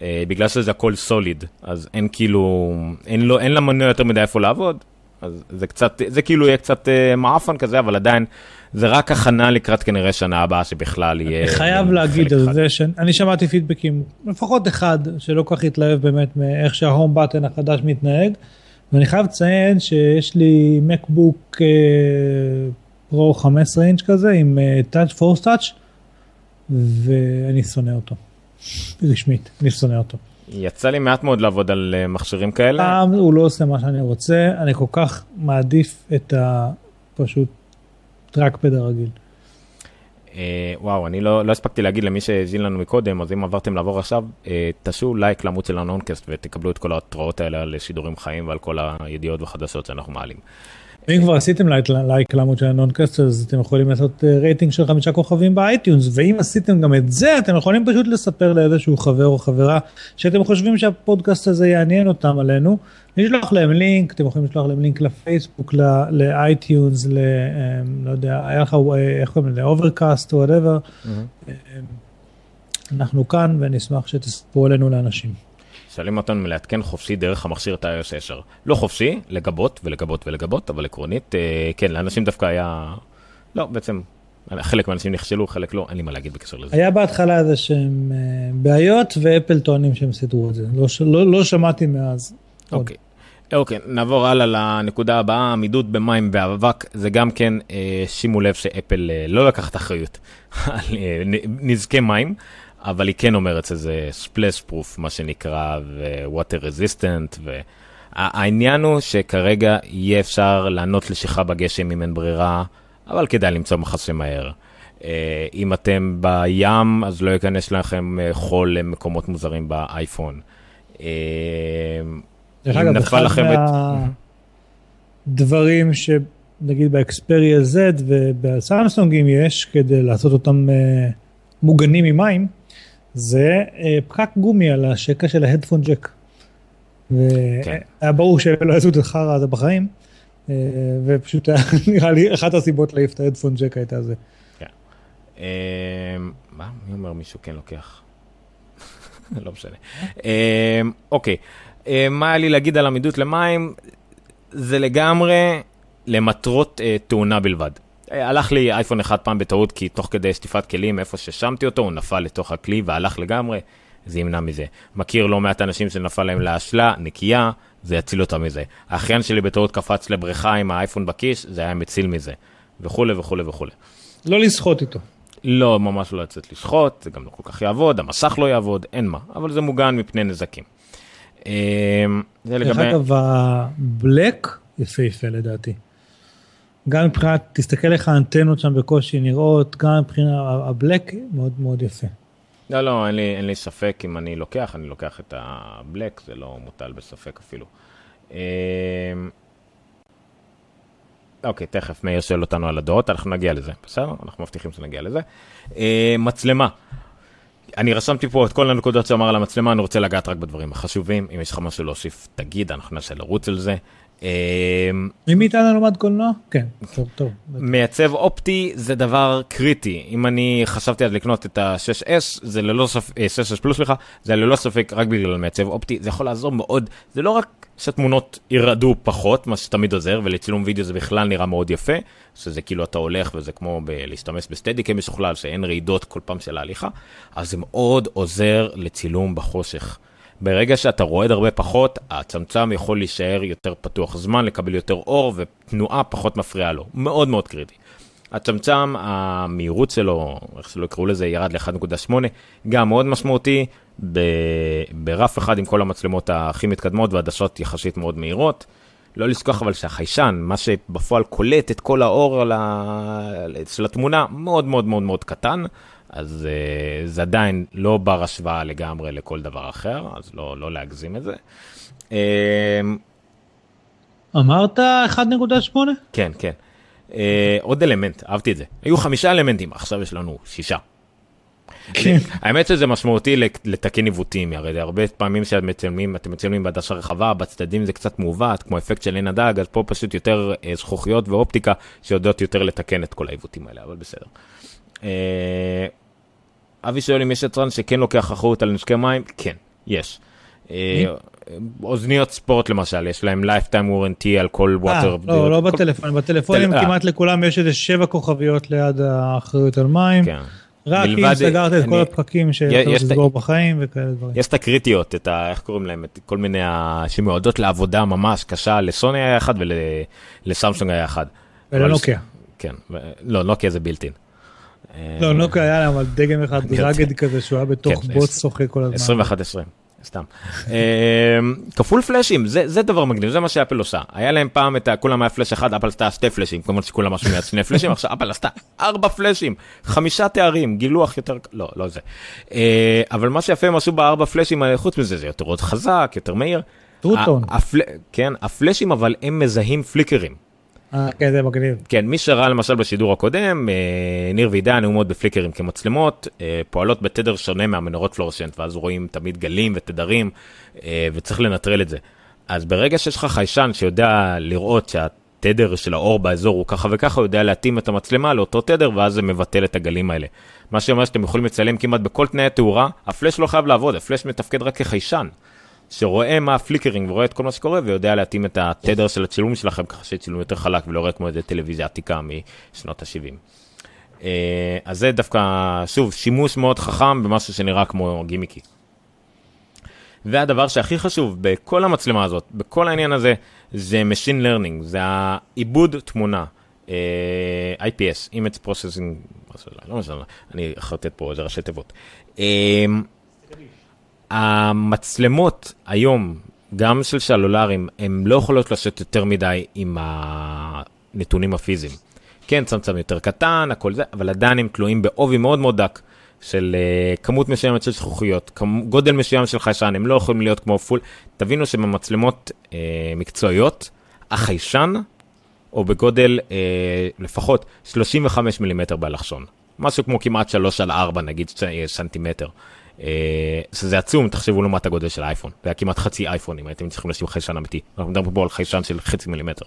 אה, בגלל שזה הכל סוליד, אז אין כאילו, אין, לו, אין למנוע יותר מדי איפה לעבוד, אז זה קצת, זה כאילו יהיה קצת אה, מעפן כזה, אבל עדיין, זה רק הכנה לקראת כנראה שנה הבאה שבכלל יהיה... אני חייב להגיד על. זה שאני שמעתי פידבקים, לפחות אחד, שלא כל כך התלהב באמת מאיך שההום בטן החדש מתנהג, ואני חייב לציין שיש לי מקבוק פרו 15 אינץ' כזה עם touch force touch, ואני שונא אותו. רשמית, אני שונא אותו. יצא לי מעט מאוד לעבוד על אה, מכשירים כאלה. פעם הוא לא עושה מה שאני רוצה, אני כל כך מעדיף את הפשוט trackpad הרגיל. אה, וואו, אני לא, לא הספקתי להגיד למי שהאזין לנו מקודם, אז אם עברתם לעבור עכשיו, אה, תעשו לייק לעמוד של הנונקאסט ותקבלו את כל ההתראות האלה על שידורים חיים ועל כל הידיעות והחדשות שאנחנו מעלים. אם כבר עשיתם לייק, לעמוד של הנונקאסט אז אתם יכולים לעשות אה, רייטינג של חמישה כוכבים ב iTunes ואם עשיתם גם את זה אתם יכולים פשוט לספר לאיזשהו חבר או חברה שאתם חושבים שהפודקאסט הזה יעניין אותם עלינו. לשלוח להם לינק אתם יכולים לשלוח להם לינק לפייסבוק ל iTunes ל... אה, לא יודע היה לך אה, איך קוראים לזה Overcast או whatever. אנחנו כאן ונשמח שתספרו עלינו לאנשים. שואלים אותנו לעדכן חופשי דרך המכשיר את iOS 10. לא חופשי, לגבות ולגבות ולגבות, אבל עקרונית, אה, כן, לאנשים דווקא היה... לא, בעצם, חלק מהאנשים נכשלו, חלק לא, אין לי מה להגיד בקשר לזה. היה בהתחלה איזה שהם אה, בעיות ואפל טוענים שהם סידרו את זה לא, לא, לא שמעתי מאז. אוקיי. אוקיי, נעבור הלאה לנקודה הבאה, עמידות במים באבק, זה גם כן, אה, שימו לב שאפל לא לקחת אחריות על נזקי מים, אבל היא כן אומרת שזה ספלש פרוף, מה שנקרא, ו-water resistant, והעניין הוא שכרגע יהיה אפשר לענות לשכחה בגשם אם אין ברירה, אבל כדאי למצוא מחסה מהר. אה, אם אתם בים, אז לא ייכנס לכם אה, חול למקומות מוזרים באייפון. אה, דרך אגב, אחד מהדברים שנגיד באקספריה Z ובסמסונגים יש כדי לעשות אותם מוגנים ממים, זה פקק גומי על השקע של ההדפון ג'ק. והיה כן. ברור שלא יעשו את החרא הזה בחיים, ופשוט נראה לי אחת הסיבות להעיף את ההדפון ג'ק הייתה זה. אמ, מה? מי אומר מישהו כן לוקח? לא משנה. אוקיי, מה היה לי להגיד על עמידות למים? זה לגמרי למטרות אה, תאונה בלבד. אה, הלך לי אייפון אחד פעם בטעות, כי תוך כדי שטיפת כלים, איפה ששמתי אותו, הוא נפל לתוך הכלי והלך לגמרי, זה ימנע מזה. מכיר לא מעט אנשים שנפל להם לאשלה, נקייה, זה יציל אותם מזה. האחיין שלי בטעות קפץ לבריכה עם האייפון בכיס, זה היה מציל מזה. וכולי וכולי וכולי. לא לשחות איתו. לא, ממש לא לצאת לשחוט, זה גם לא כל כך יעבוד, המסך לא יעבוד, אין מה, אבל זה מוגן מפני נזקים. אמ, זה לגבי... דרך אגב, הבלק יפהפה לדעתי. גם מבחינת, תסתכל איך האנטנות שם בקושי נראות, גם מבחינת הבלק מאוד מאוד יפה. לא, לא, אין לי, אין לי ספק אם אני לוקח, אני לוקח את הבלק, זה לא מוטל בספק אפילו. אמ, אוקיי, תכף מאיר שואל אותנו על הדעות, אנחנו נגיע לזה, בסדר? אנחנו מבטיחים שנגיע לזה. אה, מצלמה. אני רשמתי פה את כל הנקודות שאמר על המצלמה, אני רוצה לגעת רק בדברים החשובים. אם יש לך משהו להוסיף, תגיד, אנחנו ננסה לרוץ על זה. אה, מי מאיתנו למד קולנוע? כן, טוב, טוב. מעצב אופטי זה דבר קריטי. אם אני חשבתי אז לקנות את ה-6S, זה ללא ספק, 6S אה, פלוס סליחה, זה ללא ספק רק בגלל מעצב אופטי, זה יכול לעזור מאוד. זה לא רק שהתמונות ירעדו פחות, מה שתמיד עוזר, ולצילום וידאו זה בכלל נראה מאוד יפה, שזה כאילו אתה הולך וזה כמו ב- להשתמש בסטדיקה משוכלל, שאין רעידות כל פעם של ההליכה, אז זה מאוד עוזר לצילום בחושך. ברגע שאתה רועד הרבה פחות, הצמצם יכול להישאר יותר פתוח זמן, לקבל יותר אור, ותנועה פחות מפריעה לו. מאוד מאוד קריטי. הצמצם, המהירות שלו, איך שלא יקראו לזה, ירד ל-1.8, גם מאוד משמעותי, ברף אחד עם כל המצלמות הכי מתקדמות ועדשות יחסית מאוד מהירות. לא לשכוח אבל שהחיישן, מה שבפועל קולט את כל האור ה... של התמונה, מאוד מאוד מאוד מאוד קטן, אז uh, זה עדיין לא בר השוואה לגמרי לכל דבר אחר, אז לא, לא להגזים את זה. Uh, אמרת 1.8? כן, כן. Uh, עוד אלמנט, אהבתי את זה. היו חמישה אלמנטים, עכשיו יש לנו שישה. כן. האמת שזה משמעותי לתקן עיוותים, הרי הרבה פעמים שאתם מצלמים, אתם מצלמים בעדשה רחבה, בצדדים זה קצת מעוות, כמו אפקט של עין הדג, אז פה פשוט יותר אה, זכוכיות ואופטיקה שיודעות יותר לתקן את כל העיוותים האלה, אבל בסדר. אה, אבי שואל אם יש יצרן שכן לוקח אחריות על נשקי מים, כן, יש. אה, אוזניות ספורט למשל, יש להם lifetime warranty על כל water. לא, לא בטלפונים, בטלפונים כמעט לכולם יש איזה שבע כוכביות ליד האחריות על מים. כן. רק אם סגרת את כל הפקקים שאתה לסגור בחיים וכאלה דברים. יש את הקריטיות, את ה... איך קוראים להם? את כל מיני שמיועדות לעבודה ממש קשה, לסוני היה אחד ולסמסונג היה אחד. ולנוקיה. כן, לא, נוקיה זה בילטין. לא, נוקיה היה להם דגם אחד רגד כזה שהוא היה בתוך כן, בוט שוחה כל הזמן. 21-20. סתם. אמ, כפול פלאשים, זה, זה דבר מגניב, זה מה שאפל עושה. היה להם פעם את ה... כולם היה פלאש אחד, אפל עשתה שתי פלאשים, כמובן שכולם עשו מיד שני פלאשים, עכשיו אפל עשתה ארבע פלאשים, חמישה תארים, גילוח יותר, לא, לא זה. אה, אבל מה שיפה הם עשו בארבע פלאשים, חוץ מזה זה יותר עוד חזק, יותר מהיר. טרוטון. כן, הפלאשים אבל הם מזהים פליקרים. אה, כן, זה מגניב. כן, מי שראה למשל בשידור הקודם, אה, ניר ועידן היו מאוד בפליקרים כמצלמות, אה, פועלות בתדר שונה מהמנורות פלורסנט, ואז רואים תמיד גלים ותדרים, וצריך לנטרל את זה. אז ברגע שיש לך חיישן שיודע לראות שהתדר של האור באזור הוא ככה וככה, הוא יודע להתאים את המצלמה לאותו תדר, ואז זה מבטל את הגלים האלה. מה שאומר שאתם יכולים לצלם כמעט בכל תנאי התאורה, הפלאש לא חייב לעבוד, הפלאש מתפקד רק כחיישן. שרואה מה ה flickering ורואה את כל מה שקורה ויודע להתאים את התדר של הצילום שלכם ככה שצילום יותר חלק ולא רואה כמו איזה טלוויזיה עתיקה משנות ה-70. אה, אז זה דווקא, שוב, שימוש מאוד חכם במשהו שנראה כמו gimmicky. והדבר שהכי חשוב בכל המצלמה הזאת, בכל העניין הזה, זה Machine Learning, זה העיבוד תמונה, אה, IPS, Image Processing לא משנה, אני אחרטט פה איזה ראשי תיבות. המצלמות היום, גם של סלולרים, הן לא יכולות לעשות יותר מדי עם הנתונים הפיזיים. כן, צמצם יותר קטן, הכל זה, אבל עדיין הם תלויים בעובי מאוד מאוד דק של uh, כמות מסוימת של זכוכיות, כמ, גודל מסוים של חיישן, הם לא יכולים להיות כמו פול. תבינו שבמצלמות uh, מקצועיות, החיישן או בגודל uh, לפחות 35 מילימטר באלכסון. משהו כמו כמעט 3 על 4 נגיד סנטימטר. Uh, שזה עצום, תחשבו לעומת הגודל של האייפון. זה היה כמעט חצי אייפון אם הייתם צריכים לשים חיישן אמיתי. אנחנו מדברים פה על חיישן של חצי מילימטר.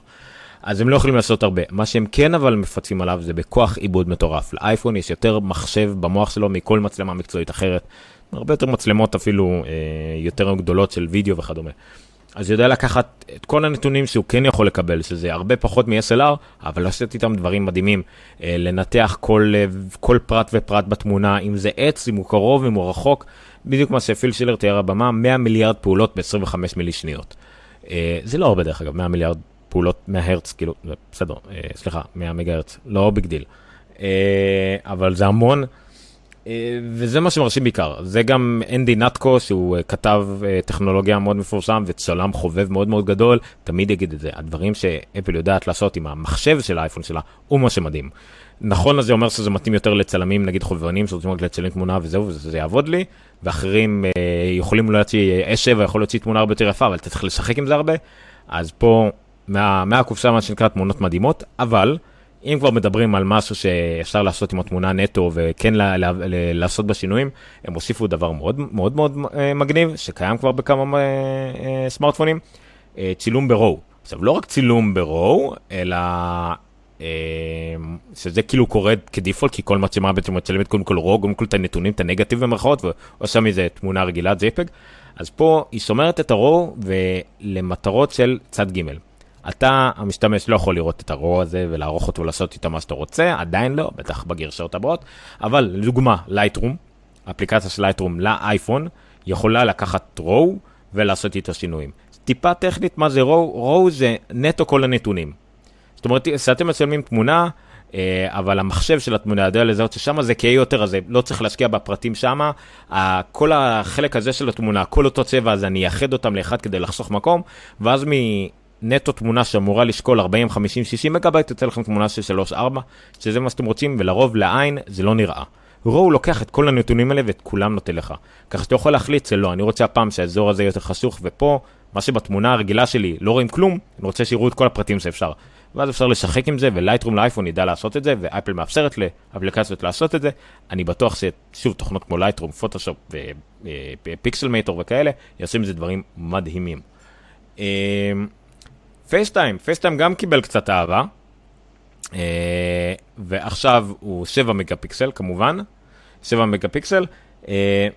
אז הם לא יכולים לעשות הרבה. מה שהם כן אבל מפצים עליו זה בכוח עיבוד מטורף. לאייפון יש יותר מחשב במוח שלו מכל מצלמה מקצועית אחרת. הרבה יותר מצלמות אפילו אה, יותר גדולות של וידאו וכדומה. אז יודע לקחת את כל הנתונים שהוא כן יכול לקבל, שזה הרבה פחות מ-SLR, אבל לעשות איתם דברים מדהימים. אה, לנתח כל, אה, כל פרט ופרט בתמונה, אם זה עץ, אם הוא קרוב, אם הוא רחוק, בדיוק מה שפיל שילר תיאר על הבמה, 100 מיליארד פעולות ב-25 מילי שניות. אה, זה לא הרבה דרך אגב, 100 מיליארד פעולות מהרץ, כאילו, בסדר, סליחה, 100 מגה הרץ, לא big deal. אבל זה המון, וזה מה שמרשים בעיקר. זה גם אנדי נטקו, שהוא אה, כתב אה, טכנולוגיה מאוד מפורסם וצלם חובב מאוד מאוד גדול, תמיד יגיד את זה. הדברים שאפל יודעת לעשות עם המחשב של האייפון שלה, הוא מה שמדהים. נכון אז זה אומר שזה מתאים יותר לצלמים, נגיד חובבנים שרוצים רק לצלם תמונה וזהו, וזה יעבוד לי, ואחרים אה, יכולים להוציא, S7 יכול להוציא תמונה הרבה יותר יפה, אבל אתה צריך לשחק עם זה הרבה. אז פה מה, מהקופסה מה שנקרא תמונות מדהימות, אבל אם כבר מדברים על משהו שאפשר לעשות עם התמונה נטו וכן לה, לה, לה, לעשות בה שינויים, הם הוסיפו דבר מאוד מאוד מאוד אה, מגניב, שקיים כבר בכמה אה, אה, סמארטפונים, אה, צילום ברואו. עכשיו, לא רק צילום ברואו, אלא אה, שזה כאילו קורה כדיפולט, כי כל מצלמה בעצם מצלמת קודם כל רואו, קודם כל את הנתונים, את הנגטיב במרכאות, ועושה מזה תמונה רגילה, JPEG. אז פה היא שומרת את הרואו ולמטרות של צד ג'. אתה, המשתמש, לא יכול לראות את הרוע הזה ולערוך אותו ולעשות איתו מה שאתה רוצה, עדיין לא, בטח בגרשאות הבאות, אבל לדוגמה, לייטרום, אפליקציה של לייטרום לאייפון, יכולה לקחת רואו ולעשות איתו שינויים. טיפה טכנית, מה זה רואו? רואו זה נטו כל הנתונים. זאת אומרת, כשאתם מצלמים תמונה, אה, אבל המחשב של התמונה יודע לזהות ששם זה כהה יותר, אז לא צריך להשקיע בפרטים שם. כל החלק הזה של התמונה, כל אותו צבע, אז אני אאחד אותם לאחד כדי לחסוך מקום, ואז נטו תמונה שאמורה לשקול 40, 50, 60 מגהבייט, יוצא לכם תמונה של 3-4, שזה מה שאתם רוצים, ולרוב לעין זה לא נראה. RAW לוקח את כל הנתונים האלה ואת כולם נותן לך. ככה שאתה יכול להחליט שלא, אני רוצה הפעם שהאזור הזה יותר חשוך, ופה, מה שבתמונה הרגילה שלי לא רואים כלום, אני רוצה שיראו את כל הפרטים שאפשר. ואז אפשר לשחק עם זה, ו Lightroom לאייפון ידע לעשות את זה, ואפל מאפשרת לאפליקציות לעשות את זה. אני בטוח ששוב, תוכנות כמו Lightroom, Photoshop ופיקסל מייטור וכאלה, יעשו עם זה דברים מדהימים. פייסטיים, פייסטיים גם קיבל קצת אהבה, אה, ועכשיו הוא 7 מגה פיקסל כמובן, 7 מגה פיקסל, אה,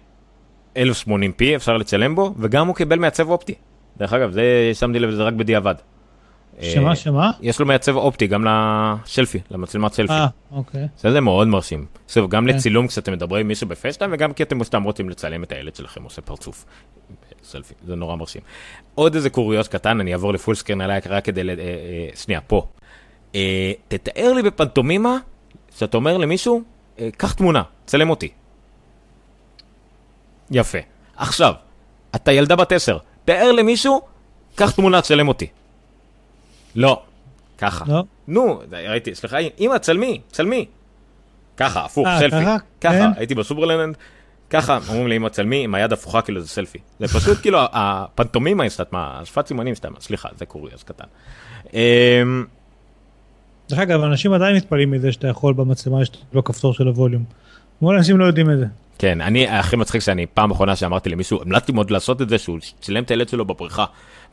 1080p אפשר לצלם בו, וגם הוא קיבל מעצב אופטי. דרך אגב, זה שמתי לב לזה רק בדיעבד. שמה, אה, שמה? יש לו מעצב אופטי גם לשלפי, למצלמת סלפי. אה, אוקיי. זה מאוד מרשים. עכשיו, גם כן. לצילום כשאתם מדברים עם מישהו בפייסטיים, וגם כי אתם סתם רוצים לצלם את הילד שלכם עושה פרצוף. סלפי, זה נורא מרשים. עוד איזה קוריוז קטן, אני אעבור לפול סקרין עליי רק כדי, ל... אה, אה, שנייה, פה. אה, תתאר לי בפנטומימה, שאתה אומר למישהו, קח תמונה, צלם אותי. יפה. עכשיו, אתה ילדה בת עשר, תאר למישהו, קח תמונה, צלם אותי. לא, ככה. לא. נו, ראיתי, סליחה, אמא, צלמי, צלמי. ככה, הפוך, 아, סלפי. ככה, ככה, כן. הייתי בסופרלנד, ככה אומרים לאמא צלמי עם היד הפוכה כאילו זה סלפי. זה פשוט כאילו הפנטומימה היא סתם, השפת סימנים סתם, סליחה, זה קוריוז קטן. אמ, דרך אגב, אנשים עדיין מתפלאים מזה שאתה יכול במצלמה יש לו כפתור של הווליום. המון אנשים לא יודעים את זה. כן, אני הכי מצחיק שאני פעם אחרונה שאמרתי למישהו, המלצתי מאוד לעשות את זה, שהוא צילם את הילד שלו בפריחה,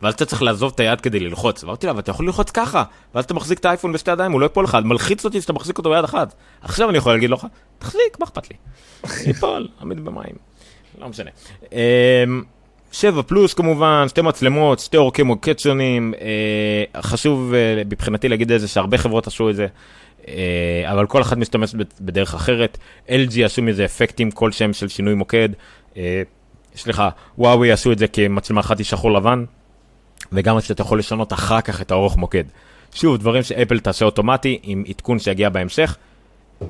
ואז אתה צריך לעזוב את היד כדי ללחוץ. ואמרתי לה, אבל אתה יכול ללחוץ ככה, ואז אתה מחזיק את האייפון בשתי ידיים, הוא לא יפול לך, מלחיץ אותי שאתה מחזיק אותו ביד אחת. עכשיו אני יכול להגיד לך, תחזיק, מה אכפת לי? ייפול, עמיד במים. לא משנה. אמ, שבע פלוס כמובן, שתי מצלמות, שתי אורכי מוקד שונים. אה, חשוב אה, מבחינתי להגיד את זה שהרבה חברות עשו את זה. אה, אבל כל אחד משתמש בדרך אחרת. LG עשו מזה אפקטים כלשהם של שינוי מוקד. סליחה, וואוי עשו את זה כמצלמה אחת היא שחור לבן, וגם שאתה יכול לשנות אחר כך את האורך מוקד. שוב, דברים שאפל תעשה אוטומטי עם עדכון שיגיע בהמשך.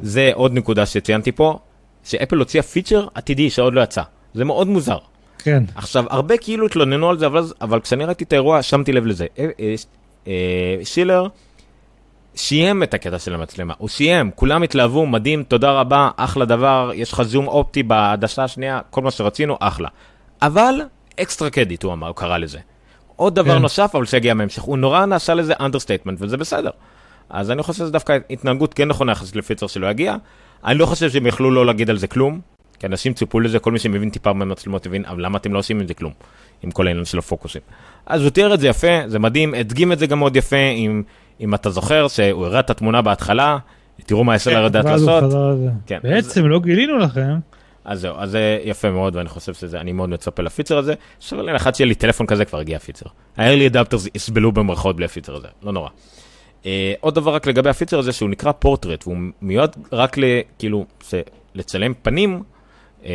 זה עוד נקודה שציינתי פה, שאפל הוציאה פיצ'ר עתידי שעוד לא יצא. זה מאוד מוזר. כן. עכשיו, הרבה כאילו התלוננו על זה, אבל, אבל כשאני ראיתי את האירוע, שמתי לב לזה. אה, אה, אה, שילר סיים את הקטע של המצלמה, הוא סיים, כולם התלהבו, מדהים, תודה רבה, אחלה דבר, יש לך זום אופטי בעדשה השנייה, כל מה שרצינו, אחלה. אבל extra credit, הוא אמר, הוא קרא לזה. עוד דבר כן. נוסף, אבל שיגיע בהמשך, הוא נורא נעשה לזה understatement, וזה בסדר. אז אני חושב שזה דווקא התנהגות כן נכונה יחסית לפיצ'ר שלא יגיע. אני לא חושב שהם יכלו לא להגיד על זה כלום, כי אנשים ציפו לזה, כל מי שמבין טיפה במצלמות הבין, אבל למה אתם לא עושים עם זה כלום, עם כל העניין של הפוקוסים. אז הוא תיאר את זה יפה, זה מדהים, הדגים את זה גם מאוד יפה, אם, אם אתה זוכר שהוא הראה את התמונה בהתחלה, תראו מה SLR יודעת ואז הוא לעשות. כן, בעצם לא גילינו לכם. אז זהו, אז זה יפה מאוד, ואני חושב שזה, אני מאוד מצפה לפיצ'ר הזה. שווה לי לאחד שיהיה לי טלפון כזה, כבר הגיע הפיצר. ה-early adapters יסבלו במרכאות בלי הפיצר הזה, לא נורא. Uh, עוד דבר רק לגבי הפיצר הזה, שהוא נקרא פורטרט, והוא מיועד רק ל... כאילו, זה, לצלם פנים. Uh, זה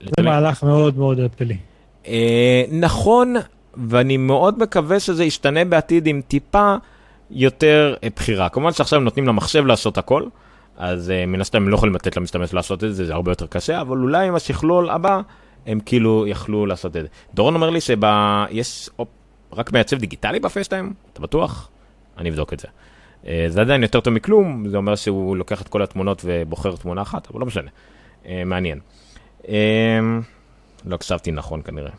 לצלם, מהלך מאוד מאוד אפלי. uh, נכון, ואני מאוד מקווה שזה ישתנה בעתיד עם טיפה יותר uh, בחירה. כמובן שעכשיו נותנים למחשב לעשות הכל, אז uh, מן הסתם הם לא יכולים לתת למשתמש לעשות את זה, זה הרבה יותר קשה, אבל אולי עם השכלול הבא, הם כאילו יכלו לעשות את זה. דורון אומר לי שיש רק מעצב דיגיטלי בפייסטיים, אתה בטוח? אני אבדוק את זה. Uh, זה עדיין יותר טוב מכלום, זה אומר שהוא לוקח את כל התמונות ובוחר תמונה אחת, אבל לא משנה. מעניין. לא הקשבתי נכון כנראה.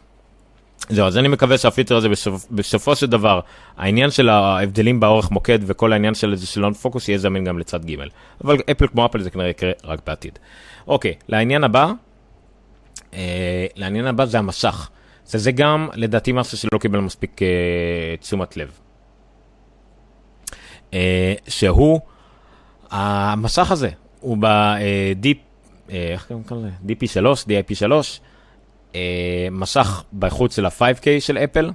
זהו, אז אני מקווה שהפיצר הזה בסופ, בסופו של דבר, העניין של ההבדלים באורך מוקד וכל העניין של זה של פוקוס יהיה זמין גם לצד ג' אבל אפל כמו אפל זה כנראה יקרה רק בעתיד. אוקיי, לעניין הבא, אה, לעניין הבא זה המסך. זה, זה גם לדעתי משהו שלא קיבל מספיק אה, תשומת לב. אה, שהוא, המסך הזה הוא ב-Deep, אה? DP3, DIP3, אה, מסך באיכות של ה-5K של אפל,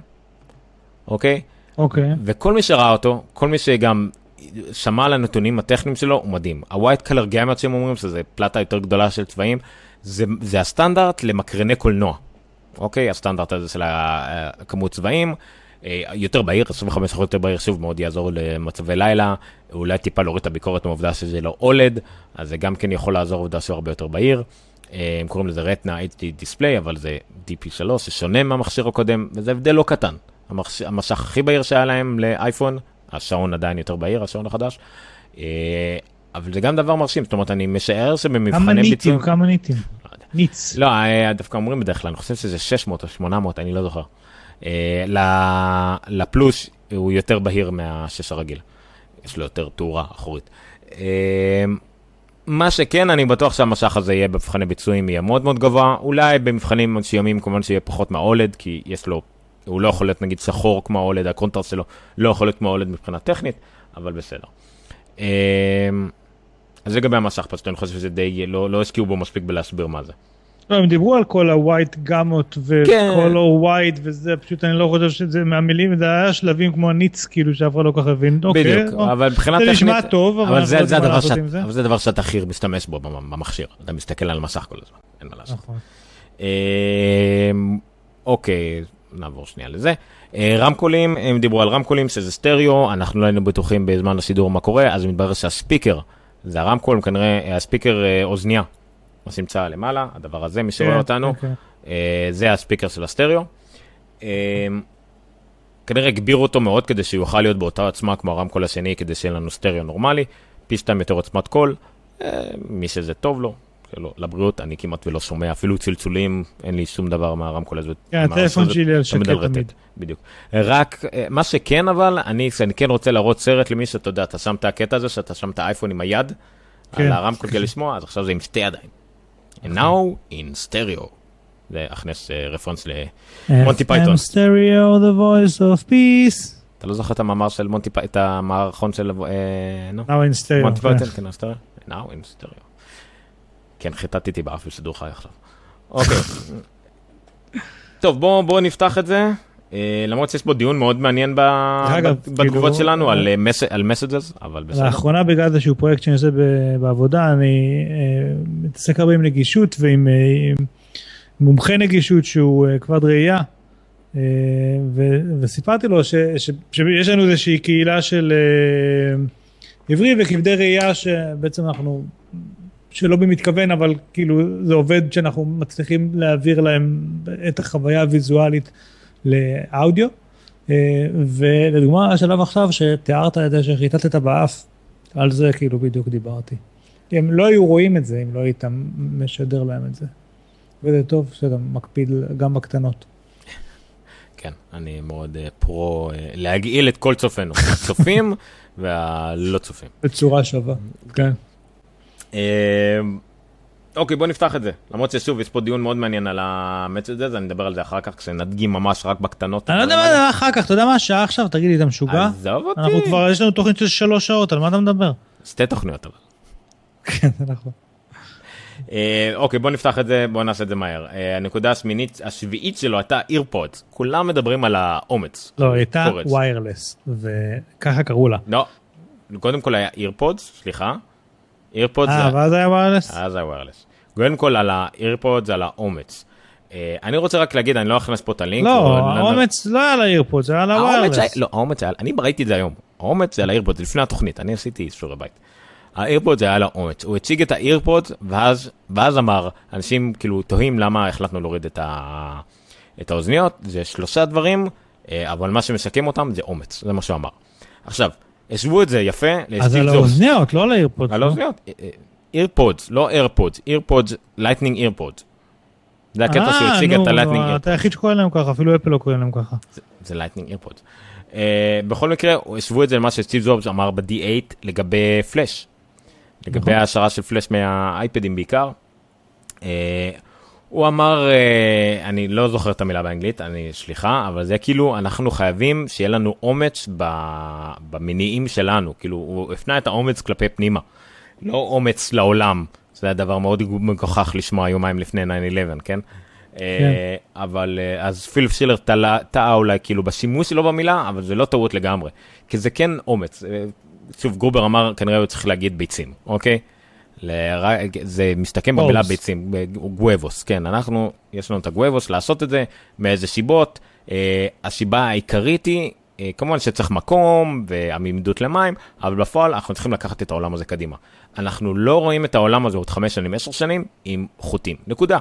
אוקיי? אוקיי. וכל מי שראה אותו, כל מי שגם שמע על הנתונים הטכניים שלו, הוא מדהים. ה-white color gamut שהם אומרים, שזה פלטה יותר גדולה של צבעים, זה, זה הסטנדרט למקרני קולנוע, אוקיי? הסטנדרט הזה של הכמות צבעים. אה, יותר בהיר, 25% יותר בהיר, שוב מאוד יעזור למצבי לילה, אולי טיפה להוריד את הביקורת מהעובדה שזה לא אולד, אז זה גם כן יכול לעזור לעובדה שהוא הרבה יותר בהיר. אה, הם קוראים לזה רטנה HD דיספליי, אבל זה DP3, ששונה מהמכשיר הקודם, וזה הבדל לא קטן. המחש... המשך הכי בהיר שהיה להם לאייפון, השעון עדיין יותר בהיר, השעון החדש. אה, אבל זה גם דבר מרשים, זאת אומרת, אני משער כמה שבמבחני ניטים, ביצוע... כמה ניטים. ניץ. לא, אה, דווקא אומרים בדרך כלל, אני חושב שזה 600 או 800, אני לא זוכר. לפלוס הוא יותר בהיר מהשש הרגיל. יש לו יותר תאורה אחורית. מה שכן, אני בטוח שהמשך הזה יהיה במבחני ביצועים יהיה מאוד מאוד גבוה. אולי במבחנים מסוימים כמובן שיהיה פחות מהאולד, כי יש לו, הוא לא יכול להיות נגיד שחור כמו האולד, הקונטרסט שלו לא יכול להיות כמו האולד מבחינה טכנית, אבל בסדר. אה, אז לגבי המשך, פשוט אני חושב שזה די, לא, לא השקיעו בו מספיק בלהסביר מה זה. לא, הם דיברו על כל הווייט גמות. וקולור ווייט וזה, פשוט אני לא חושב שזה מהמילים, זה היה שלבים כמו הניץ כאילו שאף אחד לא כל כך הבין. אוקיי, בדיוק, או, אבל מבחינה זה טכנית, נשמע טוב, אבל זה, לא זה, הדבר זה. זה שאתה הכי משתמש בו במ- במכשיר, אתה מסתכל על המסך כל הזמן, אין מה לעשות. נכון. אמ, אוקיי, נעבור שנייה לזה. אה, רמקולים, הם דיברו על רמקולים שזה סטריאו, אנחנו לא היינו בטוחים בזמן השידור מה קורה, אז מתברר שהספיקר, זה הרמקול, כנראה אה, הספיקר אה, מה שנמצא למעלה, הדבר הזה, מי שרואה כן, אותנו, אוקיי. אה, זה הספיקר של הסטריאו. אה, כנראה הגבירו אותו מאוד כדי שהוא יוכל להיות באותה עוצמה כמו הרמקול השני, כדי שיהיה לנו סטריאו נורמלי, פי שתיים יותר עוצמת קול, אה, מי שזה טוב לו, שלא, לבריאות, אני כמעט ולא שומע, אפילו צלצולים, אין לי שום דבר מהרמקול הזה. כן, הטלפון שלי על שקט תמיד. בדיוק. רק, אה, מה שכן אבל, אני, אני כן רוצה להראות סרט למי שאתה יודע, אתה שם את הקטע הזה, שאתה שם את האייפון עם היד, כן. על הרמקול כדי לשמוע, אז עכשיו זה עם שתי ידיים. And now in stereo. זה הכנס אה, רפרנס ל... מונטי פייתון. FM stereo, the voice of peace. אתה לא זוכר את המאמר של מונטי פייתון, את המערכון של... אה? Now in stereo. מונטי כן. פייתון, כן, now in stereo. כן, חיטטתי באף בשידור חי עכשיו. אוקיי. טוב, בואו בוא נפתח את זה. אה, למרות שיש בו דיון מאוד מעניין בתגובות כאילו- שלנו על אה, מס- על מסג'ס, אבל בסדר. לאחרונה בגלל איזשהו פרויקט שאני עושה בעבודה, אני אה, מתעסק הרבה עם נגישות ועם אה, עם מומחה נגישות שהוא אה, כבד ראייה. אה, ו- וסיפרתי לו ש- ש- שיש לנו איזושהי קהילה של אה, עיוורים וכבדי ראייה שבעצם אנחנו, שלא במתכוון, אבל כאילו זה עובד שאנחנו מצליחים להעביר להם את החוויה הוויזואלית לאודיו. אה, ולדוגמה השלב עכשיו שתיארת את זה שחיטטת באף, על זה כאילו בדיוק דיברתי. הם לא היו רואים את זה אם לא היית משדר להם את זה. וזה טוב שאתה מקפיד גם בקטנות. כן, אני מאוד uh, פרו uh, להגעיל את כל צופינו, הצופים והלא צופים. בצורה שווה, כן. אוקיי, בוא נפתח את זה. למרות ששוב, יש פה דיון מאוד מעניין על המאץ' הזה, אז אני אדבר על זה אחר כך, כשנדגים ממש רק בקטנות. אני לא יודע מה זה אחר כך, אתה יודע מה השעה עכשיו? תגיד לי, אתה משוגע? עזוב אותי. אנחנו כבר, יש לנו תוכנית של שלוש שעות, על מה אתה מדבר? שתי תוכניות אבל. כן, זה נכון. אה, אוקיי, בוא נפתח את זה, בוא נעשה את זה מהר. אה, הנקודה השמינית, השביעית שלו הייתה אירפודס. כולם מדברים על האומץ. לא, הייתה wireless, וככה קראו לה. לא, קודם כל היה EarPods, סליחה. EarPods אה, ואז היה wireless? אז היה wireless. קודם כל על ה EarPods, על האומץ. אה, אני רוצה רק להגיד, אני לא אכנס פה את הלינק. לא, האומץ לא היה ל EarPods, זה היה ל wireless. לא, האומץ היה, אני ראיתי את זה היום. האומץ זה על ה EarPods, לפני התוכנית, אני עשיתי שיעורי בית. ה EarPod זה היה לו אומץ, הוא הציג את ה EarPod ואז, ואז אמר, אנשים כאילו תוהים למה החלטנו להוריד את, ה, את האוזניות, זה שלושה דברים, אה, אבל מה שמסכם אותם זה אומץ, זה מה שהוא אמר. עכשיו, השוו את זה יפה אז על האוזניות, לא על ה AirPod. על האוזניות, EarPods, לא AirPods, EarPods, Lightning EarPods. זה הקטע שהוא אה, הציג את ה Lightning EarPods. אתה היחיד שקורא להם ככה, אפילו אפל לא קוראים להם ככה. זה Lightning EarPods. בכל מקרה, השוו את זה למה שסטיב ג'ובס אמר ב-D8 לגבי פלאש. לגבי נכון. ההשארה של פלאש מהאייפדים בעיקר. הוא אמר, uh, אני לא זוכר את המילה באנגלית, אני סליחה, אבל זה כאילו, אנחנו חייבים שיהיה לנו אומץ במניעים שלנו, כאילו, הוא הפנה את האומץ כלפי פנימה, לא אומץ לעולם, זה היה דבר מאוד מגוחך לשמוע יומיים לפני 9-11, כן? כן. Uh, אבל uh, אז פיליפ שילר טעה אולי כאילו בשימוש שלו במילה, אבל זה לא טעות לגמרי, כי זה כן אומץ. שוב, גרובר אמר, כנראה הוא צריך להגיד ביצים, אוקיי? זה מסתכם במילה ביצים, גוובוס, כן, אנחנו, יש לנו את הגוובוס לעשות את זה, מאיזה שיבות. אה, השיבה העיקרית היא, אה, כמובן שצריך מקום ועמידות למים, אבל בפועל אנחנו צריכים לקחת את העולם הזה קדימה. אנחנו לא רואים את העולם הזה עוד חמש שנים, עשר שנים, עם חוטים, נקודה.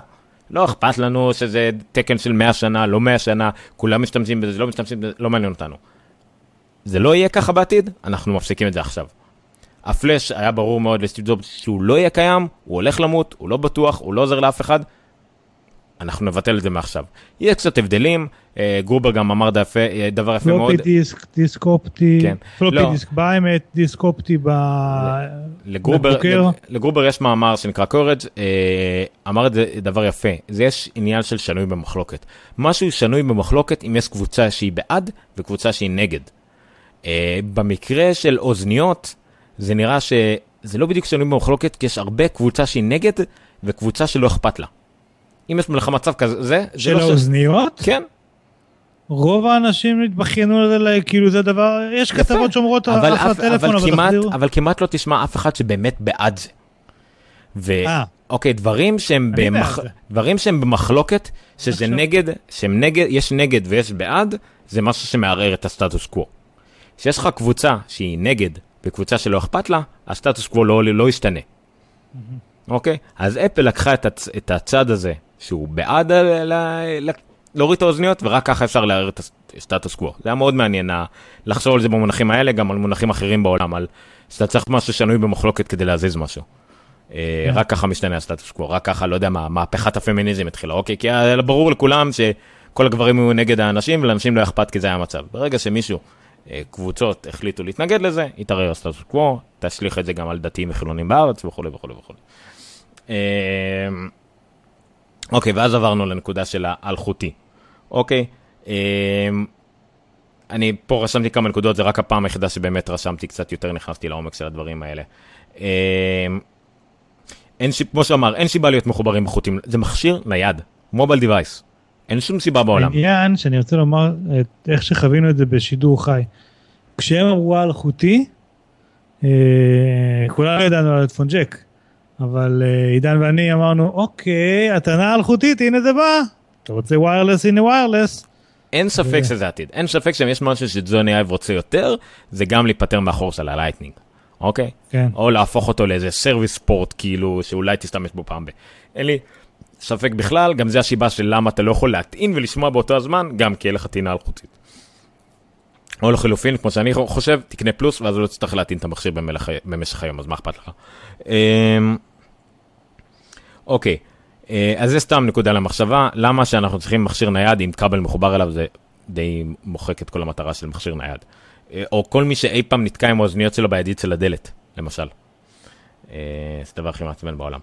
לא אכפת לנו שזה תקן של 100 שנה, לא 100 שנה, כולם משתמשים בזה, לא משתמשים בזה, לא מעניין אותנו. זה לא יהיה ככה בעתיד, אנחנו מפסיקים את זה עכשיו. הפלאש היה ברור מאוד לסטיב ג'ובס שהוא לא יהיה קיים, הוא הולך למות, הוא לא בטוח, הוא לא עוזר לאף אחד. אנחנו נבטל את זה מעכשיו. יהיה קצת הבדלים, אה, גרובר גם אמר דפה, אה, דבר יפה מאוד. פלופי דיסק, דיסק אופטי, כן. פלופי לא. דיסק בא עם דיסק אופטי לגרובר, לגרובר יש מאמר שנקרא קורג', אה, אמר את זה דבר יפה, זה יש עניין של שנוי במחלוקת. משהו שנוי במחלוקת אם יש קבוצה שהיא בעד וקבוצה שהיא נגד. במקרה של אוזניות, זה נראה שזה לא בדיוק שנוי במחלוקת, כי יש הרבה קבוצה שהיא נגד וקבוצה שלא אכפת לה. אם יש לך מצב כזה, זה של לא האוזניות? ש... כן. רוב האנשים התבכיינו על זה, כאילו זה דבר, יש יפה. כתבות שאומרות על הטלפון, אבל, אבל, כמעט, אבל כמעט לא תשמע אף אחד שבאמת בעד זה. ואוקיי, אה. דברים שהם, במח... דברים שהם במחלוקת, שזה נגד, שהם נגד, יש נגד ויש בעד, זה משהו שמערער את הסטטוס קוו. כשיש לך קבוצה שהיא נגד וקבוצה שלא אכפת לה, הסטטוס קוו לא, לא ישתנה. אוקיי? אז אפל לקחה את, הצ, את הצד הזה, שהוא בעד ל, ל, להוריד את האוזניות, ורק ככה אפשר לערער את הסטטוס קוו. זה היה מאוד מעניין לחשוב על זה במונחים האלה, גם על מונחים אחרים בעולם, על שאתה צריך משהו שנוי במחלוקת כדי להזיז משהו. אה, כן. רק ככה משתנה הסטטוס קוו, רק ככה, לא יודע מה, מהפכת הפמיניזם התחילה, אוקיי? כי היה ברור לכולם שכל הגברים היו נגד האנשים, ולאנשים לא אכפת כי זה היה המצב. ברגע שמישהו קבוצות החליטו להתנגד לזה, יתערער הסטטוס קוו, תשליך את זה גם על דתיים וחילונים בארץ וכולי וכולי וכולי. אה, אוקיי, ואז עברנו לנקודה של האלחוטי. אוקיי, אה, אני פה רשמתי כמה נקודות, זה רק הפעם היחידה שבאמת רשמתי קצת יותר, נכנסתי לעומק של הדברים האלה. אין, ש... כמו שאמר, אין סיבה להיות מחוברים בחוטים, זה מכשיר נייד, mobile device. אין שום סיבה בעולם. העניין שאני רוצה לומר את איך שחווינו את זה בשידור חי. כשהם אמרו אלחוטי, אה, כולנו ידענו על headphone jack, אבל אה, עידן ואני אמרנו אוקיי, הטענה אלחוטית, הנה זה בא, אתה רוצה wireless הנה wireless. אין ספק שזה עתיד, אין ספק שאם יש משהו שג'וני אייב רוצה יותר, זה גם להיפטר מאחור של ה Lightning. אוקיי? כן. או להפוך אותו לאיזה service port, כאילו, שאולי תשתמש בו פעם ב... אין לי ספק בכלל, גם זה הסיבה של למה אתה לא יכול להטעין ולשמוע באותו הזמן, גם כי אין לך טעינה אלחוטית. או לחילופין, כמו שאני חושב, תקנה פלוס, ואז לא תצטרך להטעין את המכשיר במהלך, במשך היום, אז מה אכפת לך? אמ, אוקיי, אה, אז זה סתם נקודה למחשבה, למה שאנחנו צריכים מכשיר נייד עם כבל מחובר אליו, זה די מוחק את כל המטרה של מכשיר נייד. אה, או כל מי שאי פעם נתקע עם האוזניות שלו בידית של הדלת, למשל. אה, זה הדבר הכי מעצבן בעולם.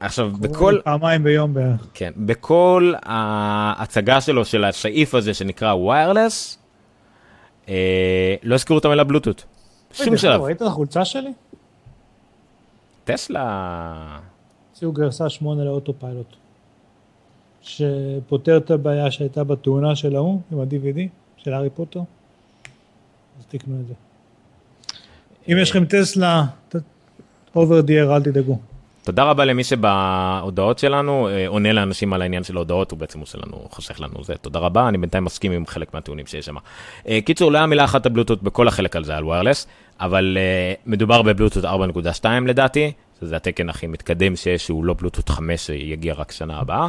עכשיו, בכל... פעמיים ביום בערך. כן, בכל ההצגה שלו של הסעיף הזה שנקרא ויירלס, לא הזכירו את המילה בלוטות. שום שלב. ראית את החולצה שלי? טסלה... הוציאו גרסה 8 לאוטו פיילוט, שפותר את הבעיה שהייתה בתאונה של ההוא עם ה-DVD של הארי פוטר, אז תקנו את זה. אם יש לכם טסלה, או בדאיר, אל תדאגו. תודה רבה למי שבהודעות שלנו אה, עונה לאנשים על העניין של ההודעות, הוא בעצם עושה לנו, חוסך לנו זה. תודה רבה, אני בינתיים מסכים עם חלק מהטיעונים שיש שם. אה, קיצור, לא היה מילה אחת הבלוטות בכל החלק על זה, על wireless, אבל uh, מדובר בבלוטות 4.2 לדעתי, שזה התקן הכי מתקדם שיש, שהוא לא בלוטות 5 שיגיע רק שנה הבאה.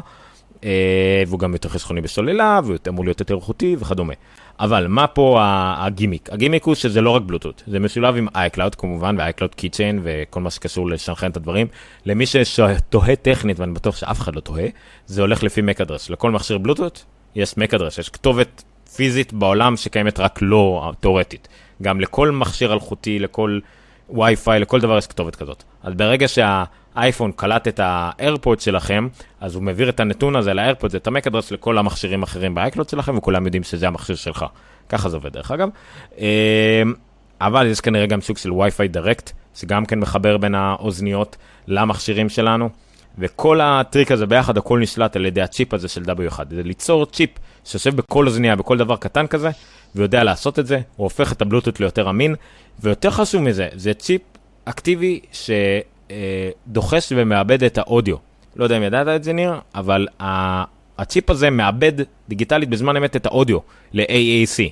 והוא גם יותר חסכוני בסוללה, והוא אמור להיות יותר איכותי וכדומה. אבל מה פה הגימיק? הגימיק הוא שזה לא רק בלוטות, זה משולב עם iCloud כמובן, ו-iCloud Keychain וכל מה שקשור לשנכן את הדברים. למי שתוהה טכנית, ואני בטוח שאף אחד לא תוהה, זה הולך לפי address. לכל מכשיר בלוטות יש address, יש כתובת פיזית בעולם שקיימת רק לא תאורטית. גם לכל מכשיר אלחוטי, לכל וי-פיי, לכל דבר יש כתובת כזאת. אז ברגע שהאייפון קלט את האיירפוד שלכם, אז הוא מעביר את הנתון הזה לאיירפוד, את ה MAC address לכל המכשירים האחרים באייקלוד שלכם, וכולם יודעים שזה המכשיר שלך. ככה זה עובד דרך אגב. אמ, אבל יש כנראה גם סוג של Wi-Fi Direct, שגם כן מחבר בין האוזניות למכשירים שלנו. וכל הטריק הזה ביחד, הכל נשלט על ידי הצ'יפ הזה של W1. זה ליצור צ'יפ שיושב בכל אוזניה, בכל דבר קטן כזה, ויודע לעשות את זה, הוא הופך את הבלוטות ליותר אמין, ויותר חשוב מזה, זה צ'יפ אקטיבי שדוחס ומאבד את האודיו. לא יודע אם ידעת את זה ניר, אבל הצ'יפ הזה מאבד דיגיטלית בזמן אמת את האודיו ל-AAC.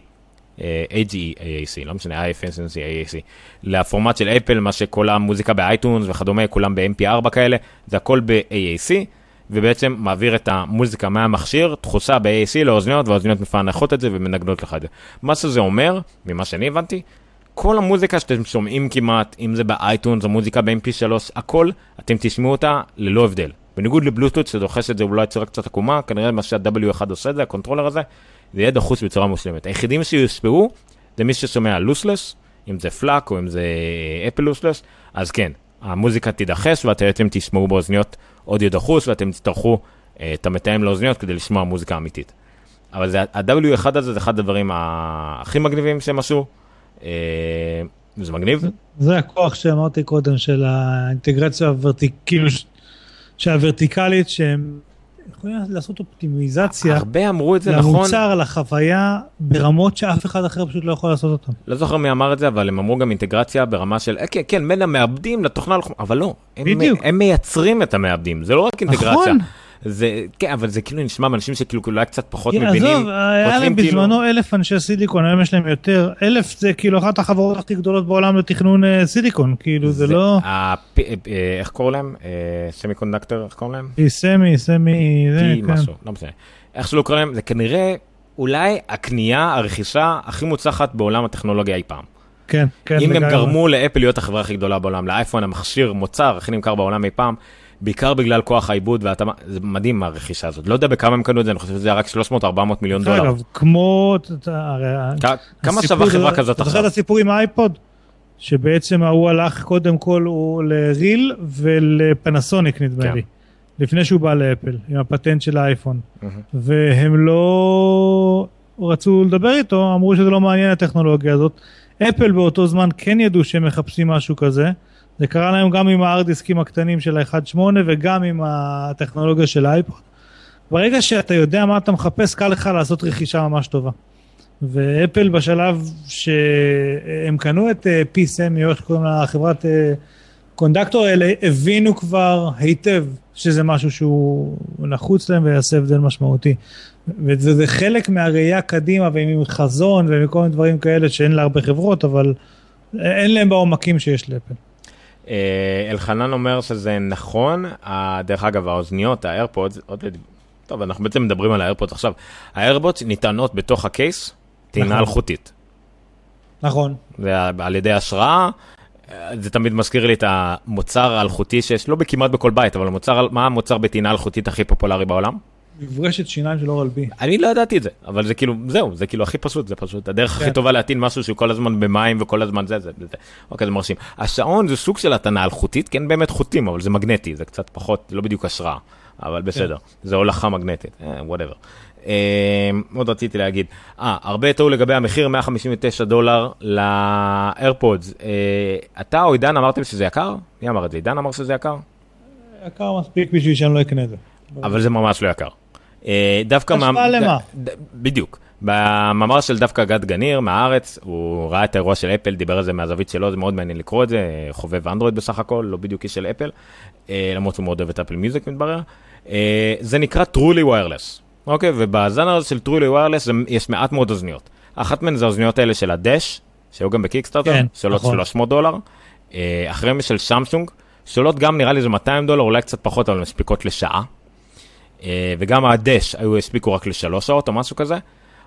AGE, AAC, לא משנה, IFNC, AAC, לפורמט של אפל, מה שכל המוזיקה באייטונס וכדומה, כולם ב-MP4 כאלה, זה הכל ב-AAC, ובעצם מעביר את המוזיקה מהמכשיר, תחוסה ב-AAC לאוזניות, והאוזניות מפענחות את זה ומנגנות לך את זה. מה שזה אומר, ממה שאני הבנתי, כל המוזיקה שאתם שומעים כמעט, אם זה באייטונס או מוזיקה ב-MP3, הכל, אתם תשמעו אותה ללא הבדל. בניגוד לבלוטות שדוחס את זה אולי צורה קצת עקומה, כנראה מה שה-W1 עושה את זה, ה controller הזה, זה יהיה דחוס בצורה מושלמת. היחידים שיושפעו זה מי ששומע lossless, אם זה FLAC או אם זה אפל lossless, אז כן, המוזיקה תידחס ואתם תשמעו באוזניות אודיו דחוס ואתם תצטרכו אה, את המתאם לאוזניות כדי לשמוע מוזיקה אמיתית. אבל זה, ה-W1 הזה זה אחד הדברים הכי מגניבים שהם עשו. אה, זה מגניב. זה הכוח שאמרתי קודם של האינטגרציה כאילו שהוורטיקלית שהם יכולים לעשות אופטימיזציה. הרבה אמרו את זה נכון. למוצר, לחוויה, ברמות שאף אחד אחר פשוט לא יכול לעשות אותם. לא זוכר מי אמר את זה, אבל הם אמרו גם אינטגרציה ברמה של, כן, כן, בין המעבדים לתוכנה, אבל לא. בדיוק. הם מייצרים את המעבדים, זה לא רק אינטגרציה. נכון. זה, כן, אבל זה כאילו נשמע מאנשים שכאילו אולי קצת פחות כן, מבינים. עזוב, היה להם כאילו... בזמנו אלף אנשי סיליקון, היום יש להם יותר. אלף זה כאילו אחת החברות הכי גדולות בעולם לתכנון uh, סיליקון, כאילו זה, זה לא... הפ... אה, איך קוראים להם? semi אה, conductor, איך קוראים להם? semi, semi, זה, כן. משהו, לא משנה. איך שלא קוראים להם, זה כנראה אולי הקנייה, הרכישה הכי מוצלחת בעולם הטכנולוגיה אי פעם. כן, כן. אם הם גרמו לאפל להיות החברה הכי גדולה בעולם, לאייפון המכשיר, מוצר הכי נמכר בעולם אי פעם, בעיקר בגלל כוח העיבוד והתאמה, זה מדהים הרכישה הזאת. לא יודע בכמה הם קנו את זה, אני חושב שזה היה רק 300-400 מיליון דולר. אגב, כמו... כמה שווה חברה כזאת עכשיו? אתה זוכר את הסיפור עם האייפוד? שבעצם ההוא הלך קודם כל לריל ולפנסוניק נדמה לי. לפני שהוא בא לאפל, עם הפטנט של האייפון. והם לא רצו לדבר איתו, אמרו שזה לא מעניין הטכנולוגיה הזאת. אפל באותו זמן כן ידעו שהם מחפשים משהו כזה. זה קרה להם גם עם הארדיסקים הקטנים של ה-1.8 וגם עם הטכנולוגיה של האייפוד. ברגע שאתה יודע מה אתה מחפש, קל לך לעשות רכישה ממש טובה. ואפל בשלב שהם קנו את פיסמי, או איך קוראים לחברת קונדקטור האלה, הבינו כבר היטב שזה משהו שהוא נחוץ להם ויעשה הבדל משמעותי. וזה חלק מהראייה קדימה ועם חזון ומכל מיני דברים כאלה שאין לה הרבה חברות, אבל אין להם בעומקים שיש לאפל. אה, אלחנן אומר שזה נכון, דרך אגב האוזניות, האיירפודס, עוד טוב, אנחנו בעצם מדברים על האיירפודס עכשיו. האיירפודס ניתנות בתוך הקייס, טעינה נכון. אלחוטית. נכון. ועל ידי השראה, זה תמיד מזכיר לי את המוצר האלחוטי שיש, לא כמעט בכל בית, אבל המוצר, מה המוצר בטעינה אלחוטית הכי פופולרי בעולם? מברשת שיניים של אורל בי. אני לא ידעתי את זה, אבל זה כאילו, זהו, זה כאילו הכי פשוט, זה פשוט הדרך הכי כן. טובה להטעין משהו שהוא כל הזמן במים וכל הזמן זה, זה, זה, אוקיי, זה מרשים. השעון זה סוג של הטענה אלחוטית, כן באמת חוטים, אבל זה מגנטי, זה קצת פחות, לא בדיוק השראה, אבל בסדר, כן. זה הולכה מגנטית, whatever. אה, עוד רציתי להגיד, אה, הרבה טעו לגבי המחיר, 159 דולר לאיירפודס. אה, אתה או עידן אמרתם שזה יקר? מי אמר את זה? עידן אמר שזה יקר? יקר מספיק בשביל שאני לא אקנה את זה. אבל זה ממש לא יקר. אה, דווקא... השפעה למה? בדיוק. במאמר של דווקא גד פרץ מהארץ, הוא ראה את האירוע של אפל, דיבר על זה מהזווית שלו, זה מאוד מעניין לקרוא את זה, חובב אנדרואיד בסך הכל, לא בדיוק איש של אפל, אה, למרות שהוא מאוד אוהב את אפל מיוזיק מתברר. אה, זה נקרא truly wireless, אוקיי? ובזן הזה של truly wireless יש מעט מאוד אוזניות. אחת מהן זה האוזניות האלה של הדש, שהיו גם בקיקסטארטר, כן, שעולות נכון. 300 דולר. אחריהם של סמסונג, שעולות גם נראה לי זה 200 דולר, אולי קצת פחות, אבל מספיקות לשעה. אה, וגם הדש היו הספיקו רק לשלוש שעות או משהו כזה.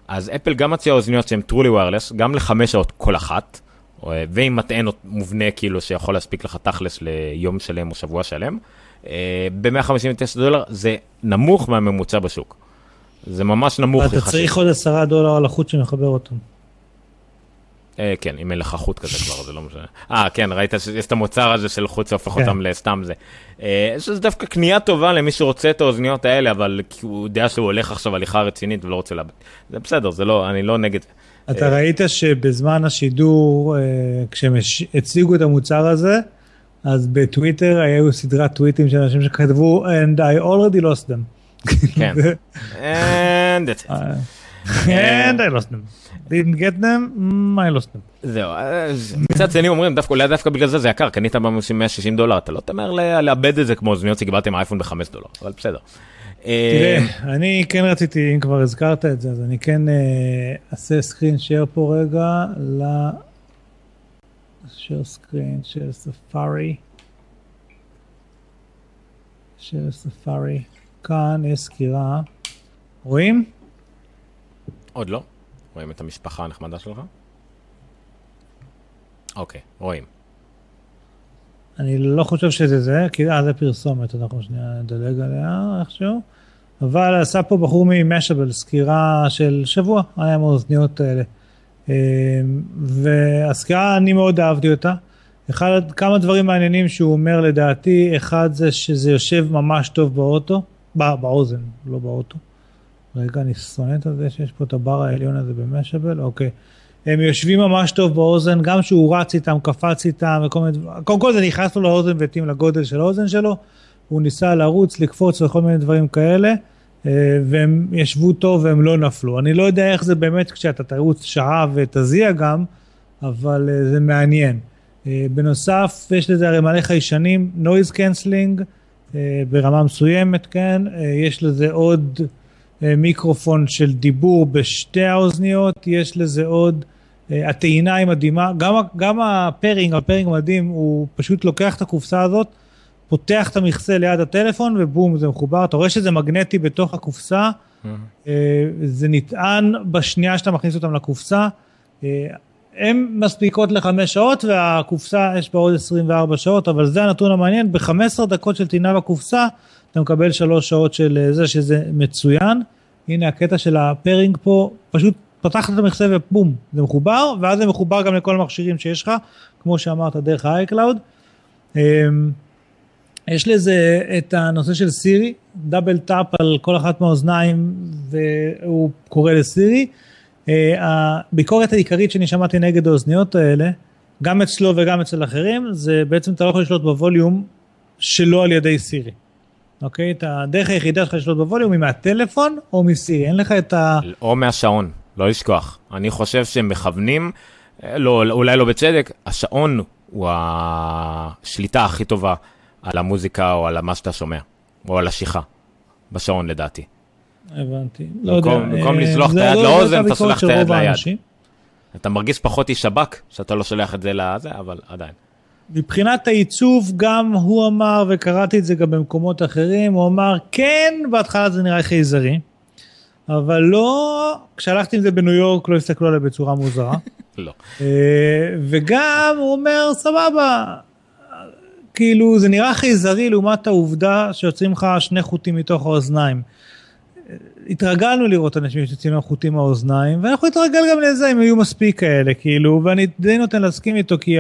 אז אפל גם מציעה אוזניות שהן truly wireless, גם לחמש שעות כל אחת, אה, ועם מטען מובנה כאילו שיכול להספיק לך תכלס ליום שלם או שבוע שלם. אה, ב-159 דולר זה נמוך מהממוצע בשוק. זה ממש נמוך יחסית. אתה צריך עוד עשרה דולר על החוט שמחבר אותם. אה, כן, אם אין לך חוט כזה כבר, זה לא משנה. אה, כן, ראית שיש את המוצר הזה של חוט שהופך כן. אותם לסתם זה. אה, שזה דווקא קנייה טובה למי שרוצה את האוזניות האלה, אבל הוא יודע שהוא הולך עכשיו הליכה רצינית ולא רוצה לאבד. זה בסדר, זה לא, אני לא נגד. אתה אה, ראית שבזמן השידור, כשהם הציגו את המוצר הזה, אז בטוויטר היו סדרת טוויטים של אנשים שכתבו, And I already lost them. כן. And that's it. And I lost them. didn't get them, I lost them. זהו, מצד שני אומרים, דווקא אולי דווקא בגלל זה זה יקר, קנית ב-160 דולר, אתה לא תמר לאבד את זה כמו אוזניות שקיבלתם אייפון ב-5 דולר, אבל בסדר. תראה, אה, אני כן רציתי, אם כבר הזכרת את זה, אז אני כן אה, אעשה סקרין שייר פה רגע ל... שייר סקרין של ספארי. של ספארי. כאן יש סקירה. רואים? עוד לא. רואים את המשפחה הנחמדה שלך? אוקיי, רואים. אני לא חושב שזה זה, כי אה, זה פרסומת, אנחנו שנייה נדלג עליה איכשהו. אבל עשה פה בחור ממשאבל סקירה של שבוע, היה עם האוזניות האלה. אמ, והסקירה, אני מאוד אהבתי אותה. אחד, כמה דברים מעניינים שהוא אומר לדעתי, אחד זה שזה יושב ממש טוב באוטו, בא, באוזן, לא באוטו. רגע, אני שונא את זה שיש פה את הבר העליון הזה במשאבל, אוקיי. הם יושבים ממש טוב באוזן, גם שהוא רץ איתם, קפץ איתם וכל מיני דברים. קודם כל זה נכנס לו לאוזן והתאים לגודל של האוזן שלו. הוא ניסה לרוץ, לקפוץ וכל מיני דברים כאלה, אה, והם ישבו טוב והם לא נפלו. אני לא יודע איך זה באמת כשאתה תרוץ שעה ותזיע גם, אבל אה, זה מעניין. אה, בנוסף, יש לזה הרי מלא חיישנים, noise canceling ברמה מסוימת, כן? יש לזה עוד מיקרופון של דיבור בשתי האוזניות, יש לזה עוד, אה, הטעינה היא מדהימה, גם, גם ה pairing, ה pairing מדהים, הוא פשוט לוקח את הקופסה הזאת, פותח את המכסה ליד הטלפון ובום זה מחובר, אתה רואה שזה מגנטי בתוך הקופסה, mm-hmm. זה נטען בשנייה שאתה מכניס אותם לקופסה, הן מספיקות לחמש שעות והקופסה יש בה עוד 24 שעות, אבל זה הנתון המעניין, ב-15 דקות של טעינה בקופסה אתה מקבל שלוש שעות של אה, זה שזה מצוין. הנה הקטע של ה pairing פה, פשוט פתחת את המכסה ובום, זה מחובר, ואז זה מחובר גם לכל המכשירים שיש לך, כמו שאמרת, דרך ה-iCloud. אמ, יש לזה את הנושא של סירי, double tap על כל אחת מהאוזניים והוא קורא לסירי. אה, הביקורת העיקרית שאני שמעתי נגד האוזניות האלה, גם אצלו וגם אצל אחרים, זה בעצם אתה לא יכול לשלוט בווליום שלא על ידי סירי. אוקיי? את הדרך היחידה שלך לשלוט בווליום היא מהטלפון או מסירי, אין לך את ה... או מהשעון, לא לשכוח. אני חושב שהם מכוונים, לא, אולי לא בצדק, השעון הוא השליטה הכי טובה על המוזיקה או על מה שאתה שומע, או על השיחה, בשעון לדעתי. הבנתי, לא יודע. במקום אה, לסלוח את היד לאוזן, אתה סולח את היד ליד. אתה מרגיש פחות איש שב"כ, שאתה לא שולח את זה לזה, אבל עדיין. מבחינת העיצוב, גם הוא אמר, וקראתי את זה גם במקומות אחרים, הוא אמר, כן, בהתחלה זה נראה חייזרי, אבל לא, כשהלכתי עם זה בניו יורק לא הסתכלו עליי בצורה מוזרה. לא. אה, וגם הוא אומר, סבבה, כאילו זה נראה חייזרי לעומת העובדה שיוצאים לך שני חוטים מתוך האוזניים. התרגלנו לראות אנשים שיוצאים להם חוטים מהאוזניים, ואנחנו נתרגל גם לזה אם יהיו מספיק כאלה, כאילו, ואני די נותן להסכים איתו, כי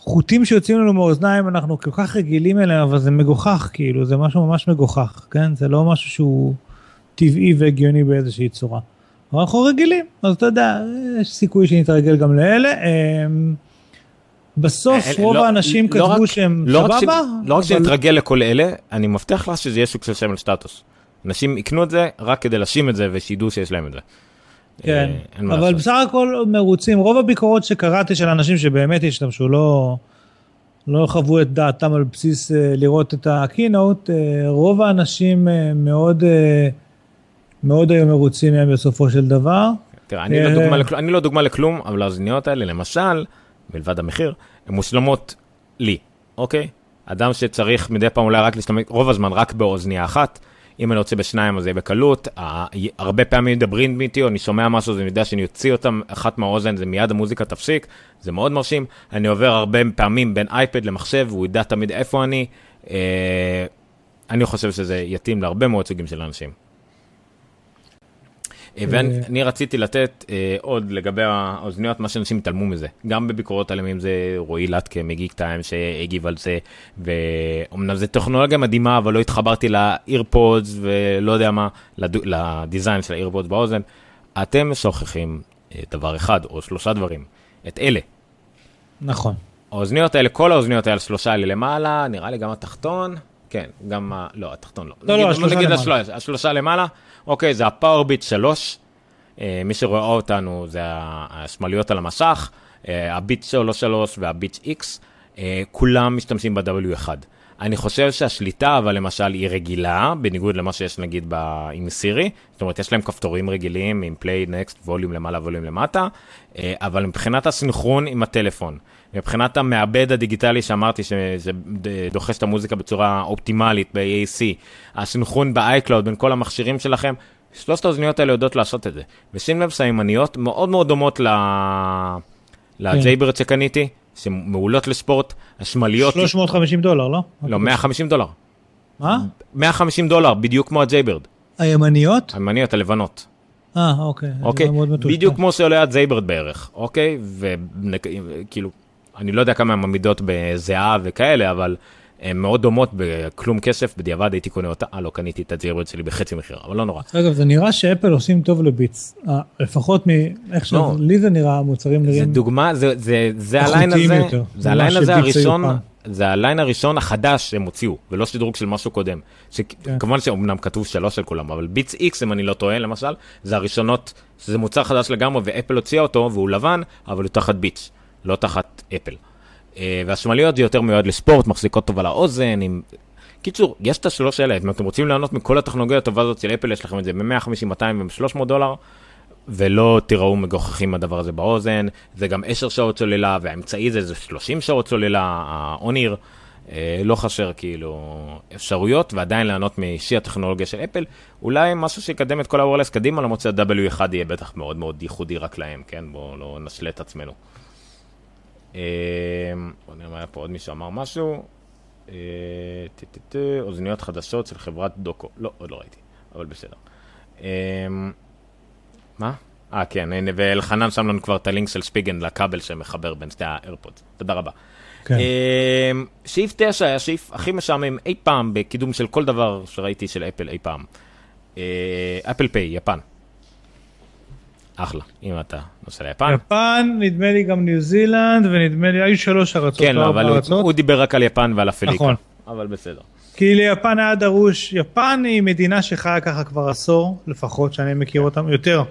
החוטים שיוצאים לנו מהאוזניים, אנחנו כל כך רגילים אליהם, אבל זה מגוחך, כאילו, זה משהו ממש מגוחך, כן? זה לא משהו שהוא טבעי והגיוני באיזושהי צורה. אבל אנחנו רגילים, אז אתה יודע, יש סיכוי שנתרגל גם לאלה. אמ, בסוף אה, רוב לא- האנשים לא כתבו רק- שהם לא רק ש- סבבה, לא רק אבל- שנתרגל לכל אלה, אני מבטיח לך שזה יהיה סוג של סמל סטטוס. אנשים יקנו את זה רק כדי להשים את זה ושידעו שיש להם את זה. כן, אה, אבל לעשות. בסך הכל מרוצים, רוב הביקורות שקראתי של אנשים שבאמת השתמשו, לא, לא חוו את דעתם על בסיס אה, לראות את הקינוט, אה, רוב האנשים מאוד, מאוד היו מרוצים מהם בסופו של דבר. תראה, אני לא דוגמה לכלום- אני לא דוגמה לכלום, אבל האוזניות האלה, למשל, מלבד המחיר, הן מושלמות לי, אוקיי? אדם שצריך מדי פעם אולי רק להשתמש, רוב הזמן רק באוזנייה אחת. אם אני רוצה בשניים אז זה יהיה בקלות, הרבה פעמים מדברים איתי או אני שומע משהו, אז אני יודע שאני אוציא אותם אחת מהאוזן, זה מיד המוזיקה תפסיק, זה מאוד מרשים. אני עובר הרבה פעמים בין אייפד למחשב, הוא ידע תמיד איפה אני. אה, אני חושב שזה יתאים להרבה מאוד סוגים של אנשים. אה, ואני רציתי לתת אה, עוד לגבי האוזניות, מה שאנשים התעלמו מזה. גם בביקורות על ימים זה רועי לטקה מגיק טיים שהגיב על זה, ואומנם זו טכנולוגיה מדהימה, אבל לא התחברתי לאירפודס ולא יודע מה, לד- לדיזיין של האירפודס באוזן. אתם שוכחים אה, דבר אחד, או שלושה דברים, את אלה. נכון. האוזניות האלה, כל האוזניות האלה, שלושה האלה למעלה, נראה לי גם התחתון, כן, גם ה... לא, התחתון לא. לא, נגיד, השלושה נגיד למעלה. השלושה, השלושה למעלה, אוקיי, זה הפאורביט 3, אה, מי שרואה אותנו זה השמאליות על המסך, אה, הביט 3 והביט X, אה, כולם משתמשים ב-W1. אני חושב שהשליטה, אבל למשל, היא רגילה, בניגוד למה שיש נגיד ב... עם סירי, זאת אומרת, יש להם כפתורים רגילים עם play, next, ווליום למעלה, ווליום למטה, אבל מבחינת הסנכרון עם הטלפון, מבחינת המעבד הדיגיטלי שאמרתי שזה דוחש את המוזיקה בצורה אופטימלית ב-AAC, הסנכרון ב-iCloud בין כל המכשירים שלכם, שלושת האוזניות האלה יודעות לעשות את זה. ושים לב שהימניות מאוד מאוד דומות ל... לג'ייברד שקניתי, שמעולות לספורט, השמאליות, 350 דולר, לא? לא, 150 דולר. מה? 150 דולר, בדיוק כמו הג'ייברד, הימניות? הימניות הלבנות. אה, אוקיי. אוקיי? בדיוק כמו שעולה הג'ייברד בערך, אוקיי? וכאילו, אני לא יודע כמה הן עמידות בזיעה וכאלה, אבל הן מאוד דומות בכלום כסף, בדיעבד הייתי קונה אותה, אה, לא קניתי את הג'ייברד שלי בחצי מחיר, אבל לא נורא. אגב, זה נראה שאפל עושים טוב לביטס. אה, לפחות מאיך לא. שלי זה נראה, המוצרים זה נראים... דוגמה, זה, זה, זה ה line הזה, זה ה line הזה הראשון. זה ה line הראשון החדש שהם הוציאו, ולא שדרוג של משהו קודם. כן. שכמובן שאומנם כתוב שלוש של כולם, אבל ביטס איקס, אם אני לא טועה, למשל, זה הראשונות, שזה מוצר חדש לגמרי, ואפל הוציאה אותו, והוא לבן, אבל הוא תחת ביטס, לא תחת אפל. אה, והשמאליות זה יותר מיועד לספורט, מחזיקות טוב על האוזן, עם... קיצור, יש את השלוש האלה, אם אתם רוצים ליהנות מכל הטכנולוגיה הטובה הזאת של אפל, יש לכם את זה ב-150, 200 ו-300 דולר, ולא תיראו מגוחכים מהדבר הזה באוזן, זה גם 10 שעות סוללה, והאמצעי זה, זה 30 שעות סוללה, ה-on-ear, אה, לא חסר כאילו אפשרויות, ועדיין ליהנות מאישי הטכנולוגיה של אפל, אולי משהו שיקדם את כל ה-Wireless קדימה, למרות שה-W1 יהיה בטח מאוד מאוד ייחודי רק להם, כן? בואו לא נשלה את עצמנו. בוא נראה מה היה פה, עוד מישהו אמר משהו. אה, אוזניות חדשות של חברת דוקו. לא, עוד לא ראיתי, אבל בסדר. אה, מה? אה, כן, הנה, ואלחנן שם לנו כבר את הלינק של ספיגן לכבל שמחבר בין שתי האיירפודס. תודה רבה. כן. אה, שאיף 9 היה שאיף הכי משעמם אי פעם בקידום של כל דבר שראיתי של אפל אי פעם. אה, אפל פיי, יפן. אחלה, אם אתה נוסע ליפן. יפן, נדמה לי גם ניו זילנד, ונדמה לי, היו שלוש ארצות. כן, לא אבל הוא-. הוא דיבר רק על יפן ועל הפליקה. נכון. אבל בסדר. כי ליפן היה דרוש, יפן היא מדינה שחיה ככה כבר עשור, לפחות שאני מכיר אותם, יותר.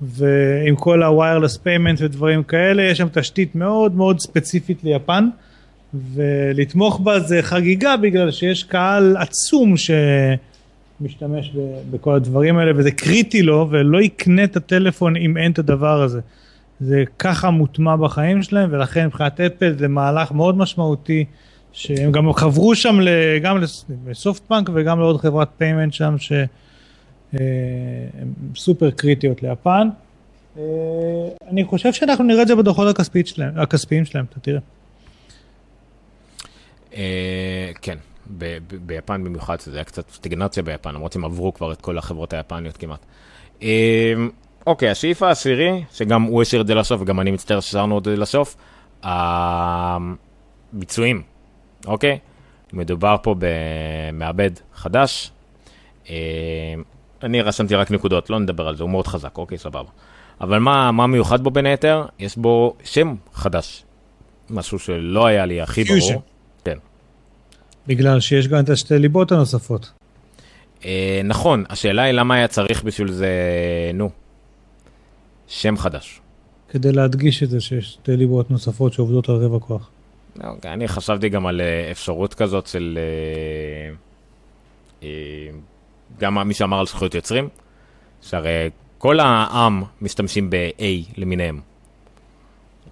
ועם כל ה-wireless payment ודברים כאלה, יש שם תשתית מאוד מאוד ספציפית ליפן, ולתמוך בה זה חגיגה בגלל שיש קהל עצום שמשתמש ב- בכל הדברים האלה, וזה קריטי לו, ולא יקנה את הטלפון אם אין את הדבר הזה. זה ככה מוטמע בחיים שלהם, ולכן מבחינת אפל זה מהלך מאוד משמעותי, שהם גם חברו שם גם לסופטבנק וגם לעוד חברת payment שם, שהן סופר קריטיות ליפן. אני חושב שאנחנו נראה את זה בדוחות הכספיים שלהם, אתה תראה. כן, ביפן במיוחד, זה היה קצת סטגנציה ביפן, למרות שהם עברו כבר את כל החברות היפניות כמעט. אמ, אוקיי, הסעיף העשירי, שגם הוא השאיר את זה לסוף, וגם אני מצטער ששארנו את זה לסוף, הביצועים, אוקיי? מדובר פה במעבד חדש. אמ, אני רשמתי רק נקודות, לא נדבר על זה, הוא מאוד חזק, אוקיי, סבבה. אבל מה, מה מיוחד בו בין היתר? יש בו שם חדש. משהו שלא היה לי הכי ברור. בגלל שיש גם את השתי ליבות הנוספות. אה, נכון, השאלה היא למה היה צריך בשביל זה, נו, שם חדש. כדי להדגיש את זה שיש שתי ליבות נוספות שעובדות על רבע כוח. אוקיי, אני חשבתי גם על אה, אפשרות כזאת של... אה, אה, גם מי שאמר על זכויות יוצרים, שהרי כל העם משתמשים ב-A למיניהם.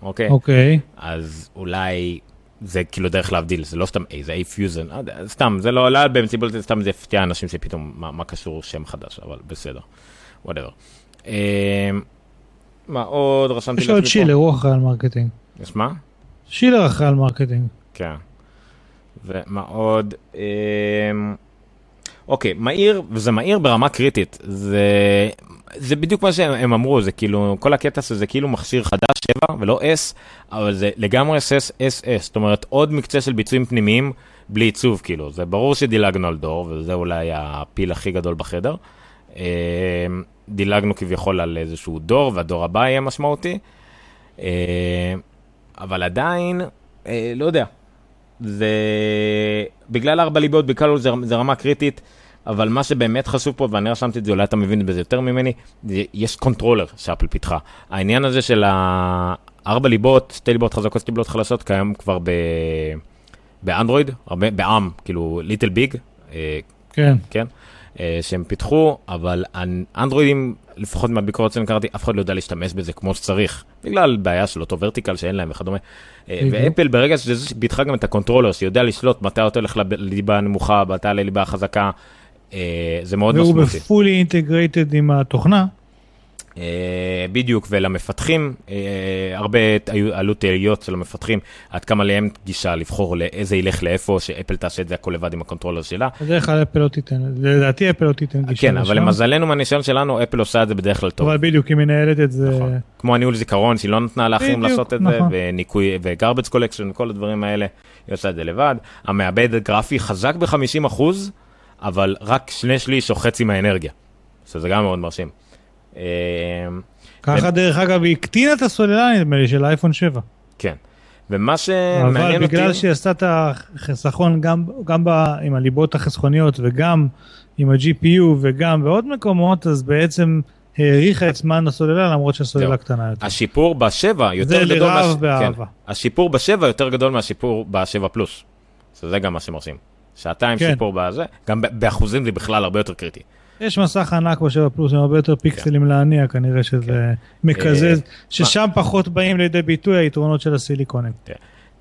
אוקיי? אוקיי. אז אולי זה כאילו דרך להבדיל, זה לא סתם A, זה A פיוזן, לא סתם, זה לא, לא במציאות, זה סתם זה הפתיע אנשים שפתאום, מה, מה קשור שם חדש, אבל בסדר, Whatever. אמ, מה עוד רשמתי יש עוד שילר, הוא אחראי על marketing. יש מה? שילר אחראי על marketing. כן. ומה עוד? אמ, אוקיי, מהיר, וזה מהיר ברמה קריטית, זה זה בדיוק מה שהם אמרו, זה כאילו, כל הקטע הזה זה כאילו מכשיר חדש 7 ולא S, אבל זה לגמרי SS, זאת אומרת עוד מקצה של ביצועים פנימיים בלי עיצוב כאילו, זה ברור שדילגנו על דור, וזה אולי הפיל הכי גדול בחדר. אה, דילגנו כביכול על איזשהו דור, והדור הבא יהיה משמעותי, אה, אבל עדיין, אה, לא יודע, זה בגלל ארבע ליבות, בגלל זה רמה קריטית. אבל מה שבאמת חשוב פה, ואני רשמתי את זה, אולי אתה מבין בזה יותר ממני, יש controller שאפל פיתחה. העניין הזה של הארבע ליבות, שתי ליבות חזקות, שתי ליבות חלשות, קיים כבר ב... באנדרואיד, הרבה, ב-ARM, כאילו little big. אה, כן. כן. אה, שהם פיתחו, אבל אנדרואידים, לפחות מהביקורת שאני קראתי, אף אחד לא יודע להשתמש בזה כמו שצריך, בגלל בעיה של אותו vertical שאין להם וכדומה. אה, ואפל ברגע שזה פיתחה גם את ה controller, שיודע לשלוט מתי אתה הולך לליבה הנמוכה, מתי לליבה החזקה, זה מאוד משמעותי. והוא fully integrated עם התוכנה. אה, בדיוק, ולמפתחים, אה, הרבה עלו תהיות של המפתחים, עד כמה להם גישה לבחור לאיזה ילך לאיפה, שאפל תעשה את זה הכל לבד עם ה controller שלה. בדרך כלל אפל לא תיתן, לדעתי אפל לא תיתן גישה כן, אבל למזלנו מהניסיון שלנו, אפל עושה את זה בדרך כלל טוב. אבל בדיוק, היא מנהלת את זה. נכון. כמו הניהול זיכרון, שהיא לא נתנה לאחרים לעשות את נכון. זה, וניקוי, ו garbage collection, כל הדברים האלה, היא עושה את זה לבד. המעבד הגרפי חזק ב-50 אחוז. אבל רק שני שליש או חצי מהאנרגיה, שזה גם מאוד מרשים. אמ, ככה דרך אגב היא הקטינה את הסוללה נדמה לי של האייפון 7. כן. ומה שמעניין אותי... אבל בגלל שהיא עשתה את החיסכון גם, גם ב, עם הליבות החסכוניות וגם עם ה-GPU וגם בעוד מקומות, אז בעצם האריכה את זמן הסוללה למרות שהסוללה קטנה יותר. השיפור בשבע יותר גדול... זה לרעב באהבה. כן. השיפור בשבע יותר גדול מהשיפור בשבע פלוס. זה גם מה שמרשים. שעתיים כן. שיפור בזה, גם באחוזים זה בכלל הרבה יותר קריטי. יש מסך ענק ב-7 פלוס עם הרבה יותר פיקסלים כן. להניע, כנראה שזה כן. מקזז, אה, ששם? פחות באים לידי ביטוי היתרונות של הסיליקונים. כן.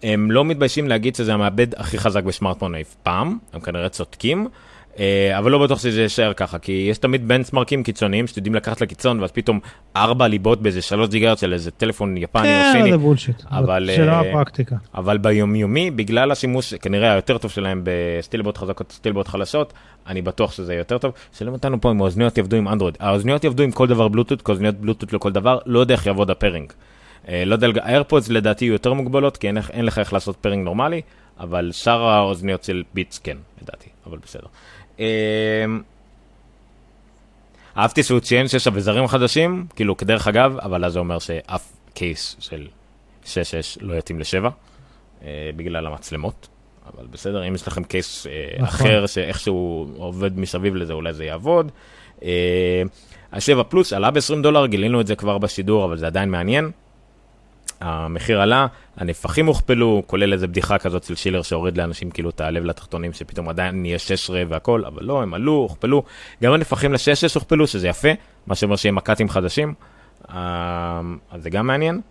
הם לא מתביישים להגיד שזה המעבד הכי חזק בסמארטפון אי פעם, הם כנראה צודקים. אה, אבל לא בטוח שזה יישאר ככה, כי יש תמיד בנצמרקים קיצוניים שתדעים לקחת לקיצון, ואז פתאום ארבע ליבות באיזה שלוש גיגרט של איזה טלפון יפני או סיני. כן, זה בולשיט, אבל שאלה אה, הפרקטיקה. אבל ביומיומי, בגלל השימוש כנראה היותר טוב שלהם בסטילבוט חזקות, סטילבוט חלשות, אני בטוח שזה יותר טוב. שאלו אותנו פה אם האוזניות יעבדו עם אנדרואיד. האוזניות יעבדו עם כל דבר בלוטות', כי האוזניות בלוטות' לכל דבר, לא יודע איך יעבוד ה pairing. אה, לא יודע, ה AirPods לדעתי יותר מוגבלות, כי אין לך איך לעשות pairing נורמלי, אבל שאר האוזניות של Beats כן, לדעתי, אבל בסדר. אמ, אהבתי שהוא ציין שיש אביזרים חדשים, כאילו כדרך אגב, אבל אז זה אומר שאף case של 6-6 לא יתאים ל-7, אה, בגלל המצלמות. אבל בסדר, אם יש לכם קייס אה, נכון. אחר שאיכשהו עובד מסביב לזה, אולי זה יעבוד. אה, ה-7 פלוס עלה ב-20 דולר, גילינו את זה כבר בשידור, אבל זה עדיין מעניין. המחיר עלה, הנפחים הוכפלו, כולל איזה בדיחה כזאת של שילר שהוריד לאנשים כאילו את הלב לתחתונים, שפתאום עדיין נהיה 16 והכל, אבל לא, הם עלו, הוכפלו. גם הנפחים ל-16 הוכפלו, שזה יפה, מה שאומר שיהיה מק"טים חדשים, אה, אז זה גם מעניין.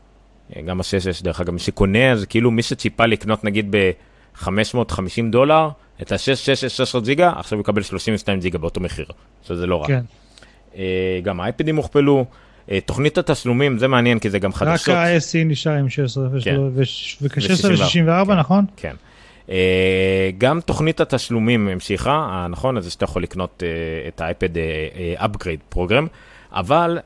אה, גם ה-6 דרך אגב, מי שקונה, זה כאילו מי שציפה לקנות נגיד ב-550 דולר, את ה-6, 6, ג'יגה, עכשיו יקבל 32 ג'יגה באותו מחיר, שזה לא רע. כן. גם האייפדים הוכפלו, תוכנית התשלומים, זה מעניין כי זה גם חדשות. רק ה-SE נשאר עם 16 כן. ו-16 ו-64, כן. נכון? כן. אה, גם תוכנית התשלומים המשיכה, נכון, אז שאתה יכול לקנות אה, את האייפד אפגריד פרוגרם, אבל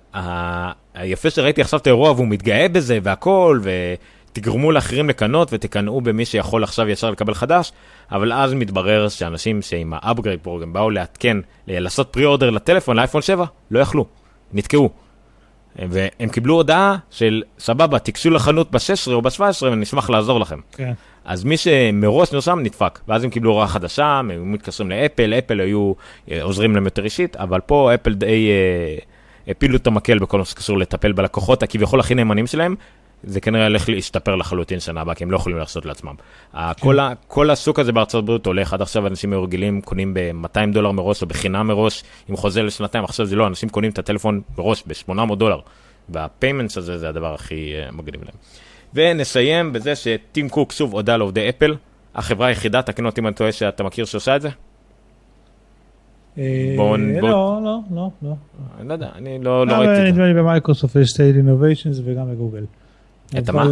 היפה שראיתי עכשיו את האירוע והוא מתגאה בזה והכל, ותגרמו לאחרים לקנות ותקנאו במי שיכול עכשיו ישר לקבל חדש, אבל אז מתברר שאנשים שעם האפגריד פרוגרם באו לעדכן, לעשות אורדר לטלפון, לאייפון 7, לא יכלו, נתקעו. והם קיבלו הודעה של סבבה, תיגשו לחנות ב-16 או ב-17 ונשמח לעזור לכם. כן. אז מי שמראש נרשם נדפק, ואז הם קיבלו הוראה חדשה, הם מתקשרים לאפל, אפל היו אה, עוזרים להם יותר אישית, אבל פה אפל די אה, הפילו את המקל בכל מה שקשור לטפל בלקוחות הכביכול הכי נאמנים שלהם, זה כנראה הולך להשתפר לחלוטין שנה הבאה, כי הם לא יכולים לעשות לעצמם. כן. כל, ה, כל השוק הזה בארצות הברית הולך, עד עכשיו אנשים היו רגילים, קונים ב-200 דולר מראש או בחינם מראש, עם חוזה לשנתיים, עכשיו זה לא, אנשים קונים את הטלפון מראש ב-800 דולר. והפיימנטס הזה זה הדבר הכי uh, מגניב להם. ונסיים בזה שטים קוק שוב הודה לעובדי אפל, החברה היחידה, תקנו אותי אם אני טועה שאתה מכיר שעושה את זה? אה, בואו... לא, לא, לא, לא. אני לא יודע, אני לא, לא ראיתי את זה. נדמה לי במייקרוסופט יש סטייל אינוביישנס וגם בגוגל. את מה?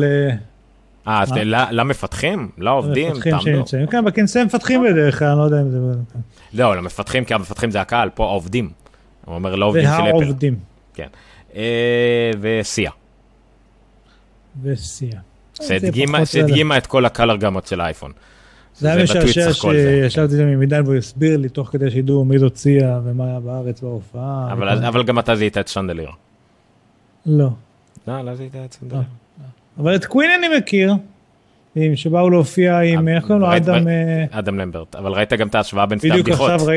אה, אז למפתחים? לעובדים? למפתחים שנמצאים, כן, בכנסי מפתחים בדרך כלל, אני לא יודע אם זה... לא, למפתחים, כי המפתחים זה הקהל, פה העובדים. הוא אומר לעובדים של אפל. והעובדים. כן. אה, וסיה. וסיה. שהדגימה את כל הקלר גמות של האייפון. זה היה משעשע שישבתי עם עידן והוא הסביר לי תוך כדי שידעו מי סיה ומה היה בארץ בהופעה. אבל גם אתה זיהית את שנדליר. לא. לא, לא זיהית את שנדליר. אבל את קווין אני מכיר. שבאו להופיע עם, איך קוראים לו? אדם... אה, אדם למברט, אבל ראית גם את ההשוואה בין שתי הבדיחות. בדיוק עכשיו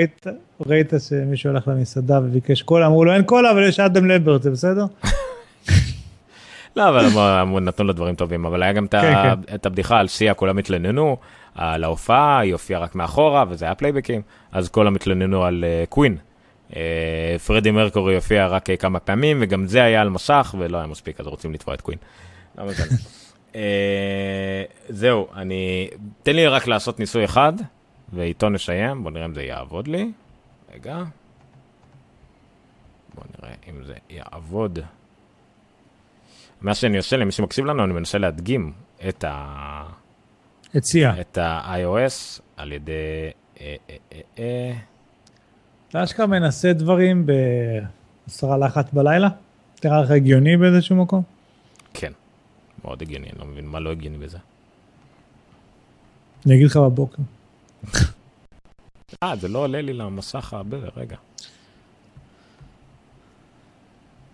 ראית שמישהו הלך למסעדה וביקש קולה, אמרו לו אין קולה, אבל יש אדם למברט, זה בסדר? לא, אבל נתנו לו דברים טובים, אבל היה גם כן, כן. את הבדיחה על סיה, כולם התלוננו על ההופעה, היא הופיעה רק מאחורה, וזה היה פלייבקים, אז כולם התלוננו על Queen. אה, פרדי מרקורי הופיע רק כמה פעמים, וגם זה היה על מסך, ולא היה מספיק, אז רוצים לתבוע את Queen. אה, זהו, אני... תן לי רק לעשות ניסוי אחד, ואיתו נסיים, בוא נראה אם זה יעבוד לי. רגע. בוא נראה אם זה יעבוד. מה שאני עושה למי שמקשיב לנו, אני מנסה להדגים את ה... סיה. את ה-iOS על ידי... אה, אה, אתה אשכרה מנסה דברים בעשרה לאחת בלילה? נראה לך הגיוני באיזשהו מקום? מאוד הגיוני, אני לא מבין מה לא הגיוני בזה. אני אגיד לך בבוקר. אה, זה לא עולה לי למסך הרבה, רגע.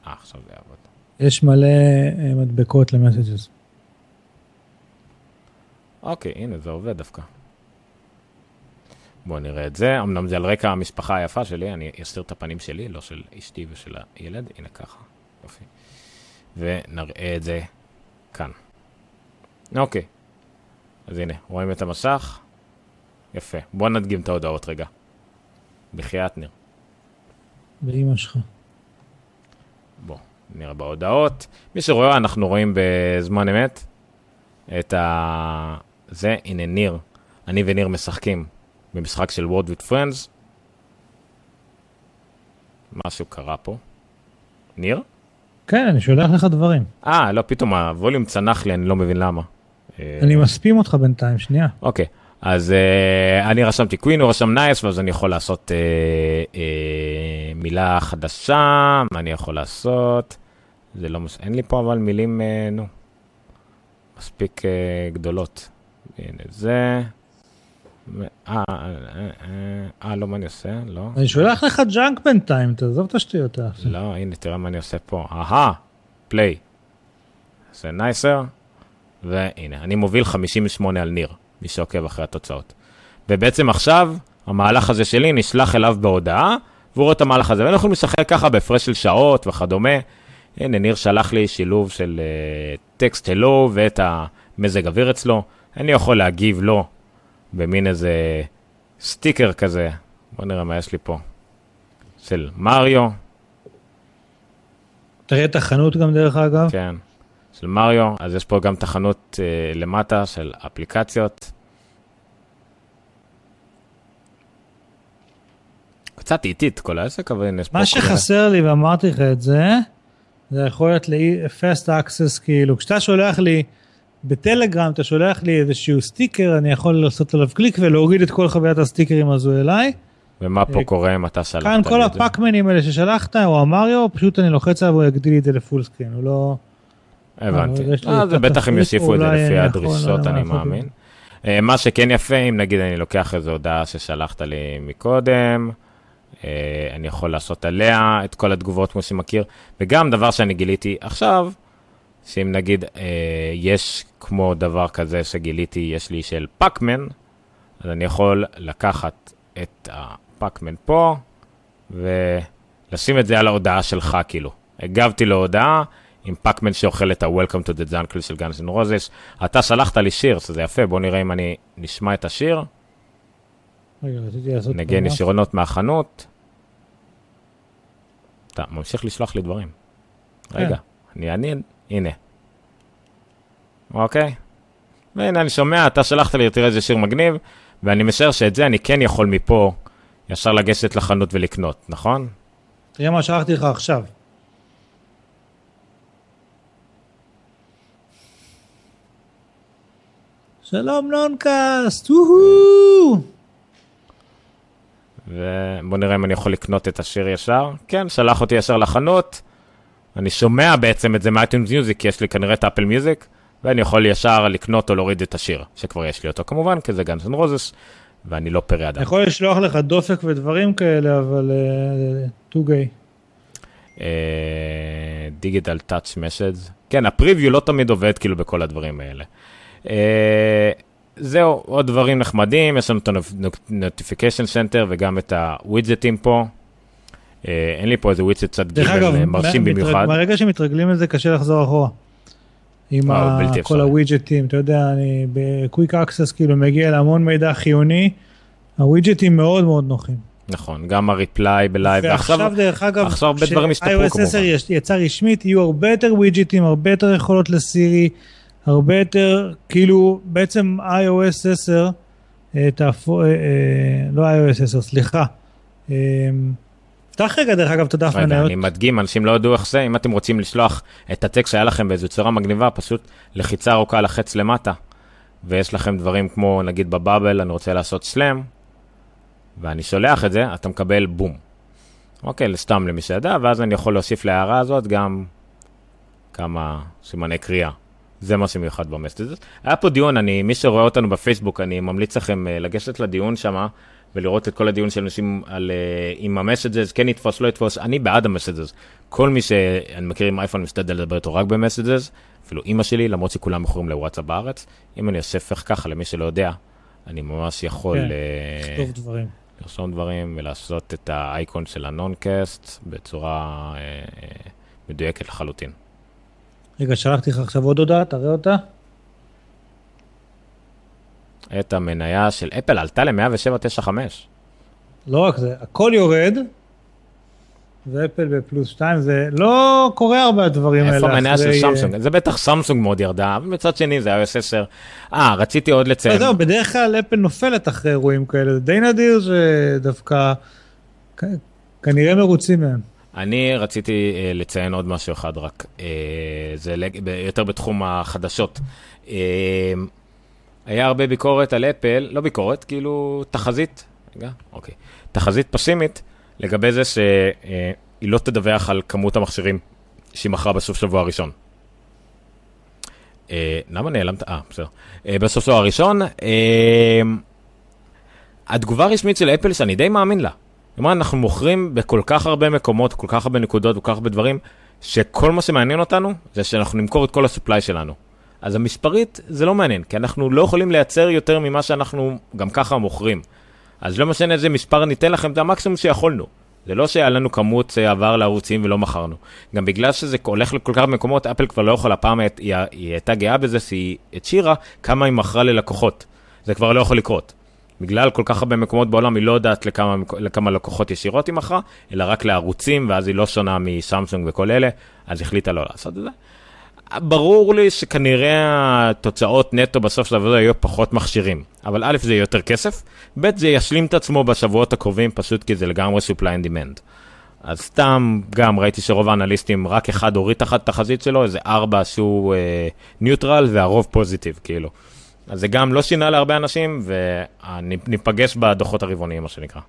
אה, עכשיו זה יעבוד. יש מלא אה, מדבקות למסג'ס. אוקיי, הנה, זה עובד דווקא. בואו נראה את זה, אמנם זה על רקע המשפחה היפה שלי, אני אסתיר את הפנים שלי, לא של אשתי ושל הילד, הנה ככה, יופי. ונראה את זה כאן. אוקיי. אז הנה, רואים את המסך? יפה. בוא נדגים את ההודעות רגע. בחייאת ניר. באמא שלך. בוא, נראה בהודעות. מי שרואה, אנחנו רואים בזמן אמת את ה... זה, הנה ניר. אני וניר משחקים במשחק של Word with Friends. משהו קרה פה. ניר? כן, אני שולח לך דברים. אה, לא, פתאום הווליום צנח לי, אני לא מבין למה. אני מספים אותך בינתיים, שנייה. אוקיי, אז אה, אני רשמתי Queen, הוא רשם nice, ואז אני יכול לעשות אה, אה, מילה חדשה, מה אני יכול לעשות? זה לא, מס... אין לי פה אבל מילים, אה, נו, מספיק אה, גדולות. הנה זה. אה, אה, לא, מה אני עושה? לא. אני שולח לך junk בינתיים, תעזוב את השטויות האלה. לא, הנה, תראה מה אני עושה פה. אהה, play. זה nicer, והנה, אני מוביל 58 על ניר, מי שעוקב אחרי התוצאות. ובעצם עכשיו, המהלך הזה שלי נשלח אליו בהודעה, והוא רואה את המהלך הזה, ואנחנו יכולים לשחק ככה בהפרש של שעות וכדומה. הנה, ניר שלח לי שילוב של טקסט אה, הלו ואת המזג אוויר אצלו. אני יכול להגיב לו במין איזה סטיקר כזה. בוא נראה מה יש לי פה. של מריו. תראה את החנות גם דרך אגב. כן, של מריו, אז יש פה גם תחנות אה, למטה של אפליקציות. קצת איטית כל העסק, אבל הנה יש פה... מה שחסר לי, ואמרתי לך את זה, זה יכולת ל-fast access, כאילו, כשאתה שולח לי, בטלגרם אתה שולח לי איזשהו סטיקר, אני יכול לעשות עליו קליק ולהוריד את כל חוויית הסטיקרים הזו אליי. ומה פה אה, קורה אם אתה שלחת כאן כל? הפאקמנים האלה ששלחת, או המריו, פשוט אני לוחץ עליו והוא יגדיל את זה ל full screen, הוא לא... הבנתי. זה בטח התפריט, יוסיפו את זה לפי הדרישות, אני מאמין. אה, מה שכן יפה, אם נגיד אני לוקח איזו הודעה ששלחת לי מקודם, אה, אני יכול לעשות עליה את כל התגובות כמו שמכיר, וגם דבר שאני גיליתי עכשיו, שאם נגיד אה, יש כמו דבר כזה שגיליתי, יש לי של פאקמן, אז אני יכול לקחת את הפאקמן פה, ולשים את זה על ההודעה שלך, כאילו. הגבתי להודעה עם פאקמן שאוכל את ה-Welcome to the Jungle של Guns N' Roses. אתה שלחת לי שיר, שזה יפה, בוא נראה אם אני נשמע את השיר. רגע, רציתי לעשות... נגן ישירונות מהחנות. אתה ממשיך לשלוח לי דברים. רגע, אני אעניין, הנה. אוקיי? והנה אני שומע, אתה שלחת לי, תראה איזה שיר מגניב, ואני משער שאת זה אני כן יכול מפה ישר לגשת לחנות ולקנות, נכון? תראה מה שלחתי לך עכשיו. שלום נונקאסט, וואו! ובוא נראה אם אני יכול לקנות את השיר ישר. כן, שלח אותי ישר לחנות. אני שומע בעצם את זה מ iTunes Music, כי יש לי כנראה את Apple Music, ואני יכול ישר לקנות או להוריד את השיר, שכבר יש לי אותו כמובן, כי זה Guns N' Roses, ואני לא פרא אדם. אני יכול לשלוח לך דופק ודברים כאלה, אבל too gay. Digital Touch משדס. כן, ה preview לא תמיד עובד כאילו בכל הדברים האלה. אה, זהו, עוד דברים נחמדים, יש לנו את ה-Notification Center וגם את הווידג'טים פה. אה, אין לי פה איזה ווידג'ט גיבל אגב, אה, מרשים במיוחד. מהרגע שמתרגלים לזה קשה לחזור אחורה. עם ה- כל. הווידג'טים, אתה יודע, אני ב quick access כאילו מגיע להמון מידע חיוני, הווידג'טים מאוד מאוד נוחים. נכון, גם ה reply ב live, ועכשיו ועכשיו דרך אגב, עכשיו הרבה דברים השתפרו כמובן. 10 יש- יצא רשמית, יהיו הרבה יותר ווידג'טים, הרבה יותר יכולות לסירי, הרבה יותר, כאילו בעצם iOS 10, אה, תהפוך, אה, אה, לא iOS 10, סליחה. אה, פתח רגע דרך אגב את הדף מניות. אני מדגים, אנשים לא ידעו איך זה, אם אתם רוצים לשלוח את הטקסט שהיה לכם באיזו צורה מגניבה, פשוט לחיצה ארוכה לחץ למטה, ויש לכם דברים כמו, נגיד בבאבל, אני רוצה לעשות סלאם, ואני שולח את זה, אתה מקבל בום. אוקיי, סתם למי שידע, ואז אני יכול להוסיף להערה הזאת גם כמה סימני קריאה. זה מה שמיוחד ב Messages. היה פה דיון, אני, מי שרואה אותנו בפייסבוק, אני ממליץ לכם אה, לגשת לדיון שמה, ולראות את כל הדיון של אנשים על אה, אם ה Messages כן יתפוס, לא יתפוס, אני בעד ה Messages. כל מי שאני מכיר עם אייפון משתדל לדבר איתו רק ב Messages, אפילו אימא שלי, למרות שכולם מכורים לוואטסאפ בארץ. אם אני אוסף ככה, למי שלא יודע, אני ממש יכול כן, אה, לכתוב דברים. לרשום דברים ולעשות את האייקון של הנונקאסט בצורה אה, אה, מדויקת לחלוטין. רגע, שלחתי לך עכשיו עוד הודעה, תראה אותה. את המניה של אפל עלתה ל-107.95. לא רק זה, הכל יורד, ואפל בפלוס 2, זה לא קורה הרבה הדברים האלה. איפה המניה של אחרי, סמסונג? זה בטח סמסונג מאוד ירדה, אבל מצד שני זה iOS 10. אה, רציתי עוד אה, לציין. זהו, בדרך כלל אפל נופלת אחרי אירועים כאלה, זה די נדיר שדווקא כנראה מרוצים מהם. אני רציתי אה, לציין עוד משהו אחד רק, אה, זה לג- יותר בתחום החדשות. אה, היה הרבה ביקורת על אפל, לא ביקורת, כאילו תחזית, רגע, אוקיי, תחזית פסימית לגבי זה שהיא לא תדווח על כמות המכשירים שהיא מכרה בסוף שבוע הראשון. אה, למה נעלמת? אה, בסדר. אה, בסוף שבוע הראשון, אה, התגובה הרשמית של אפל שאני די מאמין לה. אומרת, אנחנו מוכרים בכל כך הרבה מקומות, כל כך הרבה נקודות וכל כך הרבה דברים, שכל מה שמעניין אותנו זה שאנחנו נמכור את כל הסופליי שלנו. אז המספרית זה לא מעניין, כי אנחנו לא יכולים לייצר יותר ממה שאנחנו גם ככה מוכרים. אז לא משנה איזה מספר ניתן לכם, זה המקסימום שיכולנו. זה לא שהיה לנו כמות שעבר לערוצים ולא מכרנו. גם בגלל שזה הולך לכל כך מקומות, אפל כבר לא יכולה, פעם היא, היא, הייתה גאה בזה שהיא הצהירה כמה היא מכרה ללקוחות. זה כבר לא יכול לקרות. בגלל כל כך הרבה מקומות בעולם, היא לא יודעת לכמה, לכמה לקוחות ישירות היא מכרה, אלא רק לערוצים, ואז היא לא שונה מסמסונג וכל אלה, אז החליטה לא לעשות את זה. ברור לי שכנראה התוצאות נטו בסוף של העבודה יהיו פחות מכשירים, אבל א', זה יהיה יותר כסף, ב', זה ישלים את עצמו בשבועות הקרובים, פשוט כי זה לגמרי supply and demand. אז סתם, גם ראיתי שרוב האנליסטים, רק אחד הוריד תחת תחזית שלו, איזה ארבע שהוא neutral, אה, והרוב positive, כאילו. אז זה גם לא שינה להרבה אנשים, וניפגש בדוחות הרבעוניים, מה שנקרא.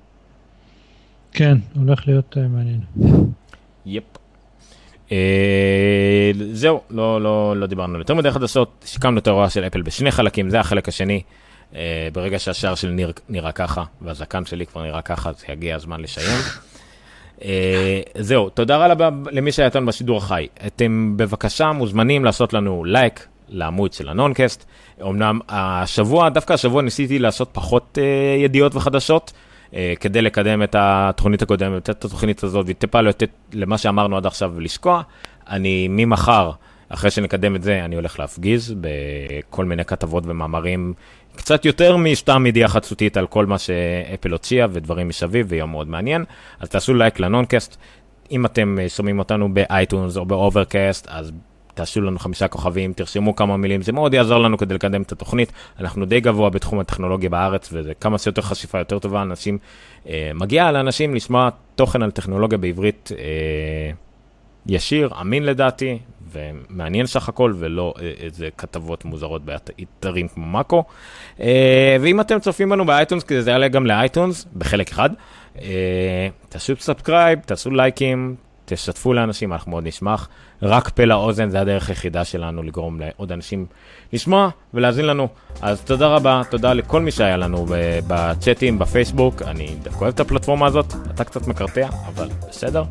כן, הולך להיות אה, מעניין. Yep. אה, זהו, לא, לא, לא דיברנו יותר מדי חדשות, סיכמנו את האירוע של אפל בשני חלקים, זה החלק השני. אה, ברגע שהשיער שלי נרא, נראה ככה, והזקן שלי כבר נראה ככה, אז יגיע הזמן לסיים. אה, זהו, תודה רבה למי שהיה איתנו בשידור החי. אתם בבקשה מוזמנים לעשות לנו לייק לעמוד של הנונקאסט. אמנם השבוע, דווקא השבוע ניסיתי לעשות פחות אה, ידיעות וחדשות, כדי לקדם את התוכנית הקודמת, את התוכנית הזאת, וטיפה לתת למה שאמרנו עד עכשיו ולשקוע. אני ממחר, אחרי שנקדם את זה, אני הולך להפגיז בכל מיני כתבות ומאמרים, קצת יותר מסתם ידיעה חצותית על כל מה שאפל הוציאה ודברים מסביב, ויום מאוד מעניין. אז תעשו לייק לנונקאסט. אם אתם אה, שומעים אותנו ב iTunes או ב Overcast, אז תעשו לנו חמישה כוכבים, תרשמו כמה מילים, זה מאוד יעזור לנו כדי לקדם את התוכנית. אנחנו די גבוה בתחום הטכנולוגיה בארץ, וזה כמה שיותר חשיפה יותר טובה, אנשים, אה, מגיע לאנשים לשמוע תוכן על טכנולוגיה בעברית אה, ישיר, אמין לדעתי, ומעניין סך הכל, ולא אה, איזה כתבות מוזרות באתרים כמו מאקו. אה, ואם אתם צופים בנו ב iTunes, כי זה יעלה גם ל iTunes, בחלק אחד, אה, תעשו subscribe, תעשו לייקים, תשתפו לאנשים, אנחנו מאוד נשמח. רק פה לאוזן זה הדרך היחידה שלנו לגרום לעוד אנשים לשמוע ולהאזין לנו. אז תודה רבה, תודה לכל מי שהיה לנו בצ'אטים, בפייסבוק. אני דווקא אוהב את הפלטפורמה הזאת, אתה קצת מקרטע, אבל בסדר.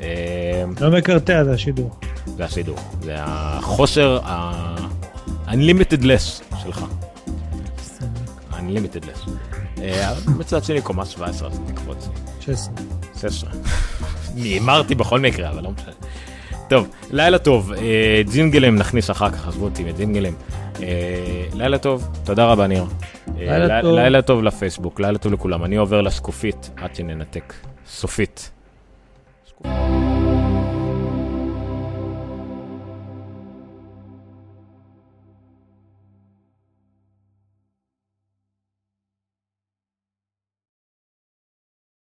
אה, לא מקרטע, זה השידור. זה השידור, זה החושר ה-unlimited less שלך. unlimited less. אה, מצד שני קומה 17, אז נקפוץ. 16. 16. הימרתי בכל מקרה, אבל לא משנה. טוב, לילה טוב, אה, ג'ינגלים נכניס אחר כך, עזבו אותי מג'ינגלים. אה, לילה טוב, תודה רבה ניר. אה, לילה טוב. לילה טוב לפייסבוק, לילה טוב לכולם. אני עובר לשקופית עד שננתק. סופית. שקופית.